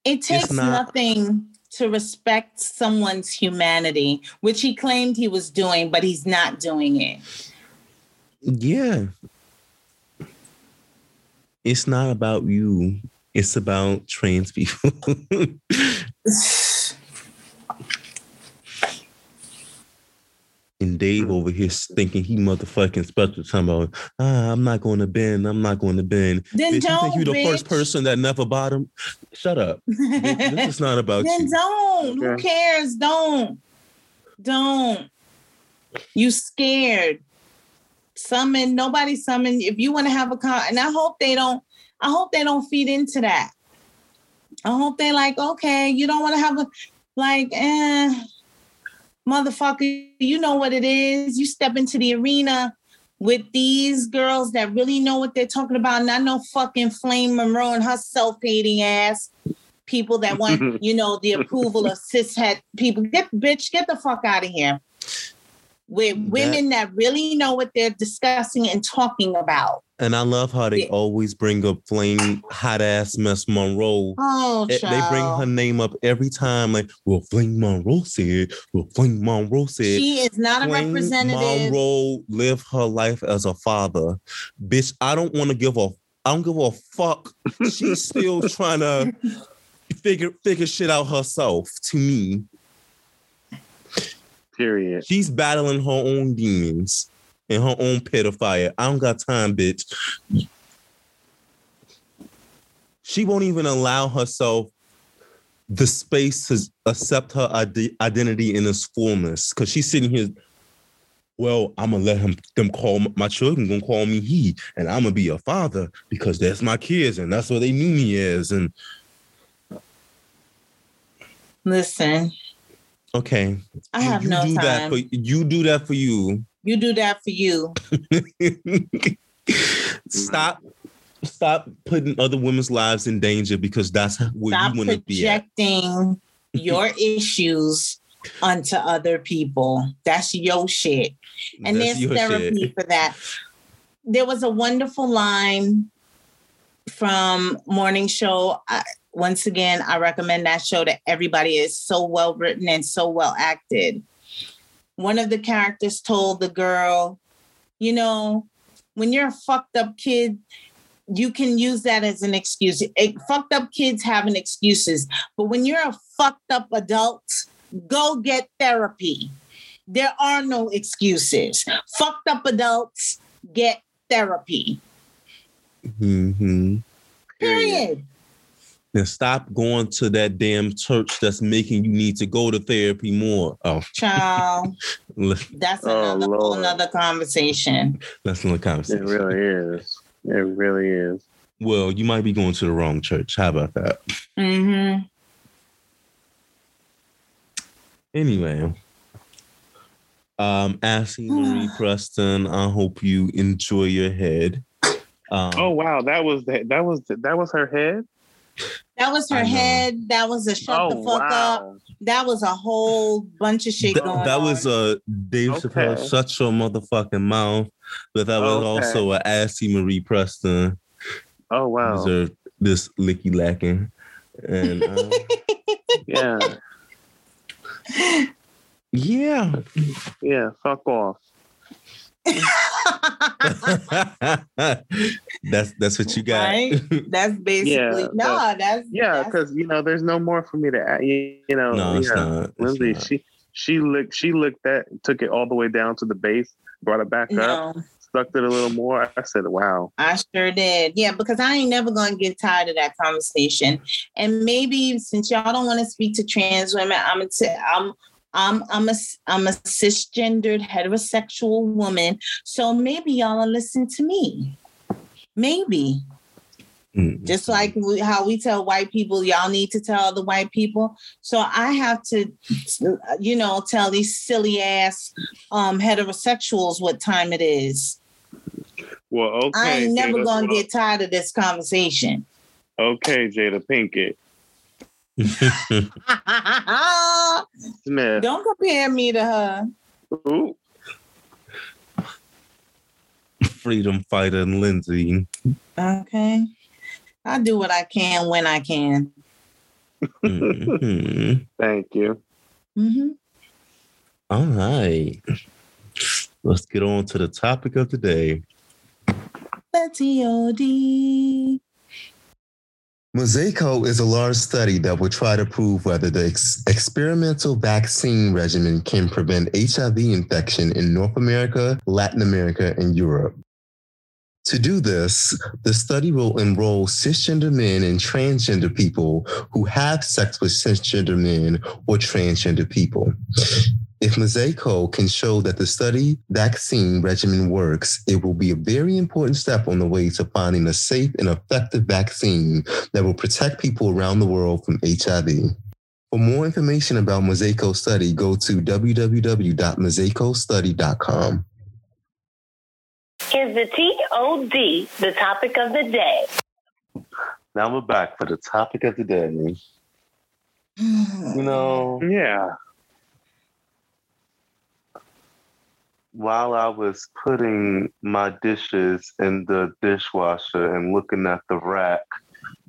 It takes not- nothing to respect someone's humanity, which he claimed he was doing, but he's not doing it. Yeah. It's not about you. It's about trans people. and Dave over here thinking he motherfucking special. Talking about, ah, I'm not going to bend. I'm not going to bend. Then Bitch, you don't, You think you the bitch. first person that never bottomed? Shut up. Bitch, this is not about you. then you. don't. Who cares? Don't. Don't. You scared. Summon. Nobody summon. If you want to have a con, and I hope they don't. I hope they don't feed into that. I hope they like. Okay, you don't want to have a like. Eh, motherfucker. You know what it is. You step into the arena with these girls that really know what they're talking about, not no fucking Flame Monroe and her self-hating ass people that want, you know, the approval of cishet people. Get bitch, get the fuck out of here. With mm, women that really know what they're discussing and talking about. And I love how they Yeah. always bring up flame hot ass Miss Monroe. Oh, They bring her name up every time, like, well, Flame Monroe said, well, Flame Monroe said. She is not a representative. Monroe lived her life as a father. Bitch, I don't want to give a I don't give a fuck. She's still trying to figure figure shit out herself to me. Period. She's battling her own demons and her own pit of fire. I don't got time, bitch. She won't even allow herself the space to accept her ide- identity in its fullness because she's sitting here. Well, I'm gonna let him them call my children gonna call me he, and I'm gonna be a father because that's my kids and that's what they knew me as. And Listen, okay, I have you no do that time. for you do that for you. you do that for you. stop stop putting other women's lives in danger because that's where Stop you want to be projecting your issues onto other people. That's your shit. And That's there's therapy shit. for that. There was a wonderful line from Morning Show. I, once again, I recommend that show to everybody. It's so well written and so well acted. One of the characters told the girl, you know, when you're a fucked up kid, you can use that as an excuse. Eh, fucked up kids having excuses, but when you're a fucked up adult, go get therapy. There are no excuses. Fucked up adults get therapy. Mhm. Period. And stop going to that damn church that's making you need to go to therapy more. Oh, Child, let's, that's Oh, another whole Lord. another conversation. let's not It really is. It really is. Well, you might be going to the wrong church. How about that? hmm Anyway, um, Ashlee Marie Preston, I hope you enjoy your head. Um, Oh wow, that was the, that was the, that was her head. That was her head. That was a shut oh the fuck up. That was a whole bunch of shit Th- going that on. was uh Dave Chappelle, Okay. shut your motherfucking mouth. But that was Okay. also a Ashlee Marie Preston. Oh wow. Deserved this licky lacking. And uh, Yeah. yeah. Yeah. Fuck off. that's that's what you got. Right? That's basically Yeah, no. but- That's Yeah, because you know, there's no more for me to add. You, you know, no, it's yeah. not. It's Lindsay, not. she she looked she looked at took it all the way down to the base, brought it back up, stuck it a little more. I said, "Wow, I sure did. Yeah, because I ain't never gonna get tired of that conversation. And maybe since y'all don't want to speak to trans women, I'm gonna t- I'm I'm I'm a I'm a cisgendered heterosexual woman. So maybe y'all will listen to me. Maybe Mm. just like we, how we tell white people, y'all need to tell the white people. So I have to, you know, tell these silly ass um, heterosexuals what time it is. well, okay." I ain't never Jada, gonna well, get tired of this conversation. Okay, Jada Pinkett Smith. Don't compare me to her. Ooh, Freedom fighter and Lindsay. Okay. I do what I can when I can. Mhm. Thank you. hmm All right. Let's get on to the topic of the day. Betty O.D. Mosaico is a large study that will try to prove whether the ex- experimental vaccine regimen can prevent HIV infection in North America, Latin America, and Europe. To do this, the study will enroll cisgender men and transgender people who have sex with cisgender men or transgender people. If Mosaico can show that the study vaccine regimen works, it will be a very important step on the way to finding a safe and effective vaccine that will protect people around the world from HIV. For more information about Mosaico study, go to www.mosaicostudy.com. Is the TOD the topic of the day? Now we're back for the topic of the day. You know, Yeah. While I was putting my dishes in the dishwasher and looking at the rack,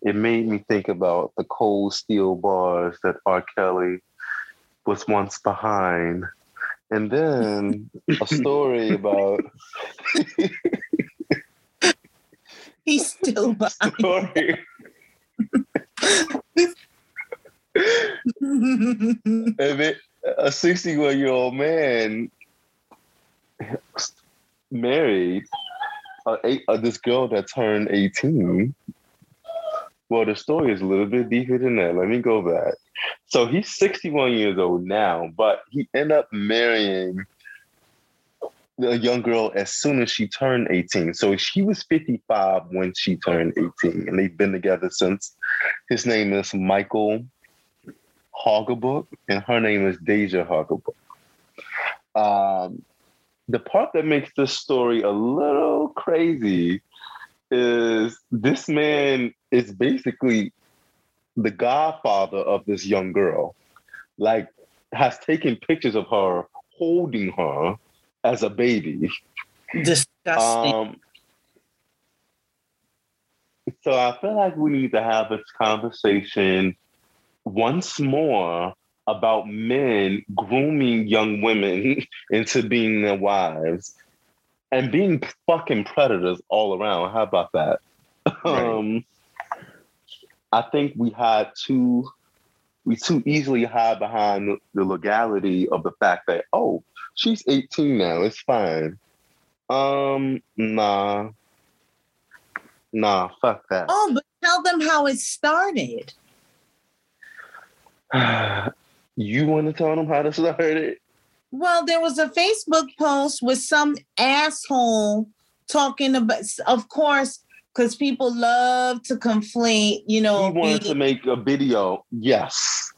it made me think about the cold steel bars that R. Kelly was once behind. And then a story about He's still behind. story and it, a 61 year old man married uh, uh, this girl that turned 18. Well, the story is a little bit deeper than that. Let me go back. So he's 61 years old now, but he ended up marrying a young girl as soon as she turned 18. So she was 55 when she turned 18, and they've been together since. His name is Michael Haugabook, and her name is Deja Haugabook. Um, the part that makes this story a little crazy is this man is basically the godfather of this young girl. Like, has taken pictures of her holding her as a baby. Disgusting. Um, so I feel like we need to have this conversation once more about men grooming young women into being their wives and being fucking predators all around. How about that? Um, I think we had too we too easily hide behind the legality of the fact that oh she's 18 now it's fine um nah nah fuck that oh, but tell them how it started. you want to tell them how to start it Well, there was a Facebook post with some asshole talking about, of course, because people love to conflate, you know. he wanted to make a video yes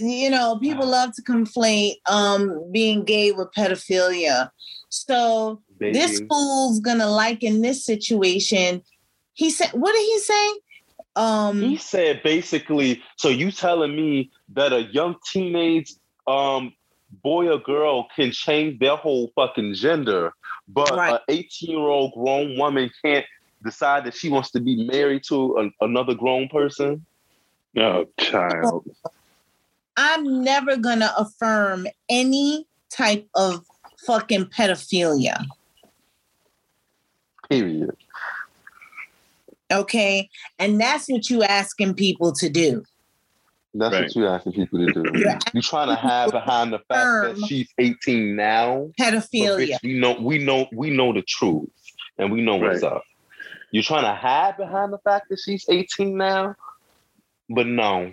you know, people love to conflate um being gay with pedophilia. So this fool's gonna like in this situation. He said, what did he say? Um he said basically so you telling me that a young teenage um boy or girl can change their whole fucking gender but Right. an 18 year old grown woman can't decide that she wants to be married to an, another grown person Oh, child. I'm never gonna affirm any type of fucking pedophilia. period Okay. And that's what you asking people to do. That's Right. what you're asking people to do You're you're trying to hide behind the fact that she's 18 now but Pedophilia. bitch, we know we know we know the truth and we know what's up you're trying to hide behind the fact that she's 18 now but no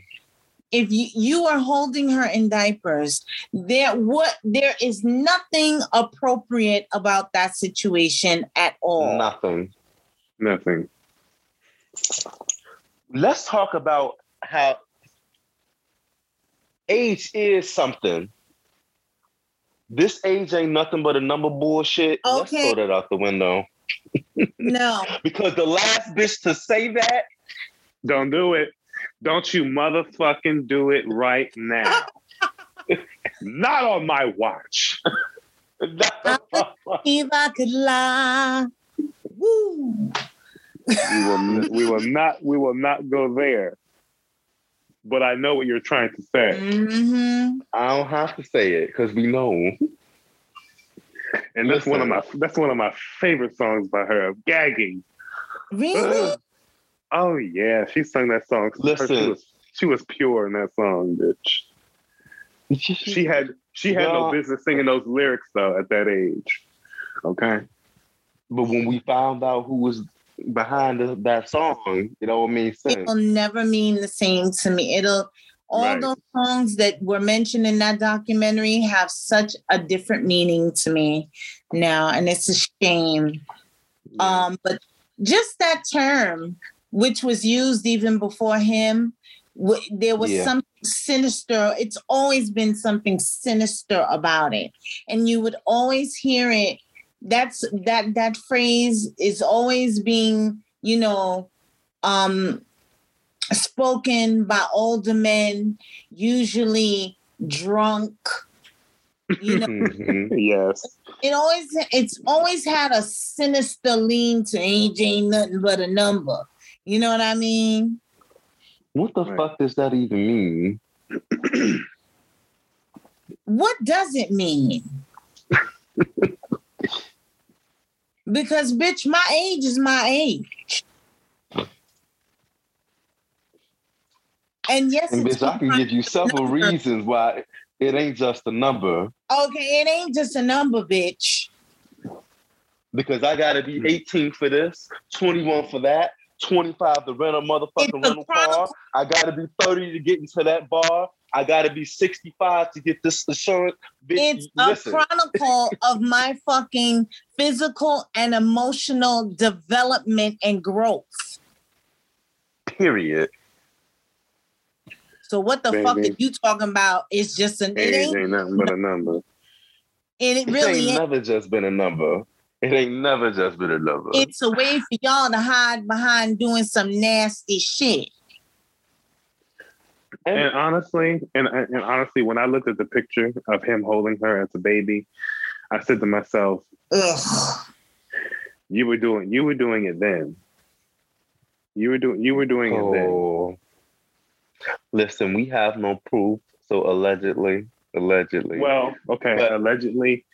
if you, you are holding her in diapers, there what there is nothing appropriate about that situation at all. nothing Nothing. let's talk about how age is something. This age ain't nothing but a number bullshit. Let's throw that out the window. No. Because the last bitch to say that, Don't do it. Don't you motherfucking do it right now. Not on my watch. If I could lie. Woo. We will, we will not. We will not go there. But I know what you're trying to say. hmm I don't have to say it because we know. And that's one of my that's one of my favorite songs by her, Gagging. Really? Oh yeah, she sung that song. Her- Listen. she was, she was pure in that song, bitch. She had she had no Yeah. business singing those lyrics though at that age. Okay. But when we found out who was behind the, that song, you know what I mean? It'll never mean the same to me. It'll all Right. those songs that were mentioned in that documentary have such a different meaning to me now, and it's a shame. Um, but just that term, which was used even before him, w- there was Yeah. something sinister. It's always been something sinister about it, and you would always hear it. That's that that phrase is always being, you know, um, spoken by older men, usually drunk. You know, Mhm, yes. it always it's always had a sinister lean to age ain't nothing but a number. You know what I mean? What the Right. fuck does that even mean? What does it mean? because bitch, my age is my age. And yes, And bitch, I can give you several number. reasons why it ain't just a number. okay, it ain't just a number, bitch. Because I gotta be mm. 18 for this, 21 for that, 25 to rent a It's motherfucking a rental car. I gotta be 30 to get into that bar. I gotta be 65 to get this insurance. Bitch, It's a chronicle of my fucking physical and emotional development and growth. period. So what the fuck are you talking about? It's just an it ain't ain't nothing but a number. and it It really ain't ain't. never just been a number. It ain't never just been a number. It's a way for y'all to hide behind doing some nasty shit. And- honestly, and, and honestly, when I looked at the picture of him holding her as a baby, I said to myself, Ugh. "You were doing, you were doing it then. You were doing, you were doing it then." Oh. Listen, we have no proof, so allegedly, allegedly. Well, okay, But- allegedly.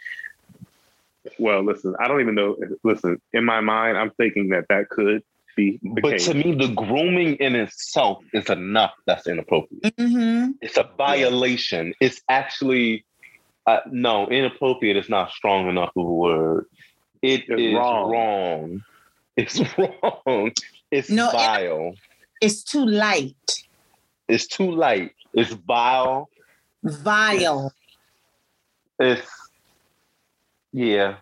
Well, listen, I don't even know. Listen, in my mind, I'm thinking that that could be but case. to me, the grooming in itself is enough. That's inappropriate. hmm It's a violation. It's actually uh, no inappropriate. is not strong enough of a word. It It's is wrong. wrong. It's wrong. It's No, it- vile. It's too light, It's too light. It's vile. vile. It's yeah.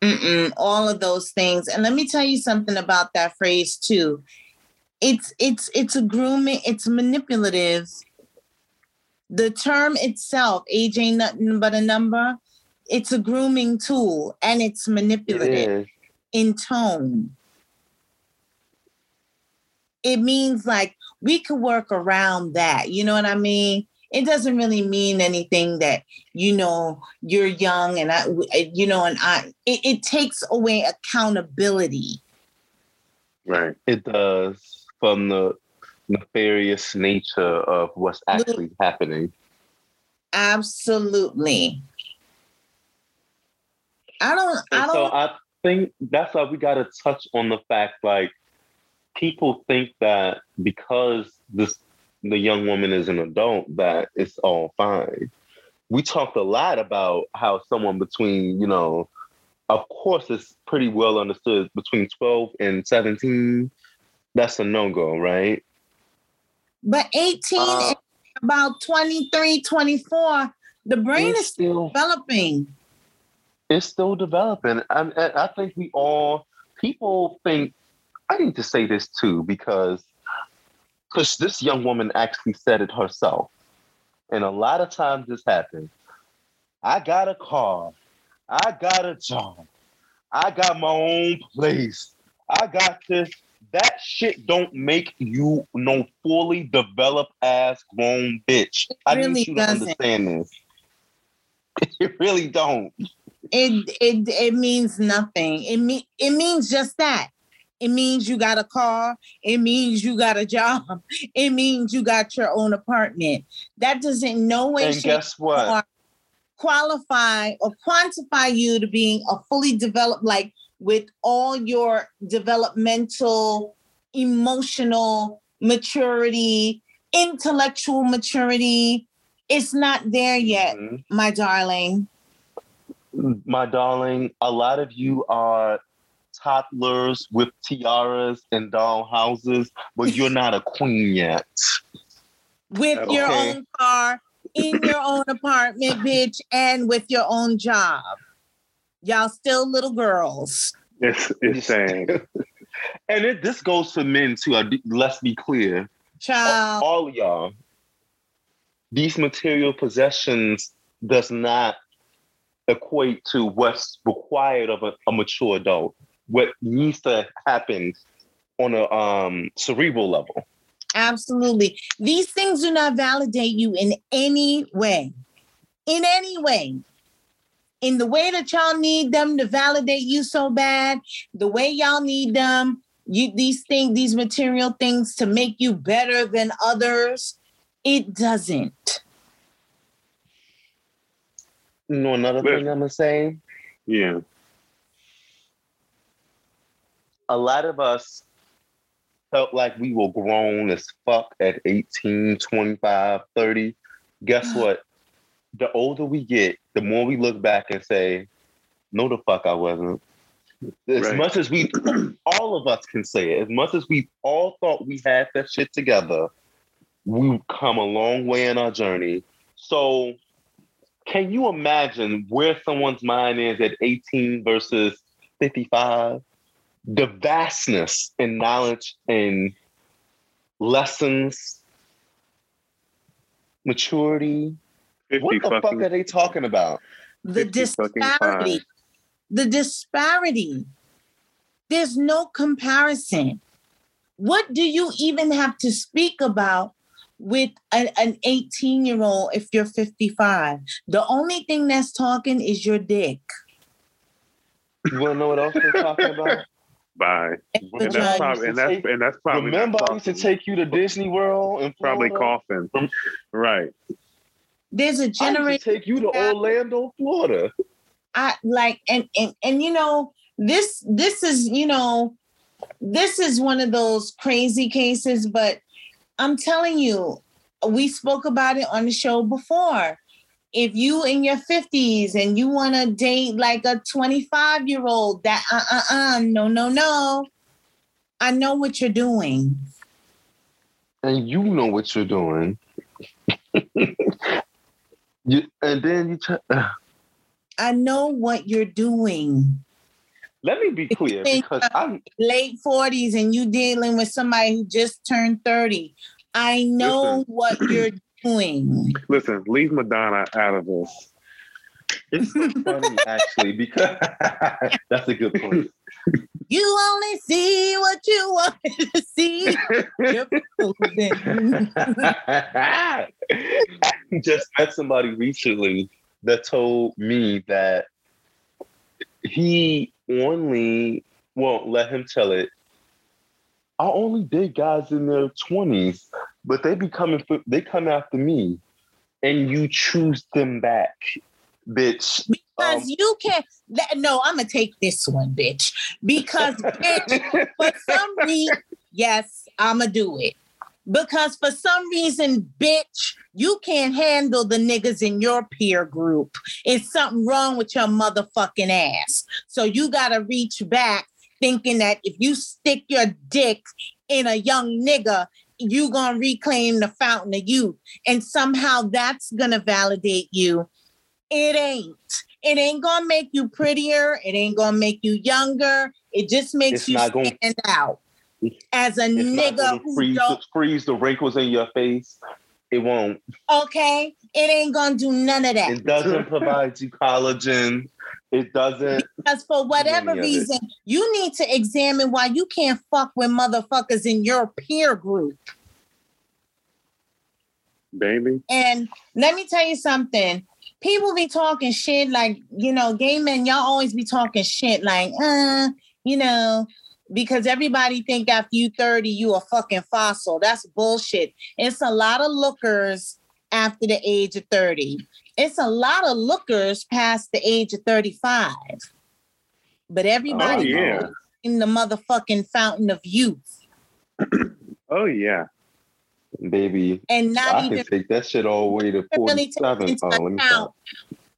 Mm-mm, all of those things. And let me tell you something about that phrase too. It's it's it's a grooming. It's manipulative. The term itself, age ain't nothing but a number. It's a grooming tool, and it's manipulative in tone. It means like we could work around that. You know what I mean? It doesn't really mean anything that you know you're young and I, you know, and I. It, it takes away accountability. right. It does from the nefarious nature of what's actually happening. Absolutely. I don't. And so don't. I think that's why we got to touch on the fact like people think that because this the young woman is an adult that it's all fine. We talked a lot about how someone between, you know, of course it's pretty well understood between 12 and 17 that's a no-go, right? But 18 Uh, about 23, 24, the brain is still developing. it's still developing. And, and I think we all people think I need to say this too because because this young woman actually said it herself, and a lot of times this happens. I got a car, I got a job, I got my own place, I got this. That shit don't make you no fully developed ass grown bitch. I really need you doesn't. to understand this. It really don't. It it it means nothing. It mean it means just that. It means you got a car. It means you got a job. It means you got your own apartment. That doesn't no way, And guess what? qualify or quantify you to being a fully developed, like with all your developmental, emotional maturity, intellectual maturity. It's not there yet, Mhm. my darling. my darling, a lot of you are toddlers with tiaras and doll houses, but you're not a queen yet. With Okay. your own car, in your own apartment, bitch, and with your own job. Y'all still little girls. It's it's sad. and it, this goes for men too. Let's be clear. Child. all of y'all, these material possessions does not equate to what's required of a, a mature adult. What needs to happen on a um, cerebral level. Absolutely. These things do not validate you in any way. In any way. In the way that y'all need them to validate you so bad, the way y'all need them, you these things, these material things to make you better than others, it doesn't. You know another thing I'm gonna say? Yeah. A lot of us felt like we were grown as fuck at 18, 25, 30. Guess what? The older we get, the more we look back and say, no, the fuck I wasn't. As Right. much as we, all of us can say it, as much as we all thought we had that shit together, we've come a long way in our journey. So, can you imagine where someone's mind is at 18 versus 55? The vastness in knowledge and lessons, maturity. What the fuck are they talking about? The disparity. The disparity. There's no comparison. What do you even have to speak about with an, an 18 year old if you're 55? The only thing that's talking is your dick. You want to know what else they're talking about? Bye. And that's probably and that's and that's probably Remember, I used to take you to Disney World and probably Florida? coughing. Right. There's a I used to generation. take you to Orlando, Florida. I like and and and you know this this is you know this is one of those crazy cases but I'm telling you we spoke about it on the show before if you in your 50s and you want to date like a 25 year old that uh uh uh no no no I know what you're doing and you know what you're doing. you, and then you try, I know what you're doing let me be clear because I'm late 40s and you dealing with somebody who just turned 30 I know Listen. what you're doing Listen, leave Madonna out of this. it's so funny actually because that's a good point. You only see what you want to see. You're. I just met somebody recently that told me that he only won't let him tell it. I only date guys in their twenties, but they be coming for they come after me, and you choose them back, bitch. because Um, you can't. let- No, I'm gonna take this one, bitch. Because bitch, for some reason, yes, I'ma do it. Because for some reason, bitch, you can't handle the niggas in your peer group. It's something wrong with your motherfucking ass. So you gotta reach back thinking that if you stick your dick in a young nigga, you gonna reclaim the fountain of youth. And somehow that's gonna validate you. It ain't. It ain't gonna make you prettier. It ain't gonna make you younger. It just makes It's you not gonna- stand out as a nigga who freeze, don't. freeze the wrinkles in your face. It won't. Okay, it ain't gonna do none of that. It doesn't provide you collagen. It doesn't. Because for whatever any of it. reason, you need to examine why you can't fuck with motherfuckers in your peer group. Baby. And let me tell you something. People be talking shit like, you know, gay men, y'all always be talking shit like, uh, you know, because everybody think after you 30 you a fucking fossil. That's bullshit. It's a lot of lookers after the age of 30. It's a lot of lookers past the age of 35. But Oh everybody yeah. in the motherfucking fountain of youth. Oh yeah. Baby, And not I even can take that shit all the way to 47. into Oh, let me account stop.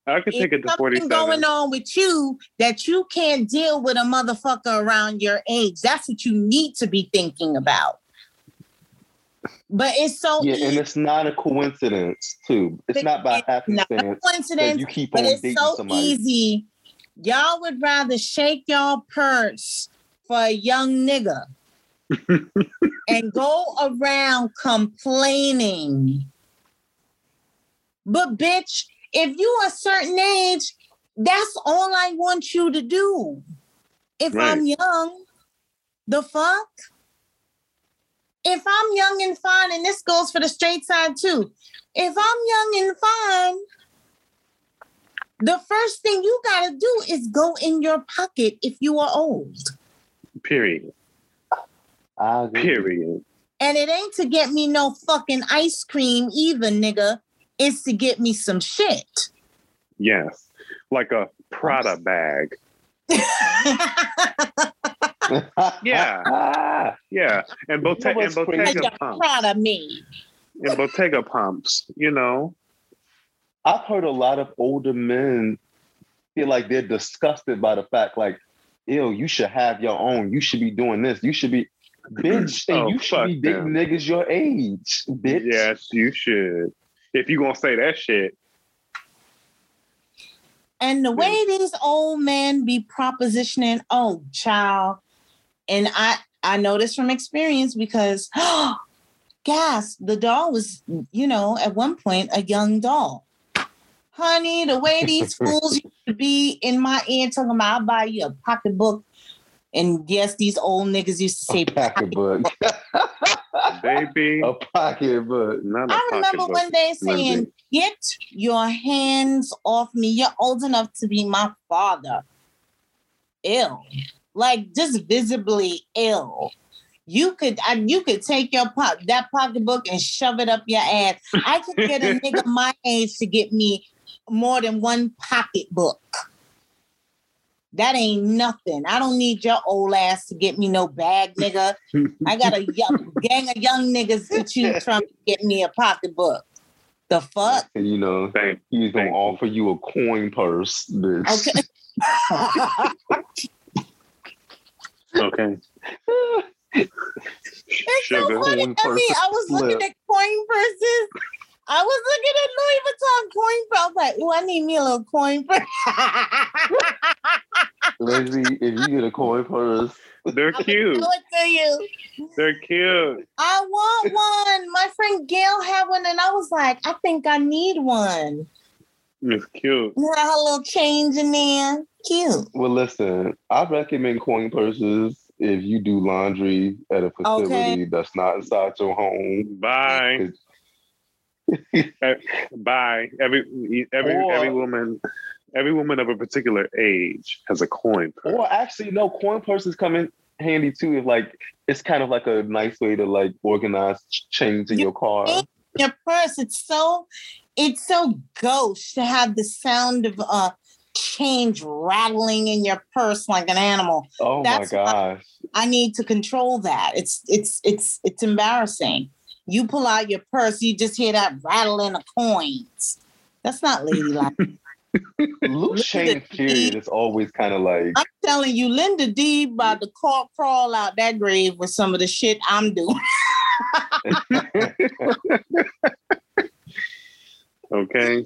I could take It's it to something 47. going on with you that you can't deal with a motherfucker around your age. That's what you need to be thinking about. But it's so Yeah, and it's not a coincidence, too. It's not by It's not a happenstance that coincidence, you keep but on it's dating so somebody. easy. Y'all would rather shake y'all purse for a young nigga and go around complaining. But bitch, if you a certain age, that's all I want you to do. If Right. I'm young, the fuck? If I'm young and fine, and this goes for the straight side too. If I'm young and fine, the first thing you gotta do is go in your pocket if you are old. Period. I agree. Period. And it ain't to get me no fucking ice cream either, nigga. It's to get me some shit. Yes. Like a Prada bag. Yeah. Ah, Yeah. And, Botte- You and what's crazy? Like Bottega you're pumps. proud of me. And Bottega pumps, you know. I've heard a lot of older men feel like they're disgusted by the fact, like, ew, you should have your own. You should be doing this. You should be, bitch, and Oh, you should fuck be dating them. niggas your age, bitch. Yes, you should. If you gonna say that shit, And the way these old men be propositioning, oh child, and I I know this from experience because gas, the doll was, you know, at one point a young doll. Honey, the way these fools used to be in my ear talking about I'll buy you a pocketbook. And yes, these old niggas used to say A pocketbook. baby, a pocketbook. not a I remember pocketbook. one day saying, Lindsay. Get your hands off me. You're old enough to be my father. Ill. Like just visibly ill. You could I, you could take your pop that pocketbook and shove it up your ass. I could get a nigga my age to get me more than one pocketbook. That ain't nothing. I don't need your old ass to get me no bag, nigga. I got a young, gang of young niggas to choose from to get me a pocketbook. The fuck? And you know, Thank- he's gonna you. offer you a coin purse, bitch. Okay. okay. It's so funny. Coin I mean, I was looking slip. at coin purses. I was looking at Louis Vuitton coin purse. I was like, oh, I need me a little coin purse. Lindsay, if you get a coin purse, They're I'll cute. show it to you. They're cute. I want one. My friend Gail had one, and I was like, I think I need one. It's cute. You had a little change in there. Cute. well, listen, I recommend coin purses if you do laundry at a facility Okay. that's not inside your home. Bye. Bye. Every every Or- every woman every woman of a particular age has a coin purse. Or actually, no, coin purses come in handy too. If like it's kind of like a nice way to like organize change in You your car. think- Your purse, it's so, it's so gauche to have the sound of uh change rattling in your purse like an animal. Oh That's my why- gosh. I need to control that. It's it's it's it's embarrassing. You pull out your purse, you just hear that rattling of coins. That's not ladylike. Luke change period is always kind of like I'm telling you, Linda D about to crawl, crawl out that grave with some of the shit I'm doing. Okay.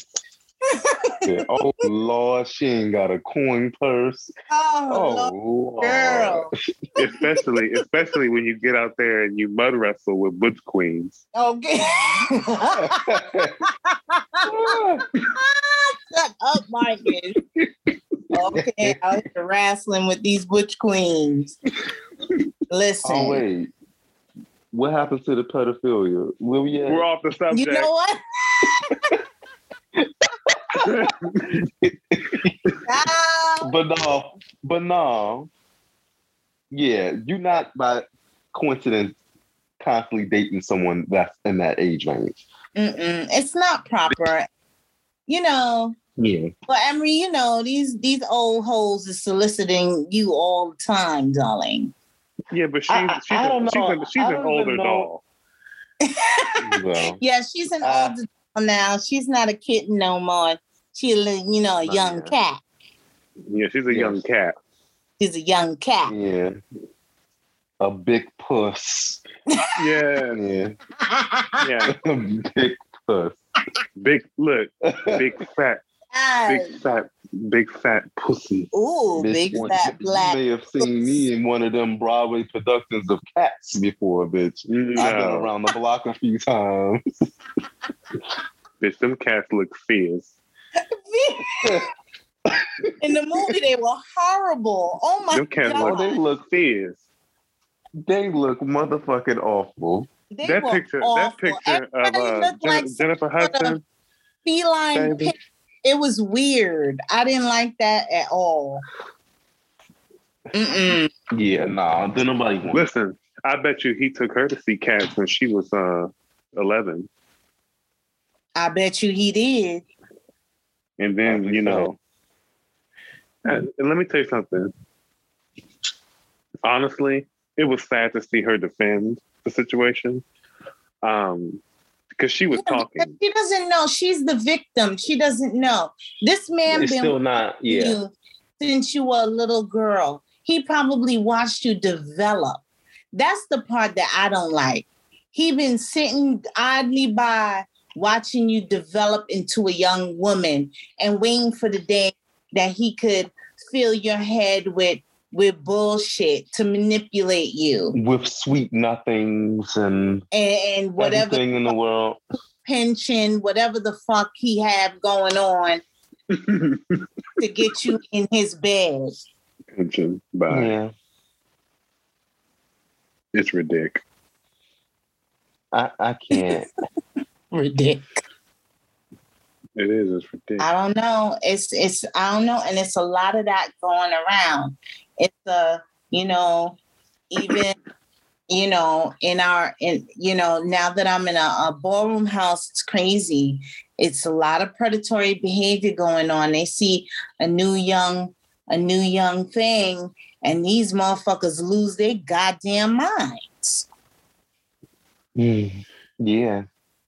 Yeah, oh Lord, she ain't got a coin purse. Oh, Oh Lord, girl. especially especially when you get out there and you mud wrestle with butch queens. Okay. Ah, shut up, Marcus. Okay, I was wrestling with these butch queens. Listen, oh wait. What happened to the pedophilia? Where we at? We're off the subject. you know what? But no, but no. yeah, you're not by coincidence constantly dating someone that's in that age range. Mm-mm, it's not proper. You know, Yeah. well, Emery, you know, these these old hoes is soliciting you all the time, darling. Yeah, but she's I- I- she's, I a- don't she's, know. a- she's I an don't older know. doll. Well, Yeah, she's an Uh, older doll now. She's not a kitten no more. She's a you know, a young yeah. cat. Yeah, she's a Yes. young cat. She's a young cat. yeah. A big puss. Yeah, Yeah. yeah. A big puss. Big look, big fat, Ah, big fat, big fat pussy. Ooh, Bitch, big one- fat black. You may have seen me in one of them Broadway productions of Cats before, bitch. I've been around the block a few times. Bitch, them cats look fierce. In the movie, they were horrible. Oh my Them cats god, they look Fierce. they look motherfucking awful. they That were picture, awful. that picture of uh, like Jennifer Hudson. feline Baby. pit. It was weird. I didn't like that at all. Mm-mm. Yeah, nah, then nobody want. Listen, I bet you he took her to see cats when she was uh eleven, I bet you he did. and then you know. And, and let me tell you something. Honestly, it was sad to see her defend the situation, um, because she was Yeah, talking. She doesn't know. She's the victim. She doesn't know. This man It's been still not. with Yeah, you since you were a little girl. He probably watched you develop. That's the part that I don't like. He been sitting idly by watching you develop into a young woman and waiting for the day that he could fill your head with with bullshit to manipulate you with sweet nothings and and, and whatever everything in the world. pension, whatever the fuck he have going on to get you in his bed. Attention, but Yeah, it's ridiculous. I, I can't. Ridiculous. It is. It's ridiculous. I don't know. It's it's I don't know, and it's a lot of that going around. It's a you know, even you know, in our in you know, now that I'm in a, a ballroom house, it's crazy. It's a lot of predatory behavior going on. They see a new young, a new young thing, and these motherfuckers lose their goddamn minds. Mm, yeah,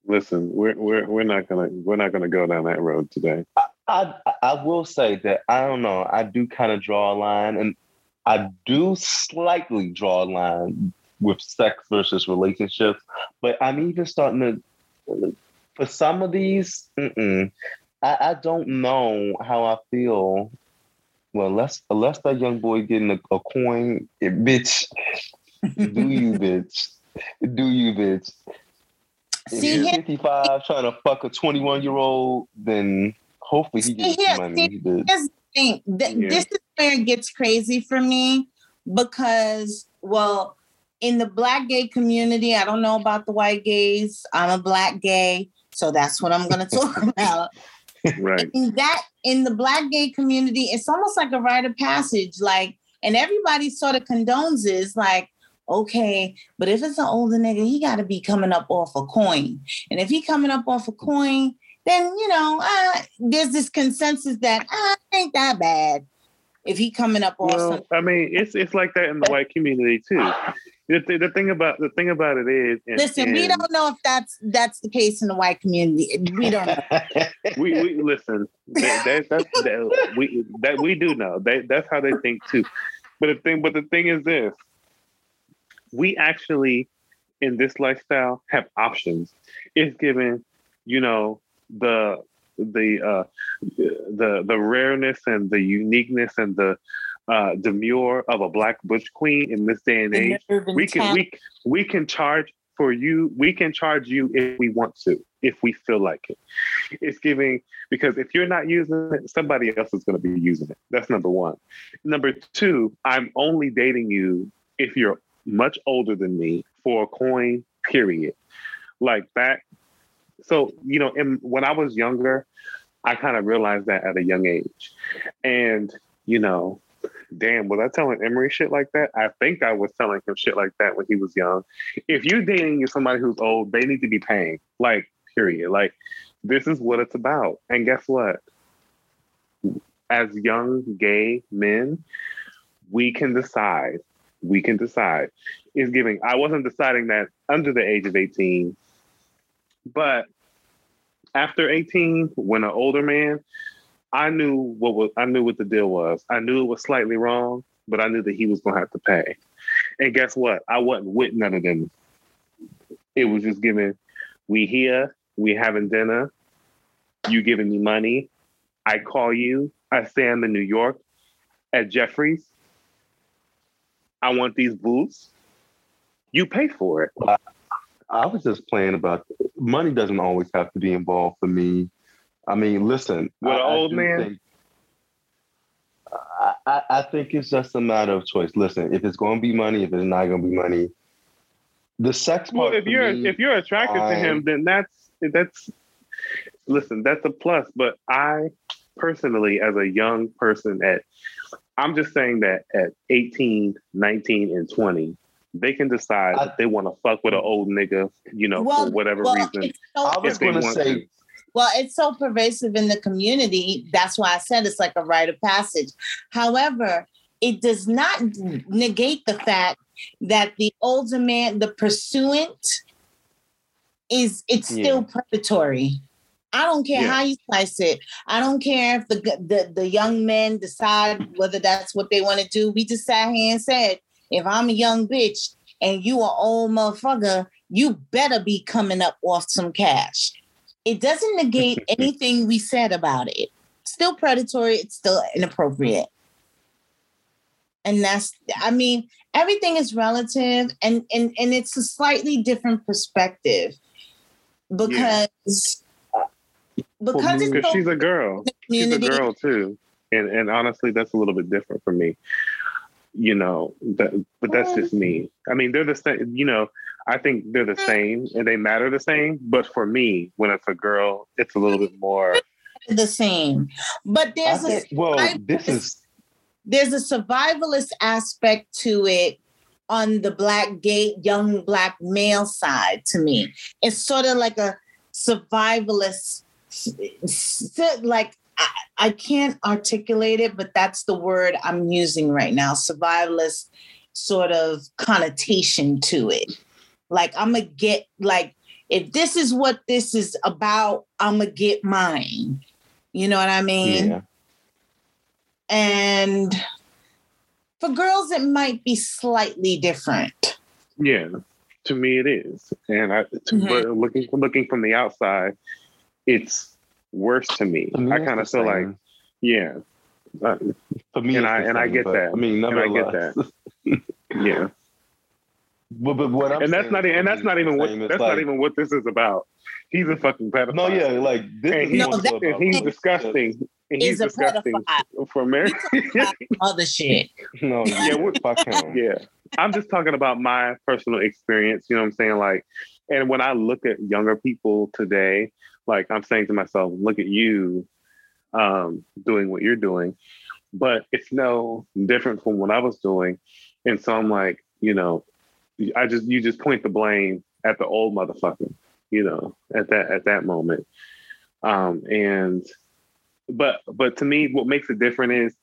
Listen, we're we're we're not gonna we're not gonna go down that road today. I I will say that I don't know. I do kind of draw a line, and I do slightly draw a line with sex versus relationships. But I'm even starting to. For some of these, mm-mm, I, I don't know how I feel. Well, unless unless that young boy getting a, a coin, it, bitch, do you, bitch, do you, bitch. If See, here- 55 trying to fuck a 21 year old, then hopefully he gets here- money. Here's the thing. Th- Yeah. This is where it gets crazy for me because, well, in the black gay community, I don't know about the white gays. I'm a black gay, so that's what I'm going to talk about. Right. In that, in the black gay community, it's almost like a rite of passage. Like, and everybody sort of condones this, like, okay, but if it's an older nigga, he got to be coming up off a coin, and if he coming up off a coin, then you know, uh, there's this consensus that uh, ain't that bad if he coming up off Well, some. I mean, it's it's like that in the white community too. The, th- the thing about the thing about it is, and- Listen, we don't know if that's that's the case in the white community. We don't know. we, we listen. That, that, that's that, we that we do know. That, that's how they think too. But the thing, but the thing is this: we actually, in this lifestyle, have options. It's given, you know, the the uh, the the rareness and the uniqueness and the uh, demure of a black butch queen in this day and age. we can we we can charge for you we can charge you if we want to if we feel like it. It's giving because if you're not using it somebody else is going to be using it. That's number one. Number two i'm only dating you if you're much older than me for a coin period like that so you know in, when i was younger i kind of realized that at a young age and you know damn, was I telling Emery shit like that? I think I was telling him shit like that when he was young. If you're dating somebody who's old, they need to be paying. Like, period. Like, this is what it's about. And guess what? As young gay men, we can decide. We can decide. Is giving. I wasn't deciding that under the age of 18, but after 18, when an older man, I knew what was I knew what the deal was. I knew it was slightly wrong, but I knew that he was gonna have to pay. And guess what? I wasn't with none of them. It was just giving, we here, we having dinner, you giving me money. I call you. I I'm in New York at Jeffrey's. I want these boots. You pay for it. I was just playing about money doesn't always have to be involved for me. I mean, listen, With I- an I old man? think- I, I, I think it's just a matter of choice. Listen, if it's going to be money, if it's not going to be money, the sex Well, part. if for you're me- if you're attracted to him, then that's that's listen, that's a plus. But I personally, as a young person at I'm just saying that at 18, 19, and 20, they can decide I- if they want to fuck with an old nigga, you know, Well, for whatever well, reason. it's so I was going to say. Well, it's so pervasive in the community. That's why I said it's like a rite of passage. However, it does not negate the fact that the older man, the pursuant, is it's still predatory. I don't care Yeah. how you slice it. I don't care if the, the the young men decide whether that's what they want to do. We just sat here and said, if I'm a young bitch and you an old motherfucker, you better be coming up off some cash it doesn't negate anything we said about it. Still predatory, it's still inappropriate. And that's I mean, everything is relative and and and it's a slightly different perspective because because so she's a girl. She's a girl too. And and honestly, that's a little bit different for me. You know, that, but that's just me. I mean, they're the same, you know, I think they're the mm. same and they matter the same. But for me, when it's a girl, it's a little bit more the same. But I there's a think, well, this is there's a survivalist aspect to it on the black gay young black male side to me it's sort of like a survivalist like I, I can't articulate it but that's the word i'm using right now survivalist sort of connotation to it. Like i'm gonna get like if this is what this is about i'm gonna get mine. You know what i mean? Yeah. and for girls it might be slightly different. Yeah, to me it is, and I Mhm. but looking looking from the outside, it's worse to me. To me, I kind of feel like, yeah, uh, For me, And I- the and I get that. I mean, And I get nevertheless, yeah, but, but what I'm and that's not even and that's not even what that's like- not even what this is about. He's a fucking pedophile. No, yeah, like this and is he's, No, that- and he's disgusting. And he's is a disgusting pedophile for marriage. other shit No, Yeah, yeah, what- fuck him. yeah i'm just talking about my personal experience you know what i'm saying like and when i look at younger people today like i'm saying to myself look at you um, doing what you're doing but it's no different from what i was doing and so i'm like you know i just you just point the blame at the old motherfucker you know at that at that moment um and but but to me what makes it different is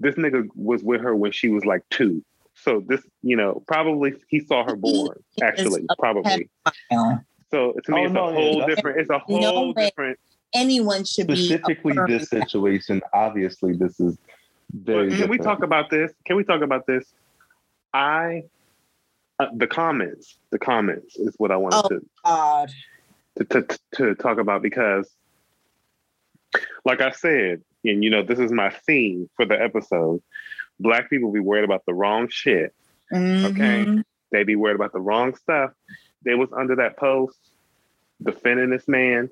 this nigga was with her when she was like two so this, you know, probably he saw her born. Actually, probably. Pedophile. So to me, Oh, it's no, a whole that's- different. It's a whole way. different. anyone should be Specifically, affirming this situation. Obviously, this is very. Can we talk about this? Can we talk about this? I, uh, the comments, the comments is what I wanted Oh. to God. to, to to talk about because, like I said, and you know, this is my theme for the episode. Black people be worried about the wrong shit. Mhm. They be worried about the wrong stuff. They was under that post defending this man.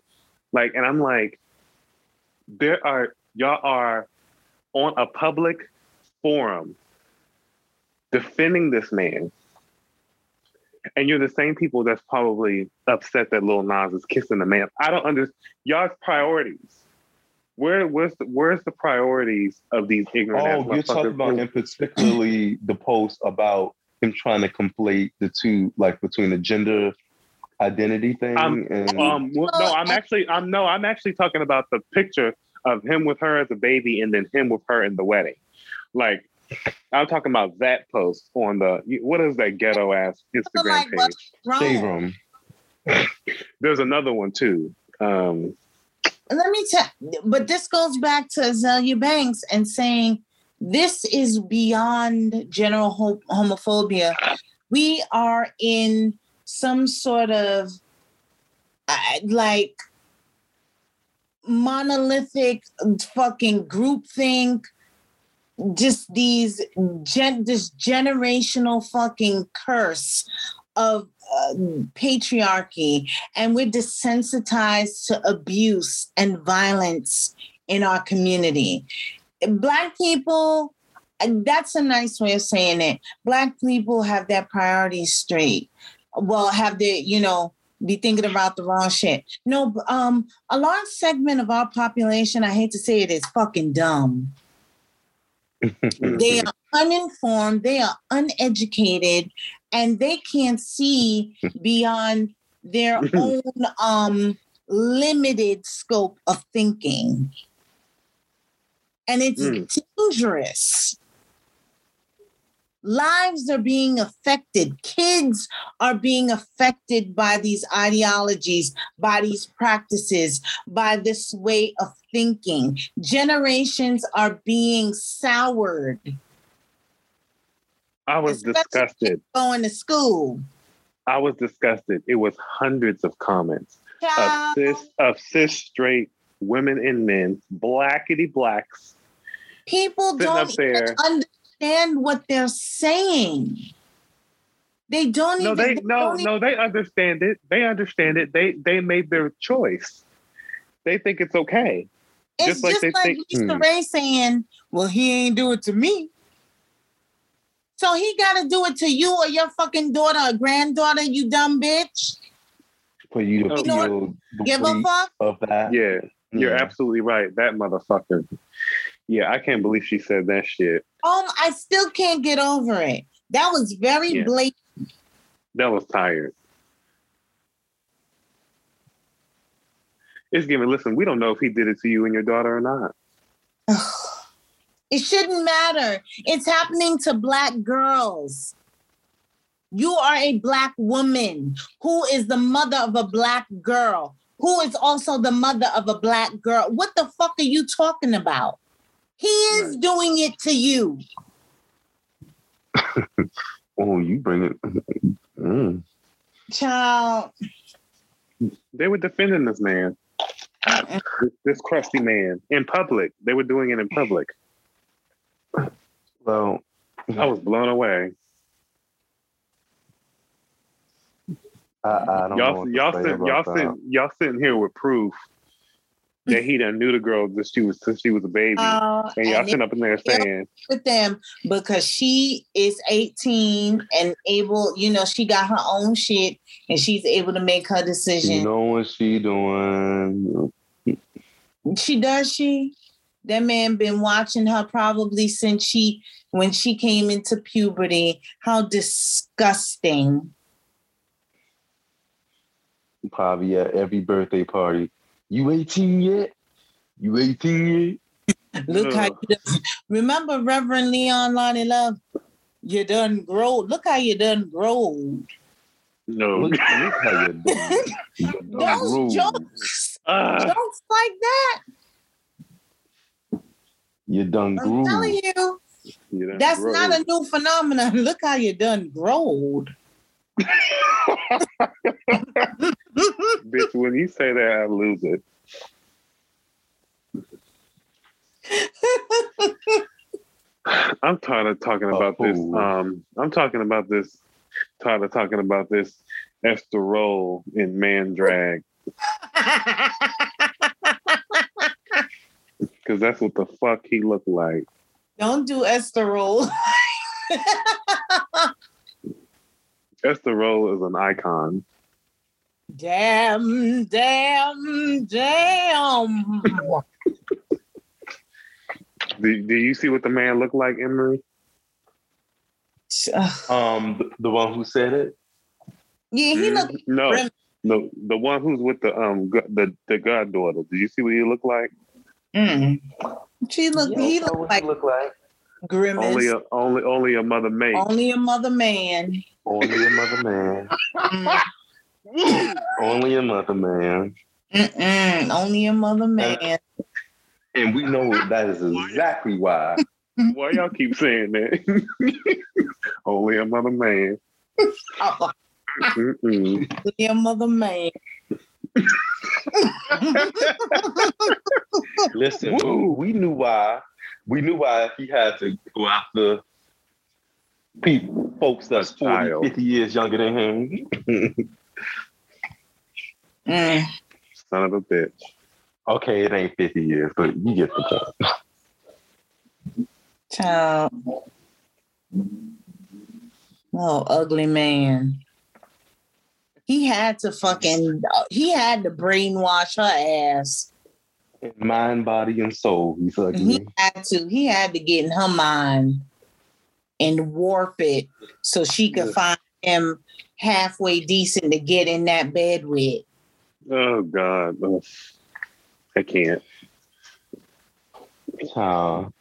Like, and I'm like, there are y'all are on a public forum defending this man. And you're the same people that's probably upset that Lil Nas is kissing the man. I don't understand y'all's priorities. Where where's the, where's the priorities of these ignorant? Oh, you're talking about in particularly the post about him trying to conflate the two, like between the gender identity thing Um, and Um, well, no, I'm actually, I'm no, I'm actually talking about the picture of him with her as a baby, and then him with her in the wedding. Like, I'm talking about that post on the what is that ghetto ass Instagram like page? what's shade room. There's another one too. Um, Let me tell, but this goes back to Azealia Banks and saying this is beyond general ho- homophobia. We are in some sort of uh, like monolithic fucking groupthink. Just these gen- this generational fucking curse of uh, patriarchy and we're desensitized to abuse and violence in our community. Black people, that's a nice way of saying it. Black people have their priorities straight. Well, have their, you know, be thinking about the wrong shit. No, um, a large segment of our population, I hate to say it, is fucking dumb. they are uninformed, they are uneducated, and they can't see beyond their own um limited scope of thinking. And it's Mm. dangerous. Lives are being affected. Kids are being affected by these ideologies, by these practices, by this way of thinking. Generations are being soured. I was Especially- disgusted. Going to school. I was disgusted. It was hundreds of comments of Child, cis of cis straight women and men, blackity blacks. people don't up there. even understand what they're saying. They don't No, even. they they no don't no they understand it. They understand it. They they made their choice. They think it's okay. It's Just like just they like think- Lisa Hmm. Ray saying, "Well, he ain't do it to me." So he got to do it to you or your fucking daughter or granddaughter, you dumb bitch. for you to You know feel the Give a fuck. of that. Yeah, you're Yeah. absolutely right. That motherfucker. Yeah, I can't believe she said that shit. Um, I still can't get over it. That was very Yeah. blatant. That was tired. It's giving. Listen, we don't know if he did it to you and your daughter or not. It shouldn't matter. It's happening to black girls. You are a black woman who is the mother of a black girl, who is also the mother of a black girl. What the fuck are you talking about? He is Right. doing it to you. Oh, you bring it. Mm. Child, They were defending this man, this, this crusty man, in public. They were doing it in public. Well, I was blown away. I, I don't. Y'all, what y'all, say sit, about y'all, that. y'all sitting here with proof that he done knew the girl that she was since she was a baby, uh, and y'all and sitting up in there saying, with them because she is 18 and able, you know, she got her own shit and she's able to make her decision. You know what she doing? She does she? That man been watching her probably since she when she came into puberty. How disgusting. Probably at every birthday party. You 18 yet? You 18 yet? Look how you done, remember Reverend Leon Lonnie Love? You done grow. Look how you done grow. "No, Look, look how you doing. You done Those grew. jokes, Ah, jokes like that. You done grow. I'm telling you. you done That's grown." not a new phenomenon. Look how you done growed. bitch. When you say that, I lose it. I'm tired of talking A about this. Um, I'm talking about this. Tired of talking about this Esther Rolle in Man Drag because that's what the fuck he looked like. Don't do Esther Rolle. Esther Rolle is an icon. Damn, damn, damn. Do, do you see what the man looked like, Emery? Um, the, the one who said it. Yeah, he looked no, grim. no, the one who's with the um the the goddaughter. Did you see what he looked like? Mm. She looked. he What looked like look like grimace. Only a only only a mother maid. Only a mother man. only a mother man. Only a mother man. Mm-mm. Only a mother man. And we know that is exactly why. Why y'all keep saying that? only a mother man. Oh, only a mother man. Listen, we, we knew why. We knew why he had to go after people, folks that's 40, 50 years younger than him. Mm. Son of a bitch. okay, it ain't 50 years, but you get the point. Child. Oh, ugly man. He had to fucking. He had to brainwash her ass. Mind, body, and soul. He's like, He had to. He had to get in her mind and warp it so she could find him halfway decent to get in that bed with. Oh God. Ugh. I can't. child.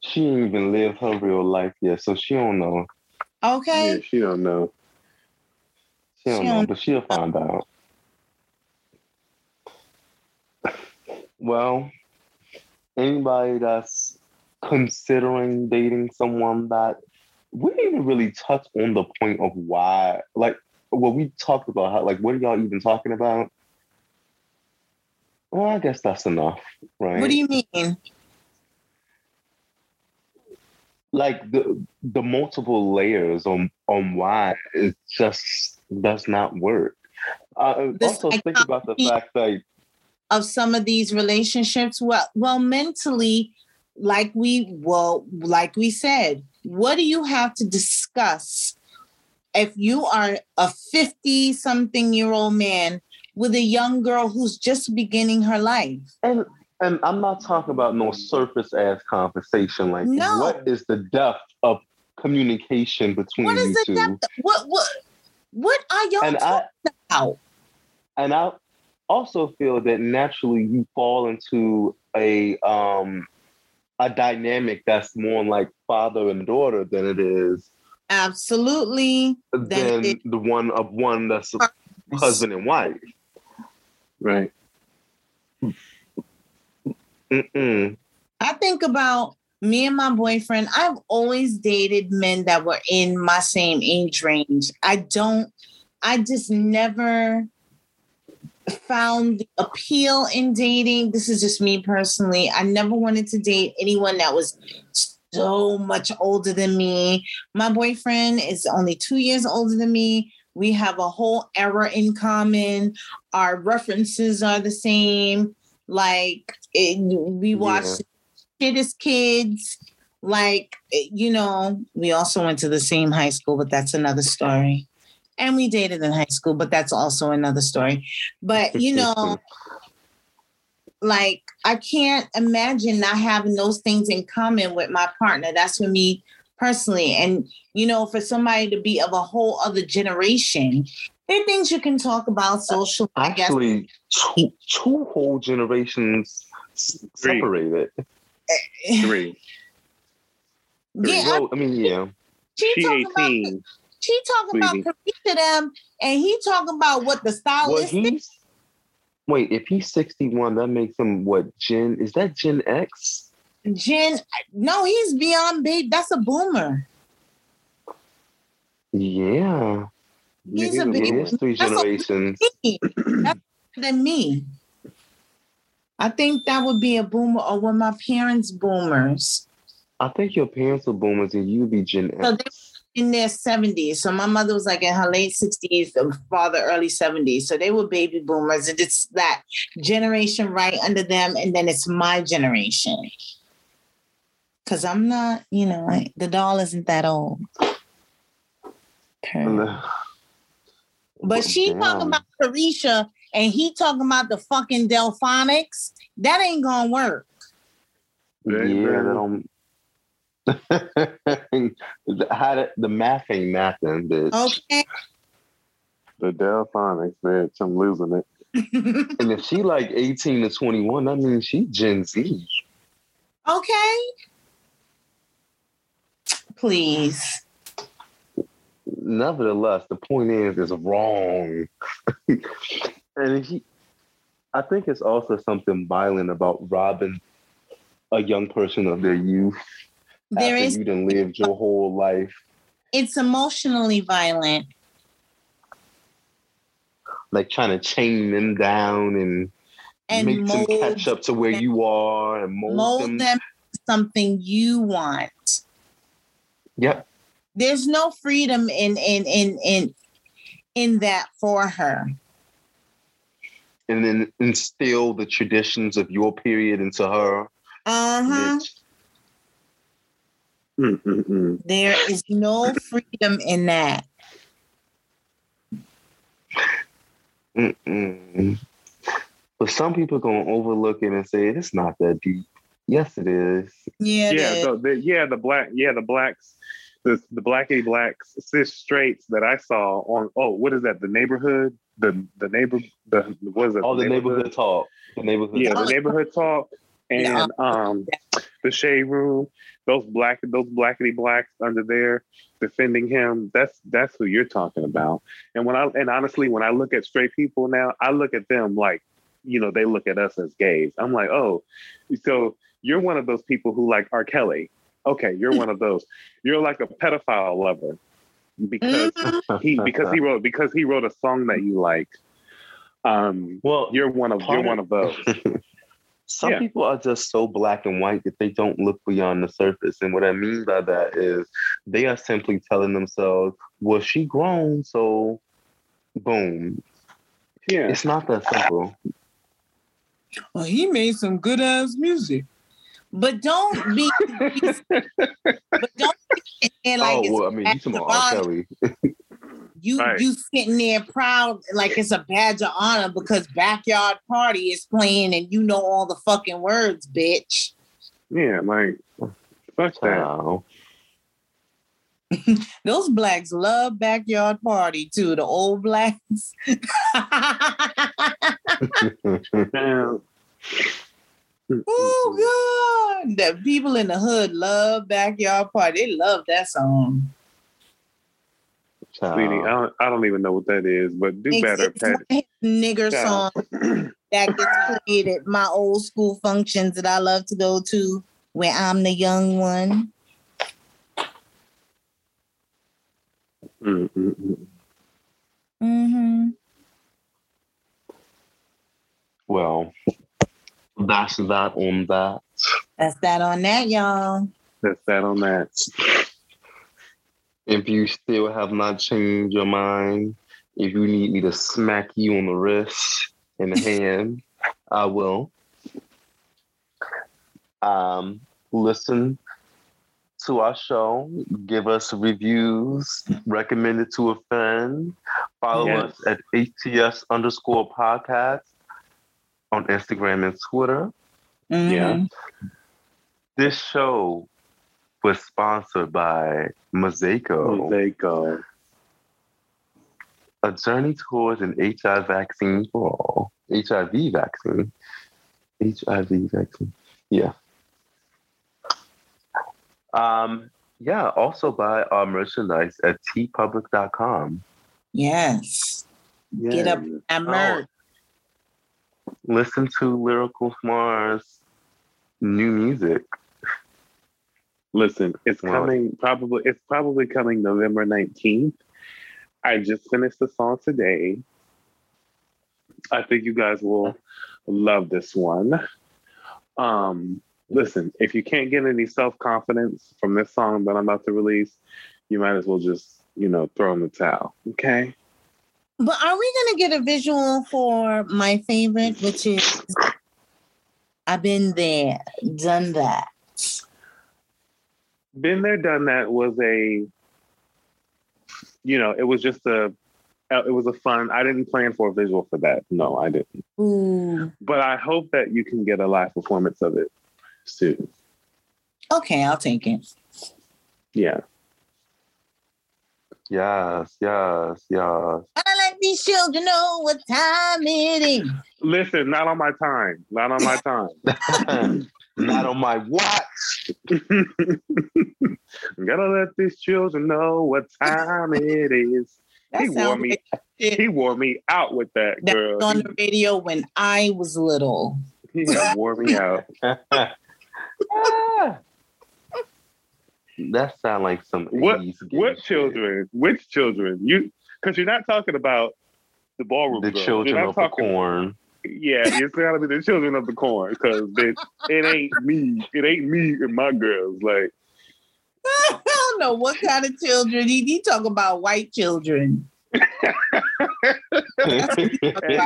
She ain't even lived her real life yet, so she don't know. Okay. Yeah, she don't know. She don't She know, don't- but she'll find out. Well, anybody that's considering dating someone that we didn't even really touch on the point of why, like, well, we talked about how, like, what are y'all even talking about? Well, I guess that's enough, right? What do you mean? like the the multiple layers on on why it just does not work. Uh, also, think about the fact that of some of these relationships well well mentally like we well like we said what do you have to discuss if you are a 50 something year old man with a young girl who's just beginning her life and and I'm not talking about no surface ass conversation. Like, No. what is the depth of communication between what is you the two? depth what what what are y'all And I talking about and I also feel that naturally you fall into a um a dynamic that's more like father and daughter than it is absolutely than it- the one of one that's husband and wife. Right. Mm-mm. I think about me and my boyfriend. I've always dated men that were in my same age range. I don't, I just never found the appeal in dating. This is just me personally. I never wanted to date anyone that was so much older than me. My boyfriend is only two years older than me. We have a whole era in common. Our references are the same. Like it, we watched shit as kids. Like you know, we also went to the same high school, but that's another story. And we dated in high school, but that's also another story. But you know, like I can't imagine not having those things in common with my partner. That's for me personally. And you know, for somebody to be of a whole other generation, there are things you can talk about uh, social. I guess Actually, two, two whole generations Three. separated. Three. yeah, I- Well, I mean, yeah. she, She talking about 18. She talking about Sweetie. Carisha them, and he talking about what the Well, stylistic. he's wait. If he's sixty-one, that makes him what? Gen? Is that Gen X? Gen, no, he's beyond babe. That's a boomer. Yeah, He's a a it three That's generations. Than me. I think that would be a boomer, or one of my parents boomers? I think your parents are boomers and you'd be Gen So X. they in their 70s. So my mother was like in her late 60s, the father early 70s. So they were baby boomers. And it's that generation right under them. And then it's my generation. Cause I'm not, you know, the doll isn't that old. But she Damn. talking about Carisha and he talking about the fucking Delfonics. That ain't gonna work. Yeah, that don't. How did, the math ain't mathing, bitch. Okay. The Delfonics, bitch. I'm losing it. And if she like 18 to 21, that means she Gen Z. okay. Please. Nevertheless, the point is, is wrong. and he, I think it's also something violent about robbing a young person of their youth There after is you done lived your whole life. it's emotionally violent. like trying to chain them down and, And make them catch up to where them- you are and mold, Mold them. them something you want. Yep. There's no freedom in in in in in that for her. And then instill the traditions of your period into her. Uh-huh. Bitch. Mm-mm-mm. There is no freedom in that. Mm-mm. But some people gonna overlook it and say it's not that deep. Yes, it is. Yeah, it yeah, is. the, the, yeah, the black, yeah, the blacks, the the blackity blacks, cis straights that I saw on. Oh, what is that? The neighborhood, the the neighbor, the was it? All the neighborhood talk. The neighborhood. yeah, talk. the neighborhood talk, and Yeah. um, the shade room. Those black, those blackity blacks under there defending him. That's that's who you're talking about. And when I and honestly, when I look at straight people now, I look at them like, you know, they look at us as gays. I'm like, oh, so you're one of those people who like R. Kelly. Okay, you're one of those. You're like a pedophile lover because Mhm. he because he wrote because he wrote a song that you like. Um, Well, you're one of you're Part one of those. Some Yeah. people are just so black and white that they don't look beyond the surface. And what I mean by that is they are simply telling themselves, well, she grown, so boom. Yeah. It's not that simple. Well, he made some good ass music. But don't be, but don't be in like oh, well, I mean, you talking about R. badge of Kelly. you Right. you sitting there proud like it's a badge of honor because backyard party is playing and you know all the fucking words, bitch. Yeah, like fuck that. Wow. Those blacks love backyard party too. The old blacks. Now, oh god, the people in the hood love backyard party. They love that song. Child. sweetie, I don't, I don't even know what that is, but do It's, better, it's Pat. one nigger Child. song that gets played at my old school functions that I love to go to, where I'm the young one. Mm, mm, mm. Mm-hmm. Well, that's that on that. That's that on that, y'all. That's that on that. If you still have not changed your mind, if you need me to smack you on the wrist and the hand, I will. Um, listen to our show, give us reviews, recommend it to a friend, follow Yes. us at ATS underscore podcast on Instagram and Twitter. Yeah. Mhm. This show was sponsored by Mosaico. Mosaico. a journey towards an HIV vaccine for all. HIV vaccine. HIV vaccine. Yeah. Um, yeah, also buy our merchandise at teepublic.com. Yes. Get up and merch. Listen to Lyrical Mars new music. Listen, it's Wow. coming probably it's probably coming November 19th. I just finished the song today. I think you guys will love this one. Um listen, if you can't get any self-confidence from this song that I'm about to release, you might as well just, you know, throw in the towel. Okay? But are we gonna get a visual for my favorite, which is I've been there, done that. Been there, done that was a, you know, it was just a, uh, it was a fun. I didn't plan for a visual for that. No, I didn't. Ooh. But I hope that you can get a live performance of it soon. Okay, I'll take it. Yeah. Yes, yes, yes. I let these children know what time it is. Listen, not on my time. Not on my time. Not on my watch. Gotta let these children know what time it is. That He wore me. like He wore me out with that that girl. was on the radio when I was little. He, he wore me out. That sound like some What- 80s gay What shit. children? Which children? You because you're not talking about the ballroom. The girls. children You're of the talking- corn. Yeah, it's gotta be the children of the corn because it, it ain't me. It ain't me and my girls. Like I don't know what kind of children. He, he talk about white children.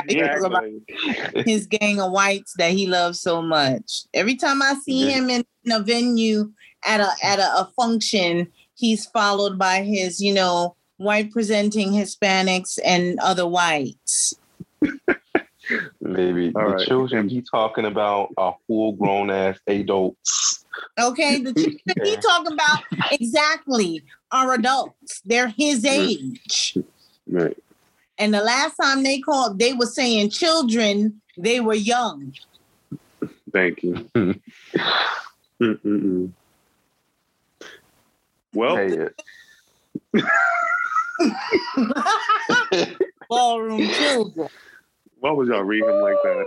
exactly. His gang of whites that he loves so much. Every time I see Yeah. him in, in a venue at a at a, a function, he's followed by his, you know, white presenting Hispanics and other whites. Maybe All the right. children he talking about are full grown ass adults. Okay, the children he Yeah. talking about exactly are adults. They're his age. Right. And the last time they called, they were saying children. They were young. Thank you. Mm-mm-mm. Well, Say it. Ballroom children. Why would y'all read him like that?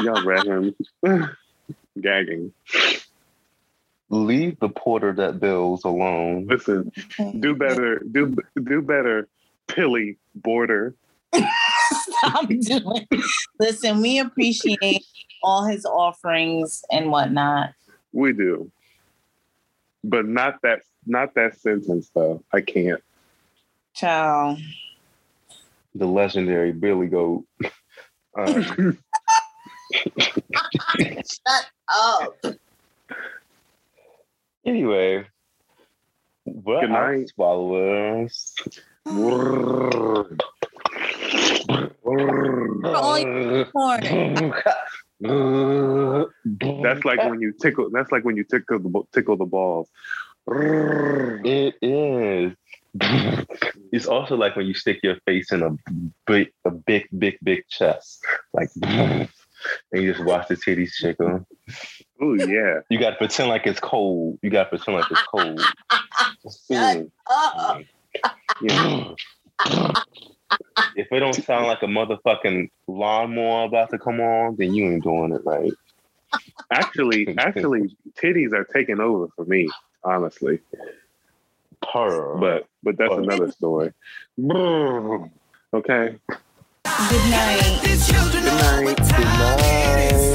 Y'all read him gagging. Leave the porter that bills alone. Listen, do better. Do do better. Pilly border. Stop doing. Listen, we appreciate all his offerings and whatnot. We do, but not that not that sentence though. I can't. Ciao. The legendary Billy Goat. Uh, Shut up. anyway, what Good night. swallowers? That's like when you tickle. That's like when you tickle the bo- tickle the balls. It is. It's also like when you stick your face in a big, a big, big, big chest, like, and you just watch the titties jiggle. Oh yeah. You got to pretend like it's cold. You got to pretend like it's cold. Shut up. Yeah. if it don't sound like a motherfucking lawnmower about to come on, then you ain't doing it right. Actually, actually, titties are taking over for me. Honestly, Purr. But but that's Well- another story. Okay. Good night. These children know what